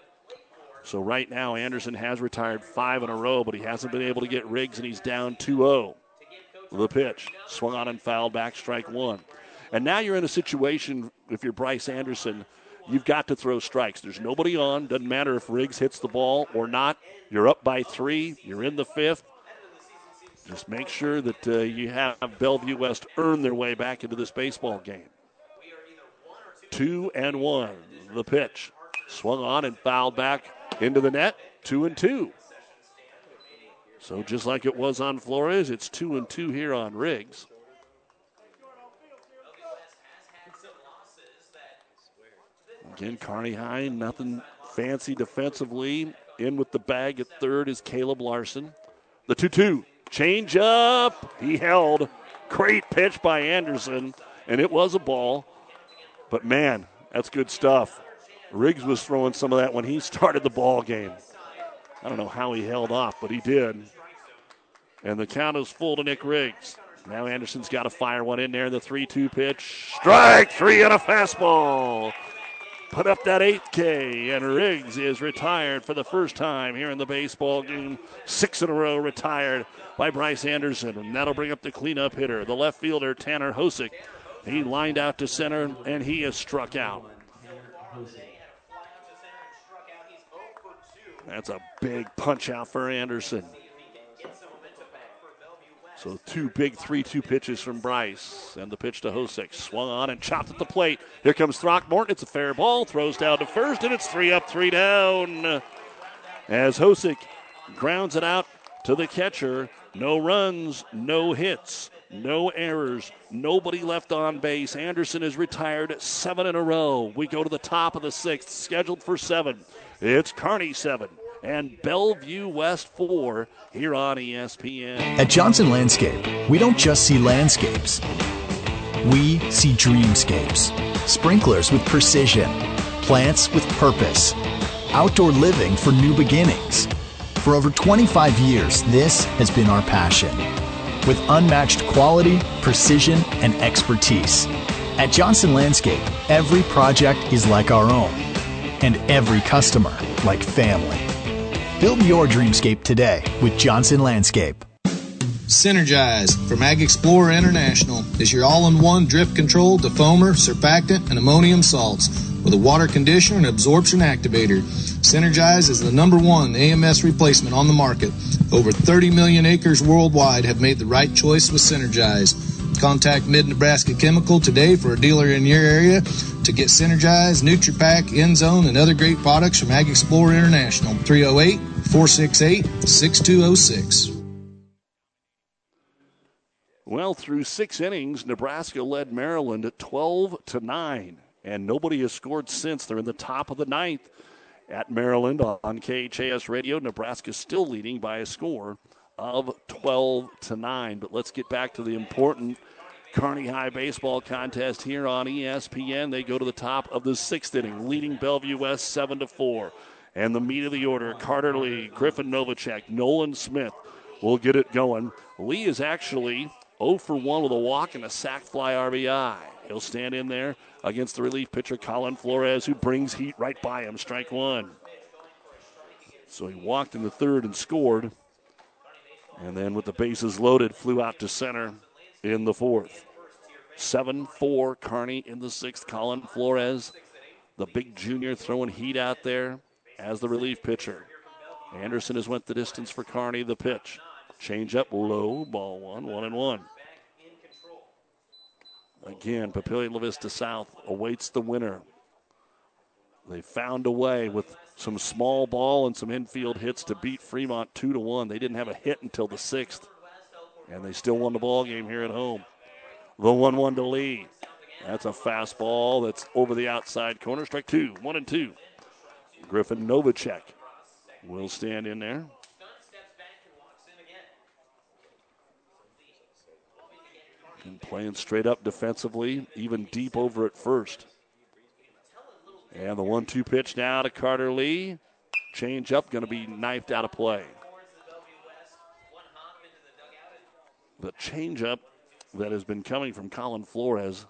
So right now, Anderson has retired five in a row, but he hasn't been able to get Riggs, and he's down 2 0. The pitch swung on and fouled back, strike one. And now you're in a situation, if you're Bryce Anderson, you've got to throw strikes. There's nobody on. Doesn't matter if Riggs hits the ball or not. You're up by three. You're in the fifth. Just make sure that uh, you have Bellevue West earn their way back into this baseball game. Two and one. The pitch swung on and fouled back into the net. Two and two. So just like it was on Flores, it's two and two here on Riggs. Again, Kearney High, nothing fancy defensively. In with the bag at third is Caleb Larson. The 2 2. Change up. He held. Great pitch by Anderson, and it was a ball. But man, that's good stuff. Riggs was throwing some of that when he <laughs> started the ball game. I don't know how he held off, but he did. And the count is full to Nick Riggs. Now Anderson's got to fire one in there. The 3 2 pitch. Strike three on a fastball. Put up that 8K, and Riggs is retired for the first time here in the baseball game. Six in a row retired by Bryce Anderson. And that'll bring up the cleanup hitter, the left fielder, Tanner Hosick. He lined out to center, and he is struck out. That's a big punch out for Anderson. So two big 3-2 pitches from Bryce. And the pitch to Hosick. Swung on and chopped at the plate. Here comes Throckmorton. It's a fair ball. Throws down to first, and it's three up, three down. As Hosick grounds it out to the catcher. No runs, no hits, no errors, nobody left on base. Anderson is retired seven in a row. We go to the top of the sixth, scheduled for seven. It's Kearney seven and Bellevue West 4 here on ESPN. At Johnson Landscape, we don't just see landscapes, we see dreamscapes. Sprinklers with precision, plants with purpose, outdoor living for new beginnings. For over 25 years, this has been our passion. With unmatched quality, precision, and expertise. At Johnson Landscape, every project is like our own, and every customer like family. Build your dreamscape today with Johnson Landscape. Synergize from AgXplore International is your all-in-one drip control, defoamer, surfactant, and ammonium salts with a water conditioner and absorption activator. Synergize is the number one AMS replacement on the market. Over 30 million acres worldwide have made the right choice with Synergize. Contact Mid Nebraska Chemical today for a dealer in your area to get Synergize, NutriPack, Endzone, and other great products from AgXplore International. 308 468 6206. Well, through six innings, Nebraska led Maryland 12 to 9, and nobody has scored since. They're in the top of the ninth at Maryland on KHAS Radio. Nebraska still leading by a score of 12 to 9. But let's get back to the important Kearney High baseball contest here on ESPN. They go to the top of the sixth inning, leading Bellevue West 7 to 4. And the meat of the order Carter Lee, Griffin Novacek, Nolan Smith will get it going. Lee is actually 0 for 1 with a walk and a sac fly RBI. He'll stand in there against the relief pitcher Colin Flores, who brings heat right by him. Strike one. So he walked in the third and scored. And then with the bases loaded, flew out to center in the fourth. 7 4 Kearney in the sixth. Colin Flores, the big junior, throwing heat out there as the relief pitcher. Anderson has went the distance for Kearney. The pitch. Change up low, ball one, one and one. Again, Papillion La Vista South awaits the winner. They found a way with some small ball and some infield hits to beat Fremont two to one. They didn't have a hit until the sixth, and they still won the ball game here at home. The one-one to Lee. That's a fastball that's over the outside corner. Strike two, one and two. Griffin Novacek will stand in there. And playing straight up defensively, even deep over at first. And the one two pitch now to Carter Lee. Change up, going to be knifed out of play. The changeup that has been coming from Colin Flores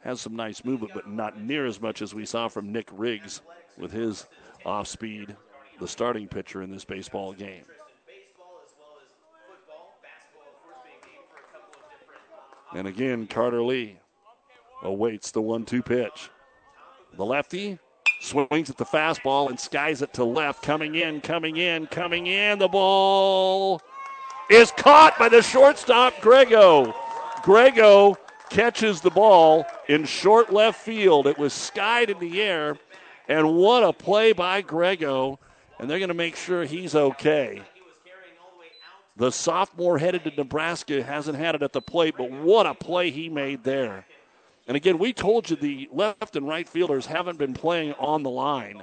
has some nice movement, but not near as much as we saw from Nick Riggs with his off speed, the starting pitcher in this baseball game. And again, Carter Lee awaits the one two pitch. The lefty swings at the fastball and skies it to left. Coming in, coming in, coming in. The ball is caught by the shortstop, Grego. Grego catches the ball in short left field. It was skied in the air. And what a play by Grego. And they're going to make sure he's okay. The sophomore headed to Nebraska hasn't had it at the plate, but what a play he made there. And again, we told you the left and right fielders haven't been playing on the line.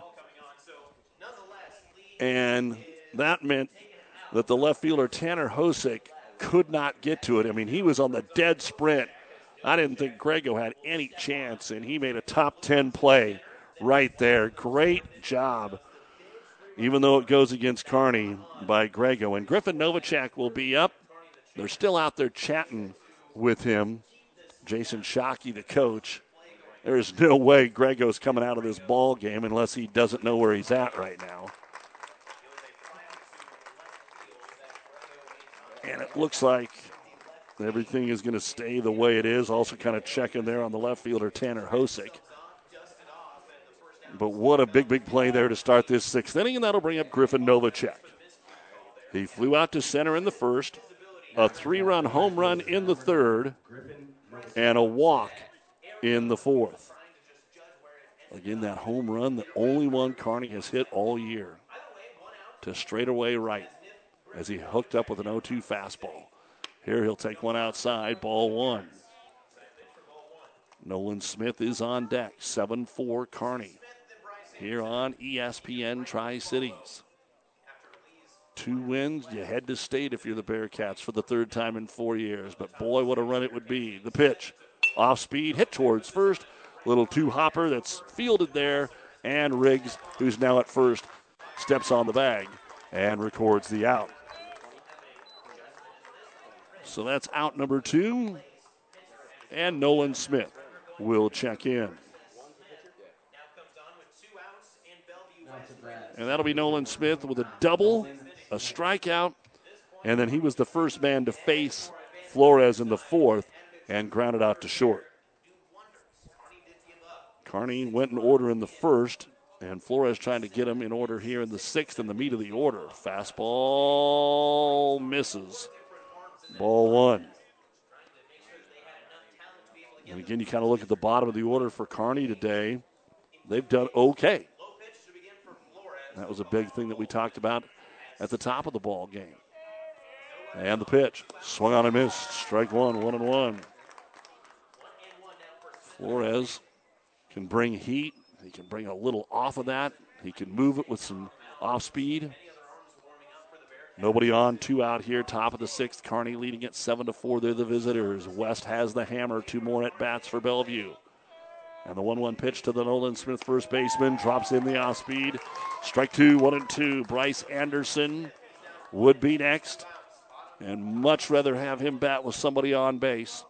And that meant that the left fielder, Tanner Hosick, could not get to it. I mean, he was on the dead sprint. I didn't think Grego had any chance, and he made a top 10 play right there. Great job, even though it goes against Kearney by Grego. And Griffin Novacek will be up. They're still out there chatting with him. Jason Shockey, the coach. There is no way Grego's coming out of this ball game unless he doesn't know where he's at right now. And it looks like everything is going to stay the way it is. Also, kind of checking there on the left fielder, Tanner Hosick. But what a big, big play there to start this sixth inning, and that'll bring up Griffin Novacek. He flew out to center in the first, a three run home run in the third, and a walk in the fourth. Again, that home run, the only one Kearney has hit all year to straightaway right as he hooked up with an 0 2 fastball. Here he'll take one outside, ball one. Nolan Smith is on deck, 7 4 Kearney. Here on ESPN Tri Cities. Two wins, you head to state if you're the Bearcats for the third time in four years. But boy, what a run it would be. The pitch, off speed, hit towards first. Little two hopper that's fielded there. And Riggs, who's now at first, steps on the bag and records the out. So that's out number two. And Nolan Smith will check in. And that'll be Nolan Smith with a double, a strikeout, and then he was the first man to face Flores in the fourth and grounded out to short. Kearney went in order in the first, and Flores trying to get him in order here in the sixth in the meat of the order. Fastball misses. Ball one. And again, you kind of look at the bottom of the order for Kearney today. They've done okay. That was a big thing that we talked about at the top of the ball game. And the pitch. Swung on and missed. Strike one, one and one. Flores can bring heat. He can bring a little off of that. He can move it with some off speed. Nobody on, two out here, top of the sixth. Kearney leading it seven to four. They're the visitors. West has the hammer. Two more at bats for Bellevue. And the 1 1 pitch to the Nolan Smith first baseman drops in the off speed. Strike two, one and two. Bryce Anderson would be next. And much rather have him bat with somebody on base.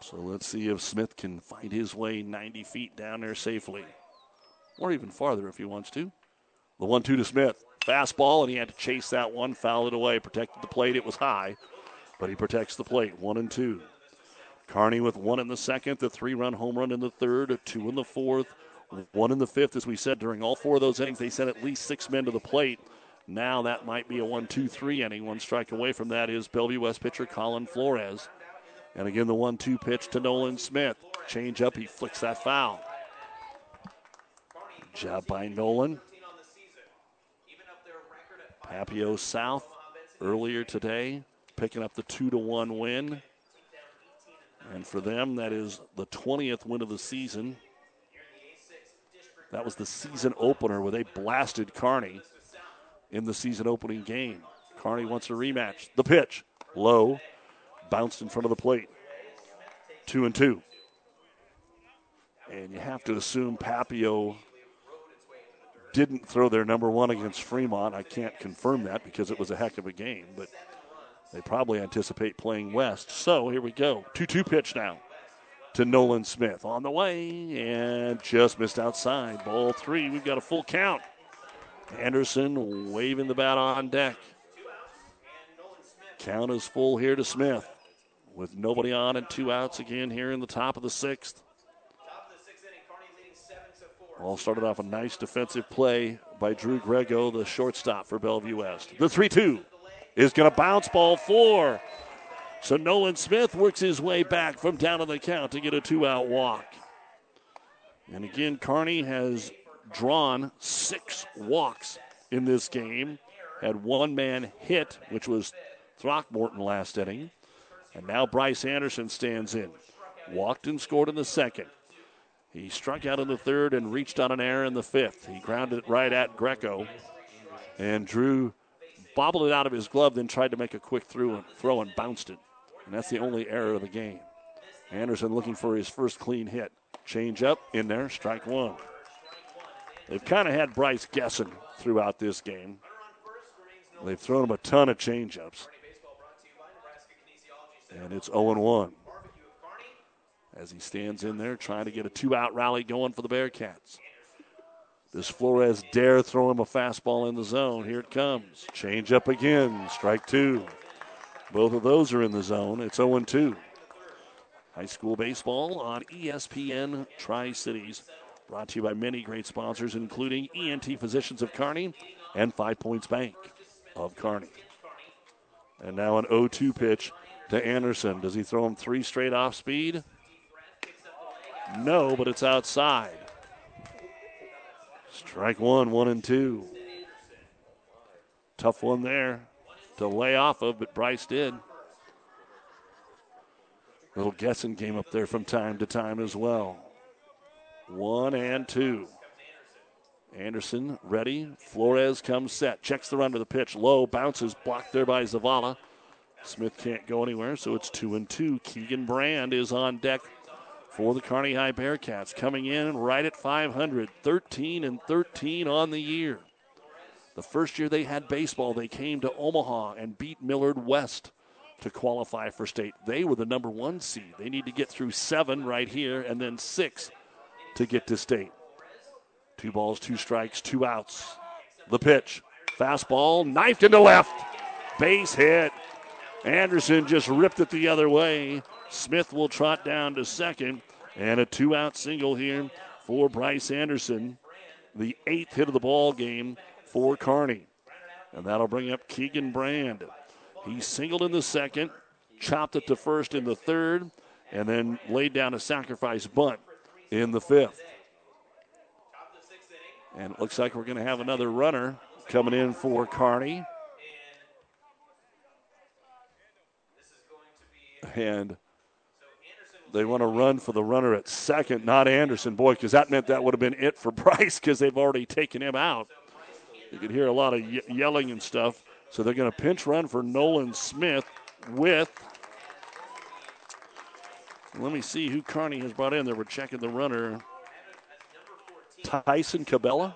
So let's see if Smith can find his way 90 feet down there safely. Or even farther if he wants to. The 1 2 to Smith. Fastball, and he had to chase that one, foul it away, protected the plate. It was high, but he protects the plate. One and two. Kearney with one in the second, the three run home run in the third, two in the fourth, one in the fifth. As we said, during all four of those innings, they sent at least six men to the plate. Now that might be a one, two, three inning. One strike away from that is Bellevue West pitcher Colin Flores. And again, the one two pitch to Nolan Smith. Change up, he flicks that foul. Good job by Nolan. Papio South earlier today, picking up the two to one win. And for them, that is the 20th win of the season. That was the season opener where they blasted Kearney in the season opening game. Kearney wants a rematch. The pitch, low, bounced in front of the plate. Two and two. And you have to assume Papio didn't throw their number one against Fremont. I can't confirm that because it was a heck of a game, but they probably anticipate playing West. So here we go. 2 2 pitch now to Nolan Smith. On the way and just missed outside. Ball three. We've got a full count. Anderson waving the bat on deck. Count is full here to Smith with nobody on and two outs again here in the top of the sixth. All started off a nice defensive play by Drew Grego, the shortstop for Bellevue West. The 3 2 is going to bounce ball four. So Nolan Smith works his way back from down on the count to get a two out walk. And again, Kearney has drawn six walks in this game. Had one man hit, which was Throckmorton last inning. And now Bryce Anderson stands in. Walked and scored in the second. He struck out in the third and reached on an error in the fifth. He grounded it right at Grego. And Drew bobbled it out of his glove, then tried to make a quick throw and, throw and bounced it. And that's the only error of the game. Anderson looking for his first clean hit. Change up in there, strike one. They've kind of had Bryce guessing throughout this game. They've thrown him a ton of changeups. And it's 0 1 as he stands in there trying to get a two out rally going for the Bearcats. Does Flores dare throw him a fastball in the zone? Here it comes. Change up again. Strike two. Both of those are in the zone. It's 0 2. High school baseball on ESPN Tri Cities. Brought to you by many great sponsors, including ENT Physicians of Kearney and Five Points Bank of Kearney. And now an 0 2 pitch to Anderson. Does he throw him three straight off speed? No, but it's outside. Strike one, one and two. Tough one there to lay off of, but Bryce did. Little guessing game up there from time to time as well. One and two. Anderson ready. Flores comes set. Checks the run to the pitch. Low. Bounces. Blocked there by Zavala. Smith can't go anywhere, so it's two and two. Keegan Brand is on deck for the Kearney High Bearcats, coming in right at 500, 13 and 13 on the year. The first year they had baseball, they came to Omaha and beat Millard West to qualify for state. They were the number one seed. They need to get through seven right here and then six to get to state. Two balls, two strikes, two outs. The pitch. Fastball, knifed into left. Base hit. Anderson just ripped it the other way. Smith will trot down to second. And a two out single here for Bryce Anderson. The eighth hit of the ball game for Kearney. And that'll bring up Keegan Brand. He singled in the second, chopped it to first in the third, and then laid down a sacrifice bunt in the fifth. And it looks like we're going to have another runner coming in for Kearney. And they want to run for the runner at second, not Anderson. Boy, because that meant that would have been it for <laughs> Bryce because they've already taken him out. You can hear a lot of ye- yelling and stuff. So they're going to pinch run for Nolan Smith with. Let me see who Kearney has brought in there. We're checking the runner. Tyson Cabela.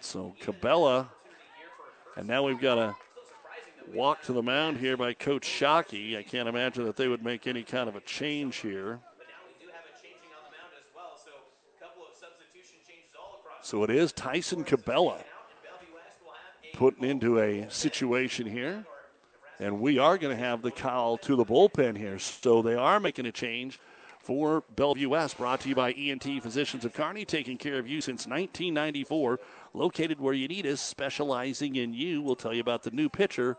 So Cabela, and now we've got a walk to the mound here by Coach Shockey. I can't imagine that they would make any kind of a change here. So it is Tyson Cabela putting into a situation here. And we are going to have the call to the bullpen here. So they are making a change for Bellevue West. Brought to you by ENT Physicians of Kearney, taking care of you since 1994. Located where you need us, specializing in you. We'll tell you about the new pitcher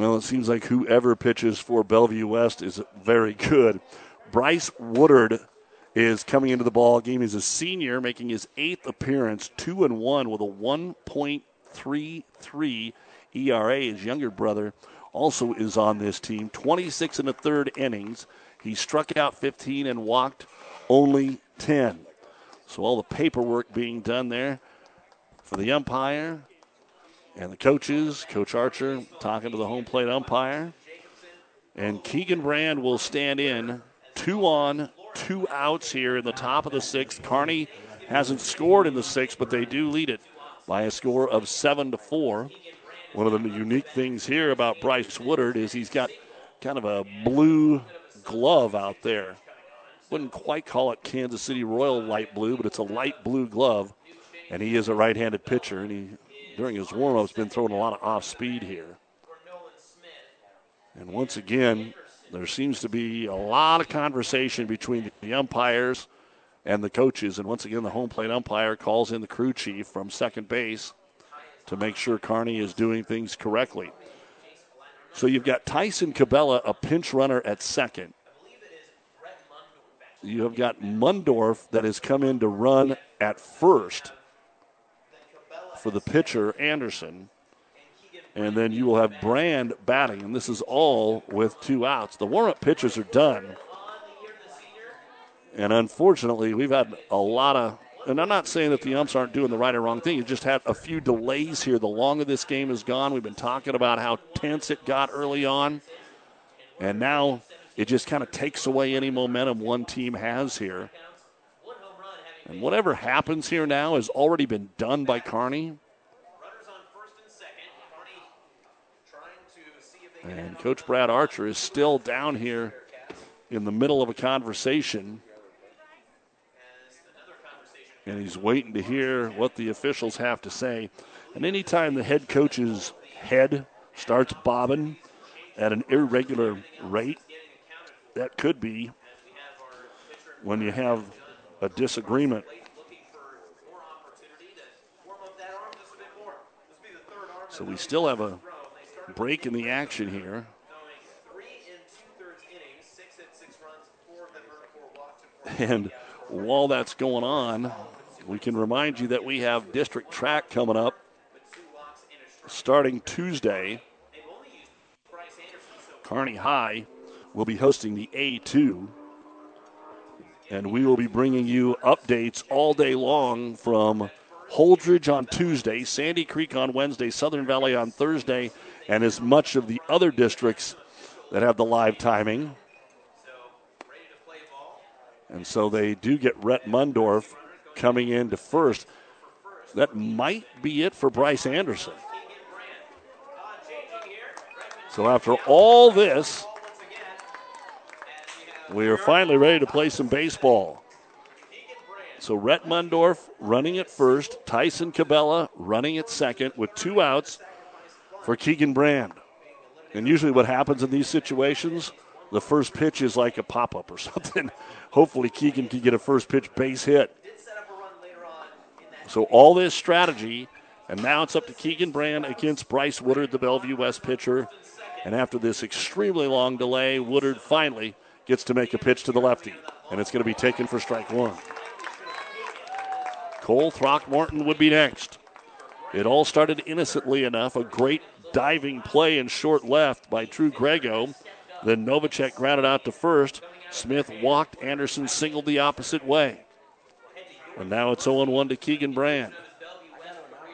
Well, it seems like whoever pitches for Bellevue West is very good. Bryce Woodard is coming into the ball game. He's a senior, making his eighth appearance, two and one with a 1.33 ERA. His younger brother also is on this team. 26 and a third innings. He struck out 15 and walked only 10. So all the paperwork being done there for the umpire And the coaches, Coach Archer talking to the home plate umpire. And Keegan Brand will stand in. Two on, two outs here in the top of the sixth. Kearney hasn't scored in the sixth, but they do lead it by a score of seven to four. One of the unique things here about Bryce Woodard is he's got kind of a blue glove out there. Wouldn't quite call it Kansas City Royal light blue, but it's a light blue glove. And he is a right handed pitcher, and he, during his warm up, has been throwing a lot of off speed here. And once again, there seems to be a lot of conversation between the umpires and the coaches. And once again, the home plate umpire calls in the crew chief from second base to make sure Kearney is doing things correctly. So you've got Tyson Cabela, a pinch runner at second. You have got Mundorf that has come in to run at first for the pitcher, Anderson. And then you will have Brand batting, and this is all with two outs. The warm up pitches are done. And unfortunately, we've had a lot of, and I'm not saying that the umps aren't doing the right or wrong thing. You just had a few delays here. The longer this game has gone, we've been talking about how tense it got early on. And now it just kind of takes away any momentum one team has here. And whatever happens here now has already been done by Kearney. And Coach Brad Archer is still down here in the middle of a conversation. And he's waiting to hear what the officials have to say. And anytime the head coach's head starts bobbing at an irregular rate, that could be when you have a disagreement. So we still have a break in the action here. And while that's going on, we can remind you that we have district track coming up starting Tuesday. Kearney High will be hosting the A2. And we will be bringing you updates all day long from Holdrege on Tuesday, Sandy Creek on Wednesday, Southern Valley on Thursday, and as much of the other districts that have the live timing. And so they do get Rhett Mundorf coming into first. That might be it for Bryce Anderson. So after all this, we are finally ready to play some baseball. So Rhett Mundorf running at first, Tyson Cabela running at second with two outs for Keegan Brand. And usually, what happens in these situations, the first pitch is like a pop up or <laughs> something. Hopefully, Keegan can get a first pitch base hit. So, all this strategy, and now it's up to Keegan Brand against Bryce Woodard, the Bellevue West pitcher. And after this extremely long delay, Woodard finally gets to make a pitch to the lefty, and it's going to be taken for strike one. Cole Throckmorton would be next. It all started innocently enough. A great diving play in short left by Drew Grego. Then Novacek grounded out to first. Smith walked. Anderson singled the opposite way. And now it's 0 1 to Keegan Brand.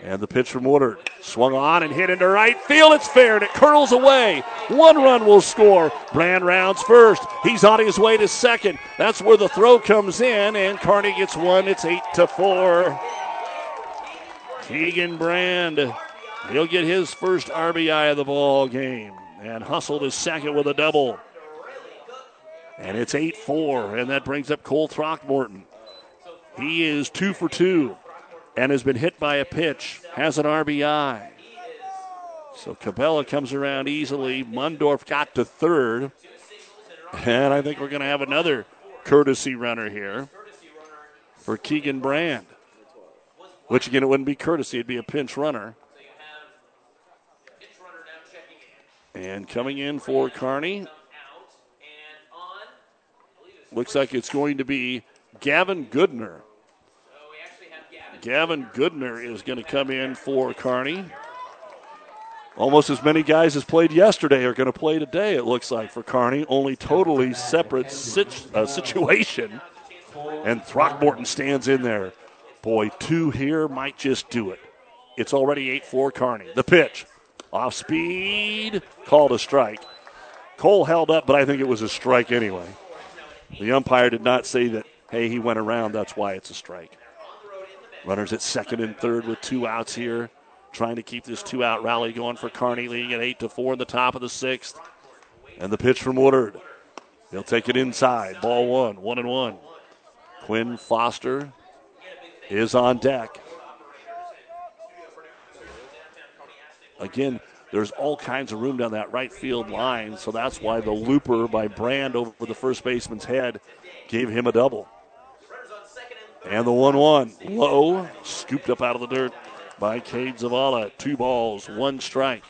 And the pitch from Woodard swung on and hit into right field. It's fair and it curls away. One run will score. Brand rounds first. He's on his way to second. That's where the throw comes in, and Kearney gets one. It's eight to four. Keegan Brand, he'll get his first RBI of the ball game, and hustled his second with a double. And it's 8 4, and that brings up Cole Throckmorton. He is two for two and has been hit by a pitch, has an RBI. So Cabela comes around easily. Mundorf got to third. And I think we're going to have another courtesy runner here for Keegan Brand. Which, again, it wouldn't be courtesy, it'd be a pinch runner. And coming in for Kearney. looks like it's going to be Gavin Goodner. Gavin Goodner is going to come in for Kearney. Almost as many guys as played yesterday are going to play today, it looks like, for Kearney. Only totally separate uh, situation. And Throckmorton stands in there. Boy, two here might just do it. It's already 8 4 Kearney. The pitch. Off speed. Called a strike. Cole held up, but I think it was a strike anyway. The umpire did not say that, hey, he went around. That's why it's a strike. Runners at second and third with two outs here. Trying to keep this two out rally going for Kearney, leading at 8 to 4 in the top of the sixth. And the pitch from Woodard. He'll take it inside. Ball one, one and one. Quinn Foster is on deck. Again, there's all kinds of room down that right field line, so that's why the looper by Brand over the first baseman's head gave him a double. And the 1 1 low, scooped up out of the dirt by Cade Zavala. Two balls, one strike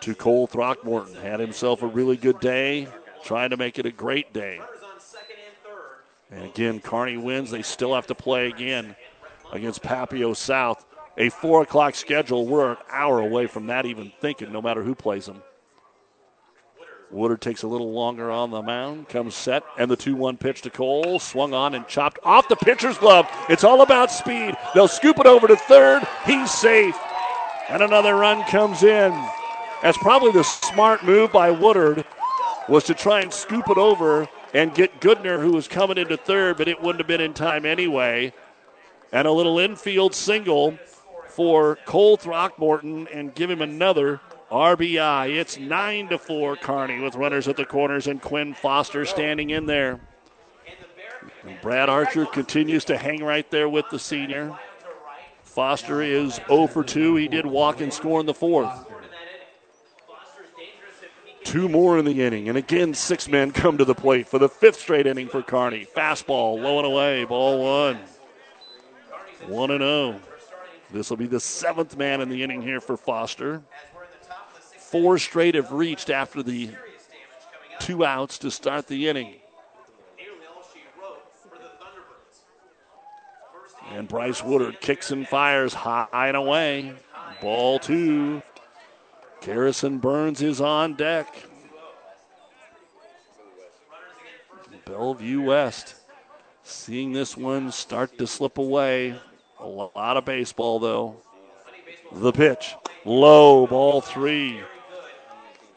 to Cole Throckmorton. Had himself a really good day, trying to make it a great day. And again, Kearney wins. They still have to play again against Papio South. A 4 o'clock schedule. We're an hour away from that even thinking, no matter who plays them. Woodard takes a little longer on the mound, comes set, and the 2 1 pitch to Cole. Swung on and chopped off the pitcher's glove. It's all about speed. They'll scoop it over to third. He's safe. And another run comes in. That's probably the smart move by Woodard was to try and scoop it over and get Goodner, who was coming into third, but it wouldn't have been in time anyway. And a little infield single for Cole Throckmorton and give him another RBI. It's 9 to 4 Kearney with runners at the corners and Quinn Foster standing in there. And Brad Archer continues to hang right there with the senior. Foster is 0 for 2. He did walk and score in the fourth. Two more in the inning, and again, six men come to the plate for the fifth straight inning for Kearney. Fastball, low and away, ball one. 1 and 0. This will be the seventh man in the inning here for Foster. Four straight have reached after the two outs to start the inning. And Bryce Woodard kicks and fires high and away. Ball two. Garrison Burns is on deck. Bellevue West seeing this one start to slip away. A lot of baseball, though. The pitch. Low, ball three.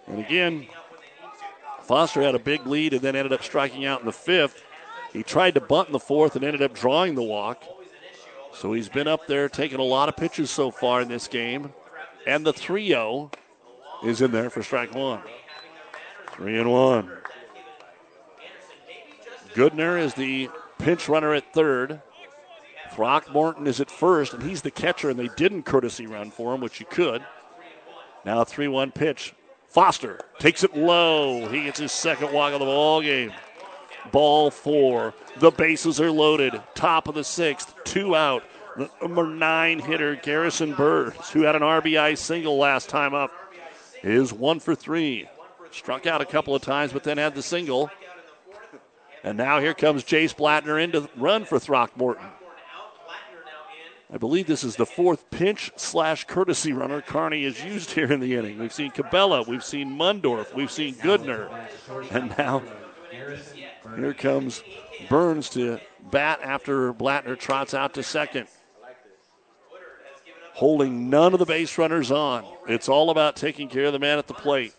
And again, Foster had a big lead and then ended up striking out in the fifth. He tried to bunt in the fourth and ended up drawing the walk. So he's been up there taking a lot of pitches so far in this game. And the 3 0 is in there for strike one. Three and one. Goodner is the pinch runner at third. Throckmorton is at first, and he's the catcher, and they didn't courtesy run for him, which you could. Now 3 1 pitch. Foster takes it low. He gets his second walk of the ball game. Ball four. The bases are loaded. Top of the sixth. Two out. The number nine hitter, Garrison Burns, who had an RBI single last time up, is one for three. Struck out a couple of times, but then had the single. And now here comes Jace Blattner in to run for Throckmorton. I believe this is the fourth pinch slash courtesy runner Kearney has used here in the inning. We've seen Cabela, we've seen Mundorf, we've seen Goodner, and now here comes Burns to bat after Blattner trots out to second. Holding none of the base runners on. It's all about taking care of the man at the plate.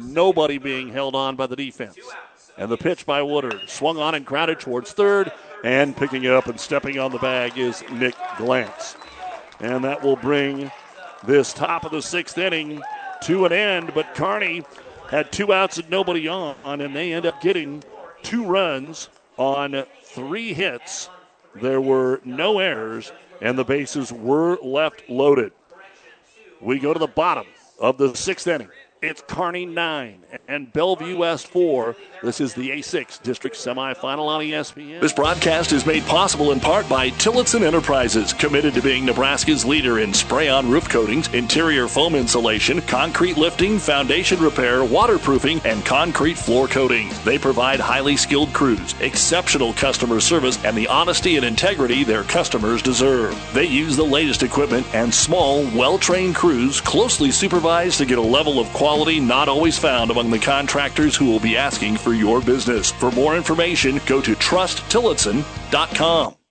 Nobody being held on by the defense. And the pitch by Woodard swung on and grounded towards third. And picking it up and stepping on the bag is Nick Glantz. And that will bring this top of the sixth inning to an end. But Kearney had two outs and nobody on, and they end up getting two runs on three hits. There were no errors, and the bases were left loaded. We go to the bottom of the sixth inning. It's Kearney 9 and Bellevue S4. This is the A6 District Semifinal on ESPN. This broadcast is made possible in part by Tillotson Enterprises, committed to being Nebraska's leader in spray on roof coatings, interior foam insulation, concrete lifting, foundation repair, waterproofing, and concrete floor coatings. They provide highly skilled crews, exceptional customer service, and the honesty and integrity their customers deserve. They use the latest equipment and small, well trained crews closely supervised to get a level of quality quality not always found among the contractors who will be asking for your business. For more information, go to trusttillotson.com.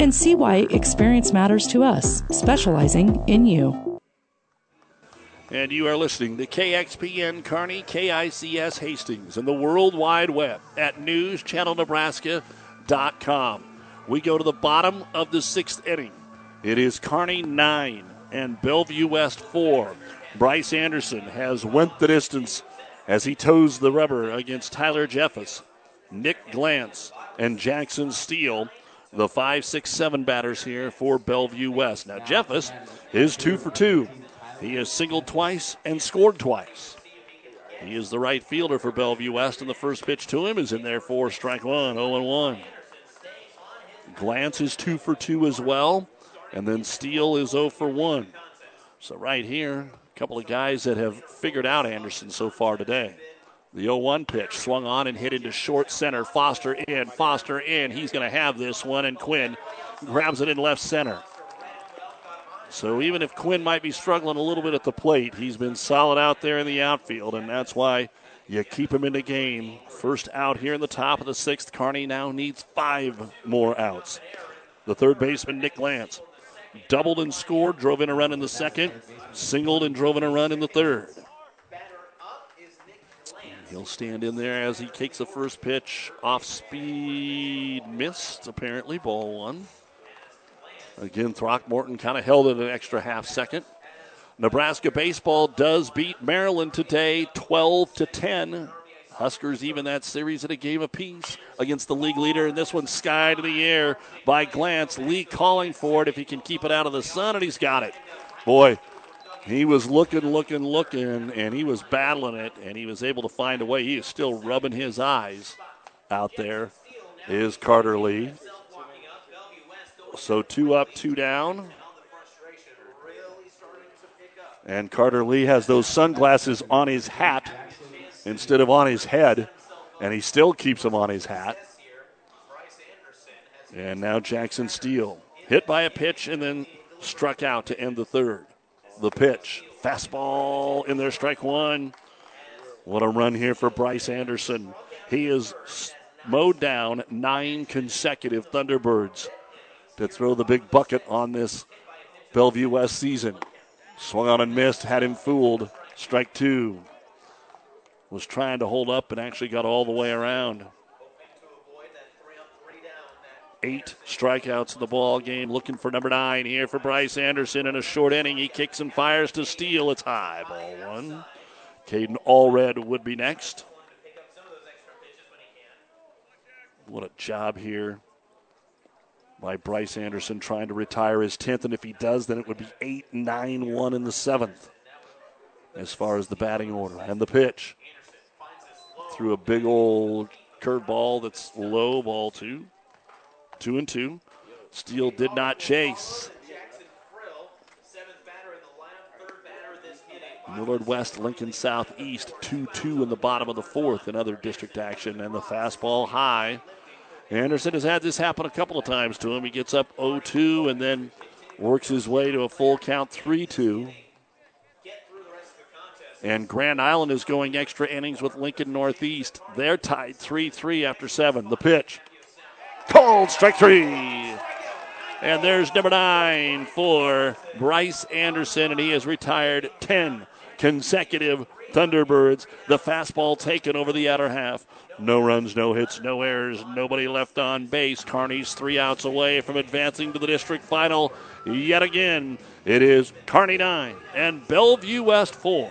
and see why experience matters to us, specializing in you. And you are listening to KXPN Kearney, KICS Hastings, and the World Wide Web at newschannelnebraska.com. We go to the bottom of the sixth inning. It is Kearney 9 and Bellevue West 4. Bryce Anderson has went the distance as he toes the rubber against Tyler Jeffus, Nick Glantz, and Jackson Steele the five, six, seven batters here for Bellevue West. Now, Jeffus is two for two. He has singled twice and scored twice. He is the right fielder for Bellevue West, and the first pitch to him is in there for strike one, 0 1. Glantz is two for two as well, and then Steele is 0 for 1. So, right here, a couple of guys that have figured out Anderson so far today. The 0 1 pitch swung on and hit into short center. Foster in, Foster in. He's going to have this one, and Quinn grabs it in left center. So even if Quinn might be struggling a little bit at the plate, he's been solid out there in the outfield, and that's why you keep him in the game. First out here in the top of the sixth. Kearney now needs five more outs. The third baseman, Nick Glantz, doubled and scored, drove in a run in the second, singled and drove in a run in the third. He'll stand in there as he takes the first pitch. Off speed, missed, apparently, ball one. Again, Throckmorton kind of held it an extra half second. Nebraska baseball does beat Maryland today 12 to 10. Huskers even that series at a game apiece against the league leader, and this one sky to the air by Glantz. Lee calling for it if he can keep it out of the sun, and he's got it. Boy, he was looking, looking, looking, and he was battling it, and he was able to find a way. He is still rubbing his eyes out there. Is Carter Lee. So two up, two down. And Carter Lee has those sunglasses on his hat instead of on his head, and he still keeps them on his hat. And now Jackson Steele hit by a pitch and then struck out to end the third the pitch. Fastball in there, strike one. What a run here for Bryce Anderson. He is mowed down nine consecutive Thunderbirds to throw the big bucket on this Bellevue West season. Swung on and missed, had him fooled. Strike two. Was trying to hold up and actually got all the way around eight strikeouts in the ball game. Looking for number nine here for Bryce Anderson in a short inning. He kicks and fires to Steele. It's high. Ball one. Caden Allred would be next. What a job here by Bryce Anderson trying to retire his 10th. And if he does, then it would be 8 9 1 in the seventh as far as the batting order. And the pitch through a big old curveball that's low, ball two. Two and two. Steele did not chase. Millard West, Lincoln Southeast, 2 2 in the bottom of the fourth in other district action, and the fastball high. Anderson has had this happen a couple of times to him. He gets up 0 2 and then works his way to a full count 3 2. And Grand Island is going extra innings with Lincoln Northeast. They're tied 3 3 after seven. The pitch. Called strike three. And there's number nine for Bryce Anderson, and he has retired 10 consecutive Thunderbirds. The fastball taken over the outer half. No runs, no hits, no errors, nobody left on base. Kearney's three outs away from advancing to the district final yet again. It is Kearney 9 and Bellevue West 4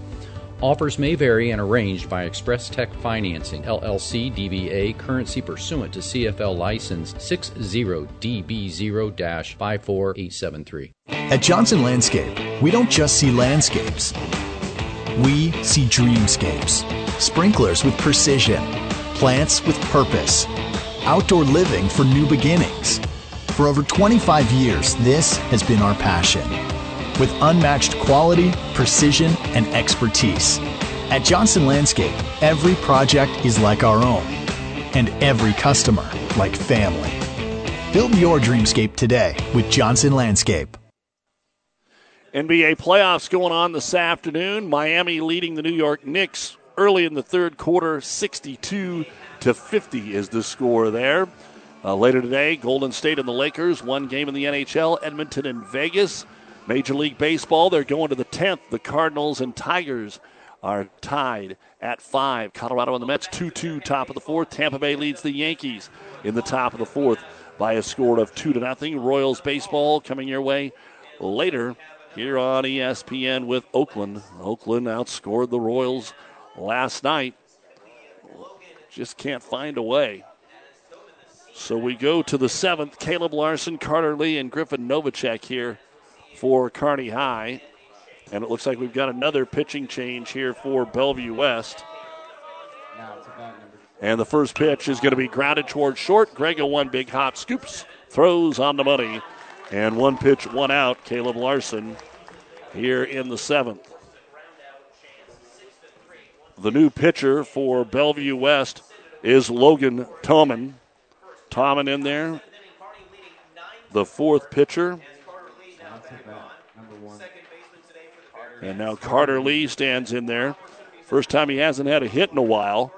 Offers may vary and arranged by Express Tech Financing, LLC DBA, currency pursuant to CFL license 60DB0 54873. At Johnson Landscape, we don't just see landscapes, we see dreamscapes. Sprinklers with precision, plants with purpose, outdoor living for new beginnings. For over 25 years, this has been our passion with unmatched quality, precision, and expertise. At Johnson Landscape, every project is like our own, and every customer like family. Build your dreamscape today with Johnson Landscape. NBA playoffs going on this afternoon. Miami leading the New York Knicks early in the third quarter, 62 to 50 is the score there. Uh, later today, Golden State and the Lakers, one game in the NHL, Edmonton and Vegas. Major League Baseball, they're going to the 10th. The Cardinals and Tigers are tied at five. Colorado and the Mets 2 2, top of the fourth. Tampa Bay leads the Yankees in the top of the fourth by a score of 2 to nothing. Royals baseball coming your way later here on ESPN with Oakland. Oakland outscored the Royals last night. Just can't find a way. So we go to the seventh. Caleb Larson, Carter Lee, and Griffin Novacek here for Kearney High. And it looks like we've got another pitching change here for Bellevue West. And the first pitch is going to be grounded towards short. Grego one big hop, scoops, throws on the money. And one pitch, one out. Caleb Larson here in the seventh. The new pitcher for Bellevue West is Logan Toman. Toman in there. The fourth pitcher. And now Carter Lee stands in there. First time he hasn't had a hit in a while.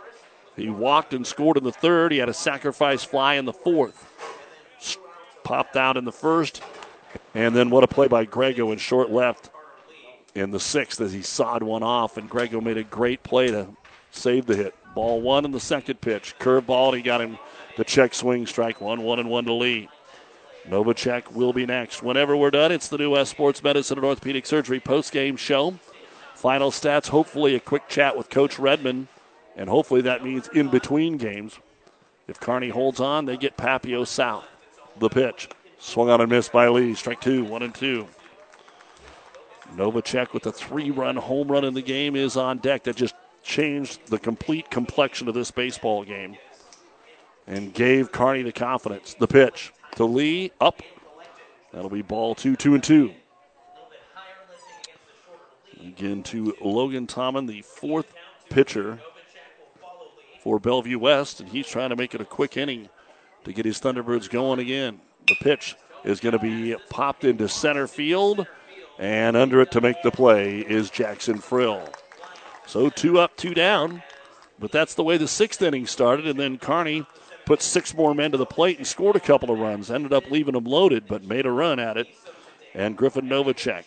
He walked and scored in the third. He had a sacrifice fly in the fourth. Popped out in the first. And then what a play by Grego in short left in the sixth as he sawed one off. And Grego made a great play to save the hit. Ball one in the second pitch. Curve ball, he got him to check swing, strike one, one and one to Lee. Novacek will be next. Whenever we're done, it's the new West Sports Medicine and Orthopedic Surgery post-game show. Final stats, hopefully a quick chat with Coach Redmond, and hopefully that means in between games. If Kearney holds on, they get Papio south. The pitch. Swung on and missed by Lee. Strike two, one and two. Novacek with a three run home run in the game is on deck. That just changed the complete complexion of this baseball game and gave Kearney the confidence. The pitch to Lee, up. That'll be ball two, two and two. Again to Logan Tomlin, the fourth pitcher for Bellevue West, and he's trying to make it a quick inning to get his Thunderbirds going again. The pitch is going to be popped into center field, and under it to make the play is Jackson Frill. So two up, two down, but that's the way the sixth inning started, and then Kearney put six more men to the plate and scored a couple of runs. Ended up leaving them loaded, but made a run at it. And Griffin Novacek.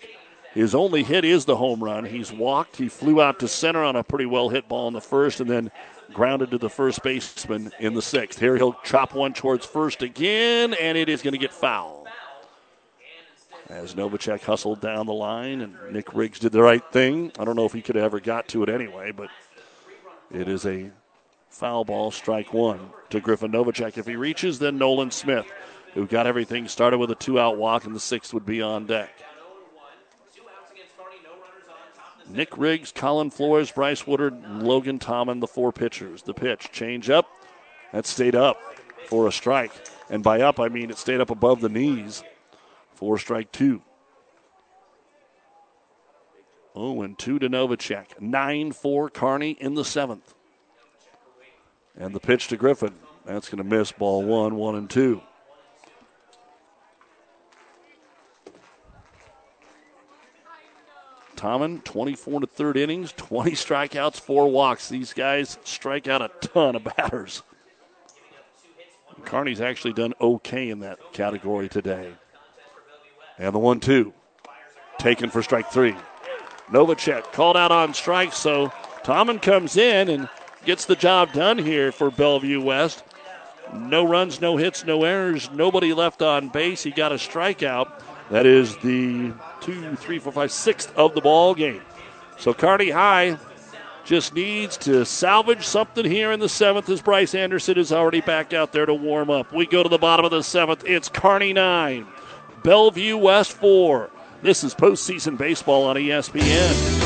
His only hit is the home run. He's walked. He flew out to center on a pretty well hit ball in the first and then grounded to the first baseman in the sixth. Here he'll chop one towards first again, and it is going to get foul. As Novacek hustled down the line, and Nick Riggs did the right thing. I don't know if he could have ever got to it anyway, but it is a foul ball, strike one to Griffin Novacek. If he reaches, then Nolan Smith, who got everything started with a two out walk, and the sixth would be on deck. Nick Riggs, Colin Flores, Bryce Woodard, Logan Tomlin, the four pitchers. The pitch, change up, that stayed up for a strike. And by up, I mean it stayed up above the knees for strike two. Oh, and two to Novacek. 9 4 Kearney in the seventh. And the pitch to Griffin. That's going to miss ball one, one, and two. Tomlin, 24 to third innings, 20 strikeouts, four walks. These guys strike out a ton of batters. Kearney's actually done okay in that category today. And the one two, taken for strike three. Novacek called out on strike, so Tomlin comes in and gets the job done here for Bellevue West. No runs, no hits, no errors, nobody left on base. He got a strikeout. That is the two, three, four, five, sixth of the ball game. So Kearney High just needs to salvage something here in the seventh as Bryce Anderson is already back out there to warm up. We go to the bottom of the seventh. It's Kearney 9, Bellevue West 4. This is postseason baseball on ESPN.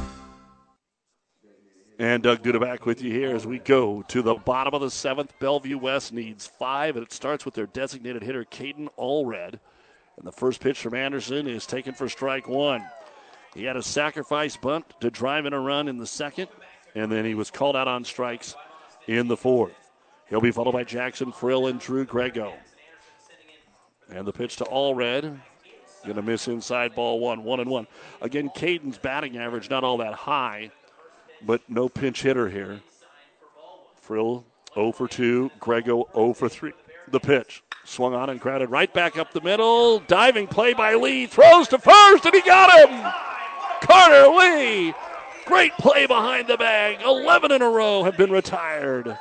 And Doug Duda back with you here as we go to the bottom of the seventh. Bellevue West needs five, and it starts with their designated hitter, Caden Allred. And the first pitch from Anderson is taken for strike one. He had a sacrifice bunt to drive in a run in the second, and then he was called out on strikes in the fourth. He'll be followed by Jackson Frill and Drew Grego. And the pitch to Allred. Going to miss inside ball one, one and one. Again, Caden's batting average not all that high, but no pinch hitter here. Frill 0 for 2, Grego 0 for 3. The pitch swung on and grounded right back up the middle. Diving play by Lee. Throws to first, and he got him. Carter Lee. Great play behind the bag. 11 in a row have been retired.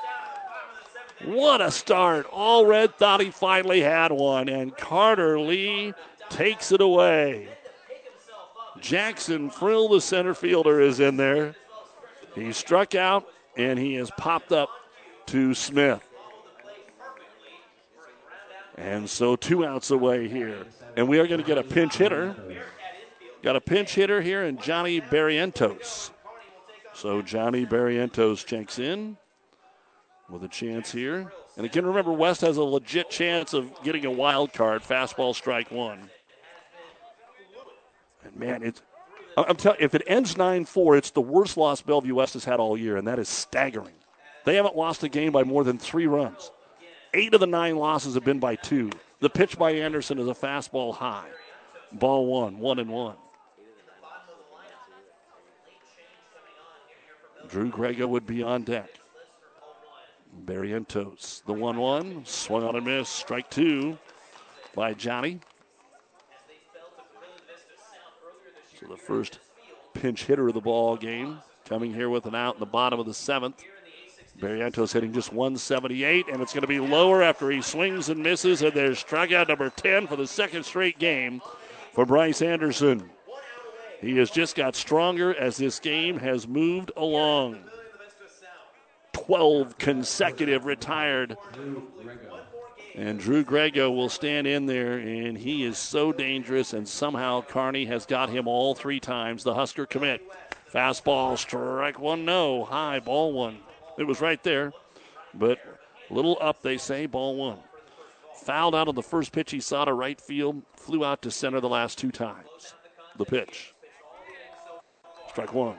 What a start. Allred thought he finally had one, and Carter Lee takes it away. Jackson Frill, the center fielder, is in there. He struck out, and he has popped up to Smith. And so two outs away here. And we are going to get a pinch hitter. Got a pinch hitter here in Johnny Barrientos. So Johnny Barrientos checks in with a chance here. And again, remember, West has a legit chance of getting a wild card, fastball strike one. And man, it's I'm telling if it ends 9-4, it's the worst loss Bellevue West has had all year, and that is staggering. They haven't lost a game by more than three runs. Eight of the nine losses have been by two. The pitch by Anderson is a fastball high. Ball one, one and one. Drew Grego would be on deck. Barrientos, the 1 1, swung on and missed. Strike two by Johnny. So the first pinch hitter of the ball game coming here with an out in the bottom of the seventh. Barrientos hitting just 178, and it's going to be lower after he swings and misses. And there's strikeout number 10 for the second straight game for Bryce Anderson. He has just got stronger as this game has moved along. 12 consecutive retired. And Drew Grego will stand in there, and he is so dangerous. And somehow Kearney has got him all three times. The Husker commit. Fastball, strike one, no. High, ball one. It was right there, but a little up, they say, ball one. Fouled out on the first pitch he saw to right field, flew out to center the last two times. The pitch. Strike one.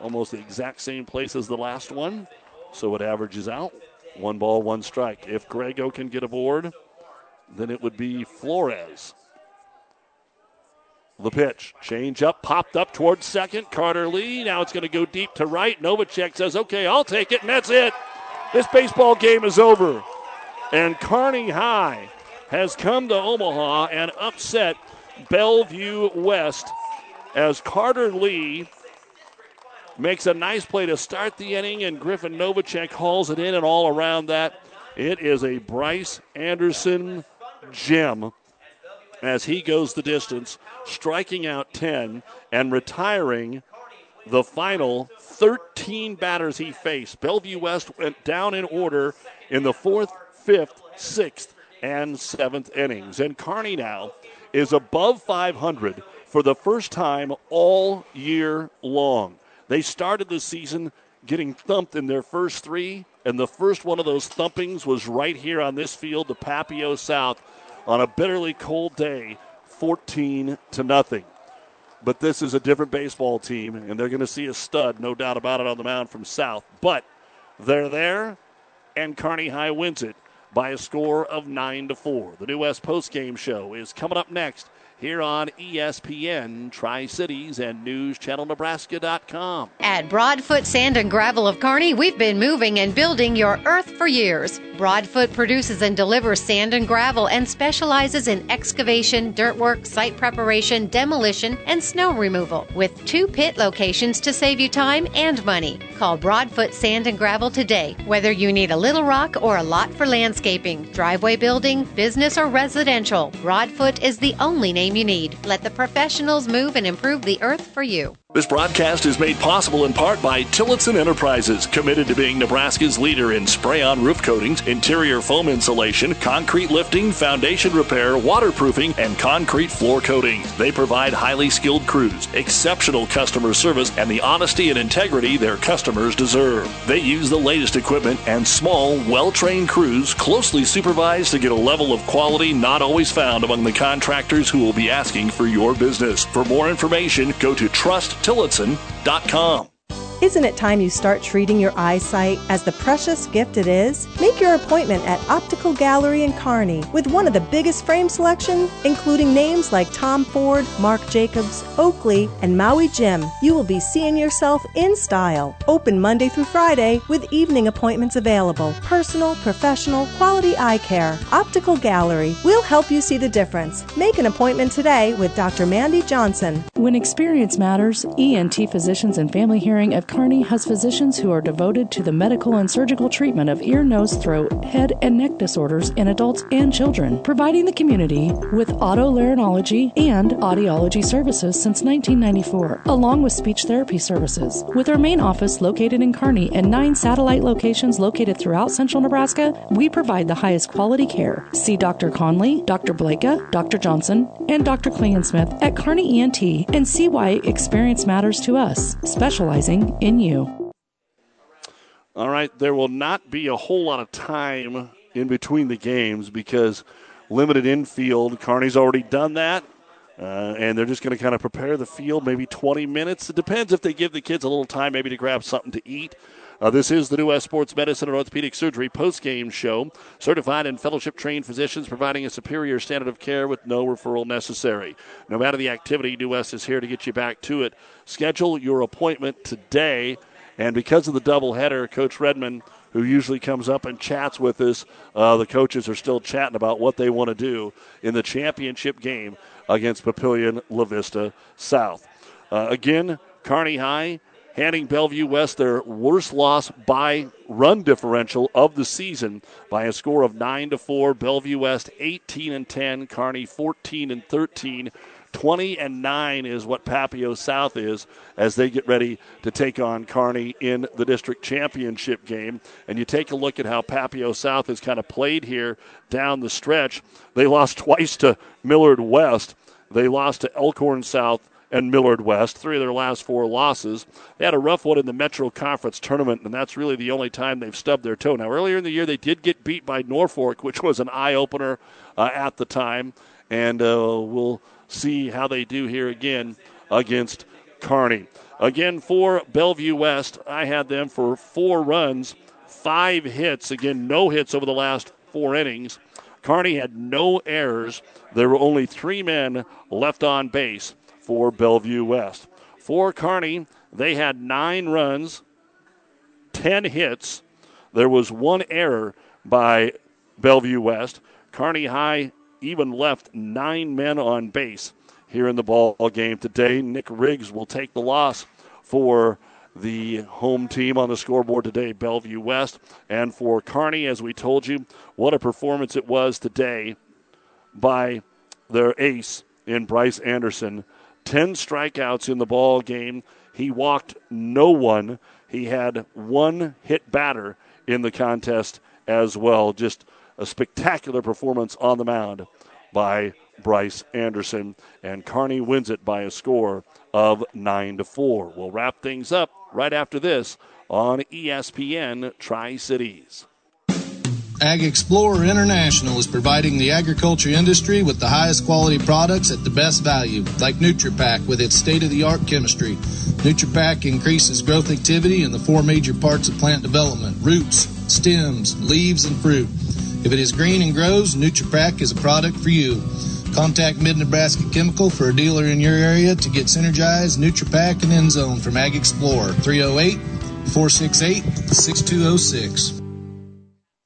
Almost the exact same place as the last one, so it averages out. One ball, one strike. If Grego can get aboard, then it would be Flores. The pitch. Change up, popped up towards second. Carter Lee. Now it's going to go deep to right. Novacek says, okay, I'll take it, and that's it. This baseball game is over. And Kearney High has come to Omaha and upset Bellevue West as Carter Lee makes a nice play to start the inning, and Griffin Novacek hauls it in, and all around that, it is a Bryce Anderson gem as he goes the distance, striking out 10 and retiring the final 13 batters he faced. Bellevue West went down in order in the fourth, fifth, sixth, and seventh innings. And Kearney now is above 500 for the first time all year long. They started the season getting thumped in their first three, And the first one of those thumpings was right here on this field the Papio South on a bitterly cold day, 14 to nothing. But this is a different baseball team, and they're going to see a stud, no doubt about it, on the mound from South. But they're there, and Kearney High wins it by a score of 9 to 4. The New West postgame show is coming up next here on ESPN, Tri Cities, and NewsChannelNebraska.com. At Broadfoot Sand and Gravel of Kearney, we've been moving and building your earth for years. Broadfoot produces and delivers sand and gravel and specializes in excavation, dirt work, site preparation, demolition, and snow removal with two pit locations to save you time and money. Call Broadfoot Sand and Gravel today, whether you need a little rock or a lot for landscaping, driveway building, business, or residential. Broadfoot is the only name you need. Let the professionals move and improve the earth for you. This broadcast is made possible in part by Tillotson Enterprises, committed to being Nebraska's leader in spray on roof coatings, interior foam insulation, concrete lifting, foundation repair, waterproofing, and concrete floor coating. They provide highly skilled crews, exceptional customer service, and the honesty and integrity their customers deserve. They use the latest equipment and small, well trained crews closely supervised to get a level of quality not always found among the contractors who will be asking for your business. For more information, go to Trust tillotson.com. Isn't it time you start treating your eyesight as the precious gift it is? Make your appointment at Optical Gallery in Kearney with one of the biggest frame selection, including names like Tom Ford, Marc Jacobs, Oakley, and Maui Jim. You will be seeing yourself in style. Open Monday through Friday with evening appointments available. Personal, professional, quality eye care. Optical Gallery. We'll help you see the difference. Make an appointment today with Dr. Mandy Johnson. When experience matters, ENT Physicians and Family Hearing of Kearney has physicians who are devoted to the medical and surgical treatment of ear, nose, throat, head, and neck disorders in adults and children, providing the community with otolaryngology and audiology services since 1994, along with speech therapy services. With our main office located in Kearney and nine satellite locations located throughout central Nebraska, we provide the highest quality care. See Dr. Conley, Dr. Blakea, Dr. Johnson, and Dr. Klingensmith at Kearney ENT and see why experience matters to us, specializing in you. All right, there will not be a whole lot of time in between the games because limited infield. Kearney's already done that. Uh, and they're just going to kind of prepare the field, maybe 20 minutes. It depends if they give the kids a little time, maybe to grab something to eat. Uh, this is the New West Sports Medicine and Orthopedic Surgery post-game show. Certified and fellowship trained physicians providing a superior standard of care with no referral necessary. No matter the activity, New West is here to get you back to it. Schedule your appointment today. And because of the doubleheader, Coach Redmond, who usually comes up and chats with us, uh, the coaches are still chatting about what they want to do in the championship game against Papillion La Vista South. Uh, again, Kearney High handing Bellevue West their worst loss by run differential of the season by a score of 9 to 4. Bellevue West 18 and 10, Kearney 14 and 13. 20 and 9 is what Papio South is as they get ready to take on Kearney in the district championship game. And you take a look at how Papio South has kind of played here down the stretch. They lost twice to Millard West. They lost to Elkhorn South and Millard West, three of their last four losses. They had a rough one in the Metro Conference tournament, and that's really the only time they've stubbed their toe. Now, earlier in the year, they did get beat by Norfolk, <laughs> which was an eye opener uh, at the time, and uh, we'll see how they do here again against Kearney. Again, for Bellevue West, I had them for four runs, five hits. Again, no hits over the last four innings. Carney had no errors. There were only three men left on base for Bellevue West. For Kearney, they had nine runs, 10 hits. There was one error by Bellevue West. Kearney High even left nine men on base here in the ball game today. Nick Riggs will take the loss for the home team on the scoreboard today, Bellevue West. And for Kearney, as we told you, what a performance it was today by their ace in Bryce Anderson 10 strikeouts in the ball game. He walked no one. He had one hit batter in the contest as well. Just a spectacular performance on the mound by Bryce Anderson. And Kearney wins it by a score of 9 to 4. We'll wrap things up right after this on ESPN Tri Cities. AgXplore International is providing the agriculture industry with the highest quality products at the best value, like NutriPack with its state-of-the-art chemistry. NutriPack increases growth activity in the four major parts of plant development: roots, stems, leaves, and fruit. If it is green and grows, NutriPack is a product for you. Contact Mid Nebraska Chemical for a dealer in your area to get Synergized, NutriPack, and Endzone from Ag Explorer 308 468 6206.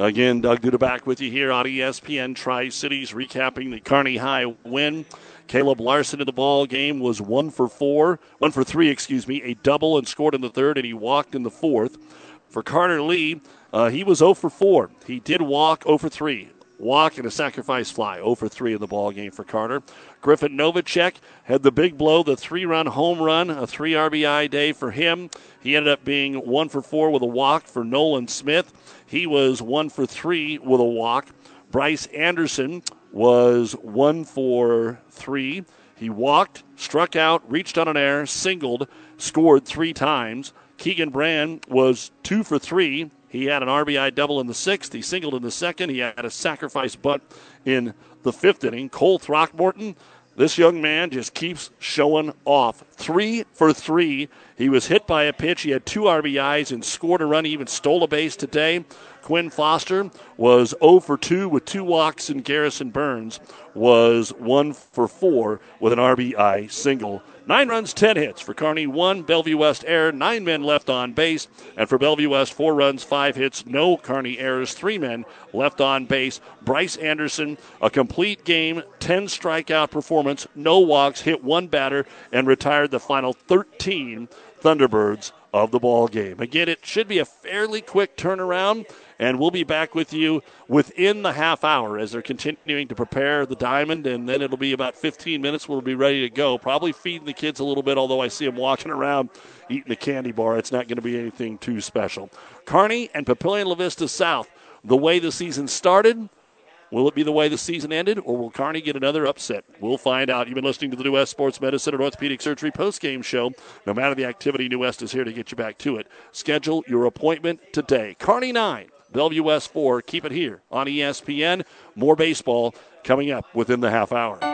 Again, Doug Duda back with you here on ESPN Tri Cities, recapping the Kearney High win. Caleb Larson in the ball game was one for four, one for three, excuse me, a double and scored in the third, and he walked in the fourth. For Carter Lee, uh, he was 0 for 4. He did walk 0 for 3 walk and a sacrifice fly. 0 for 3 in the ball game for Carter. Griffin Novacek had the big blow, the three run home run, a three RBI day for him. He ended up being 1 for 4 with a walk for Nolan Smith. He was 1 for 3 with a walk. Bryce Anderson was 1 for 3. He walked, struck out, reached on an air, singled, scored three times. Keegan Brand was 2 for 3 he had an RBI double in the sixth. He singled in the second. He had a sacrifice bunt in the fifth inning. Cole Throckmorton, this young man just keeps showing off. Three for three. He was hit by a pitch. He had two RBIs and scored a run. He even stole a base today. Quinn Foster was 0 for 2 with two walks, and Garrison Burns was 1 for 4 with an RBI single Nine runs, 10 hits. For Kearney, one. Bellevue West error, nine men left on base. And for Bellevue West, four runs, five hits, no Kearney errors, three men left on base. Bryce Anderson, a complete game, 10 strikeout performance, no walks, hit one batter, and retired the final 13 Thunderbirds of the ball game. Again, it should be a fairly quick turnaround and we'll be back with you within the half hour as they're continuing to prepare the diamond, and then it'll be about 15 minutes. We'll be ready to go. Probably feeding the kids a little bit, although I see them walking around eating the candy bar. It's not going to be anything too special. Kearney and Papillion La Vista South, the way the season started. Will it be the way the season ended, or will Kearney get another upset? We'll find out. You've been listening to the New West Sports Medicine and Orthopedic Surgery post-game show. No matter the activity, New West is here to get you back to it. Schedule your appointment today. Kearney 9, Bellevue West 4. Keep it here on ESPN. More baseball coming up within the half hour.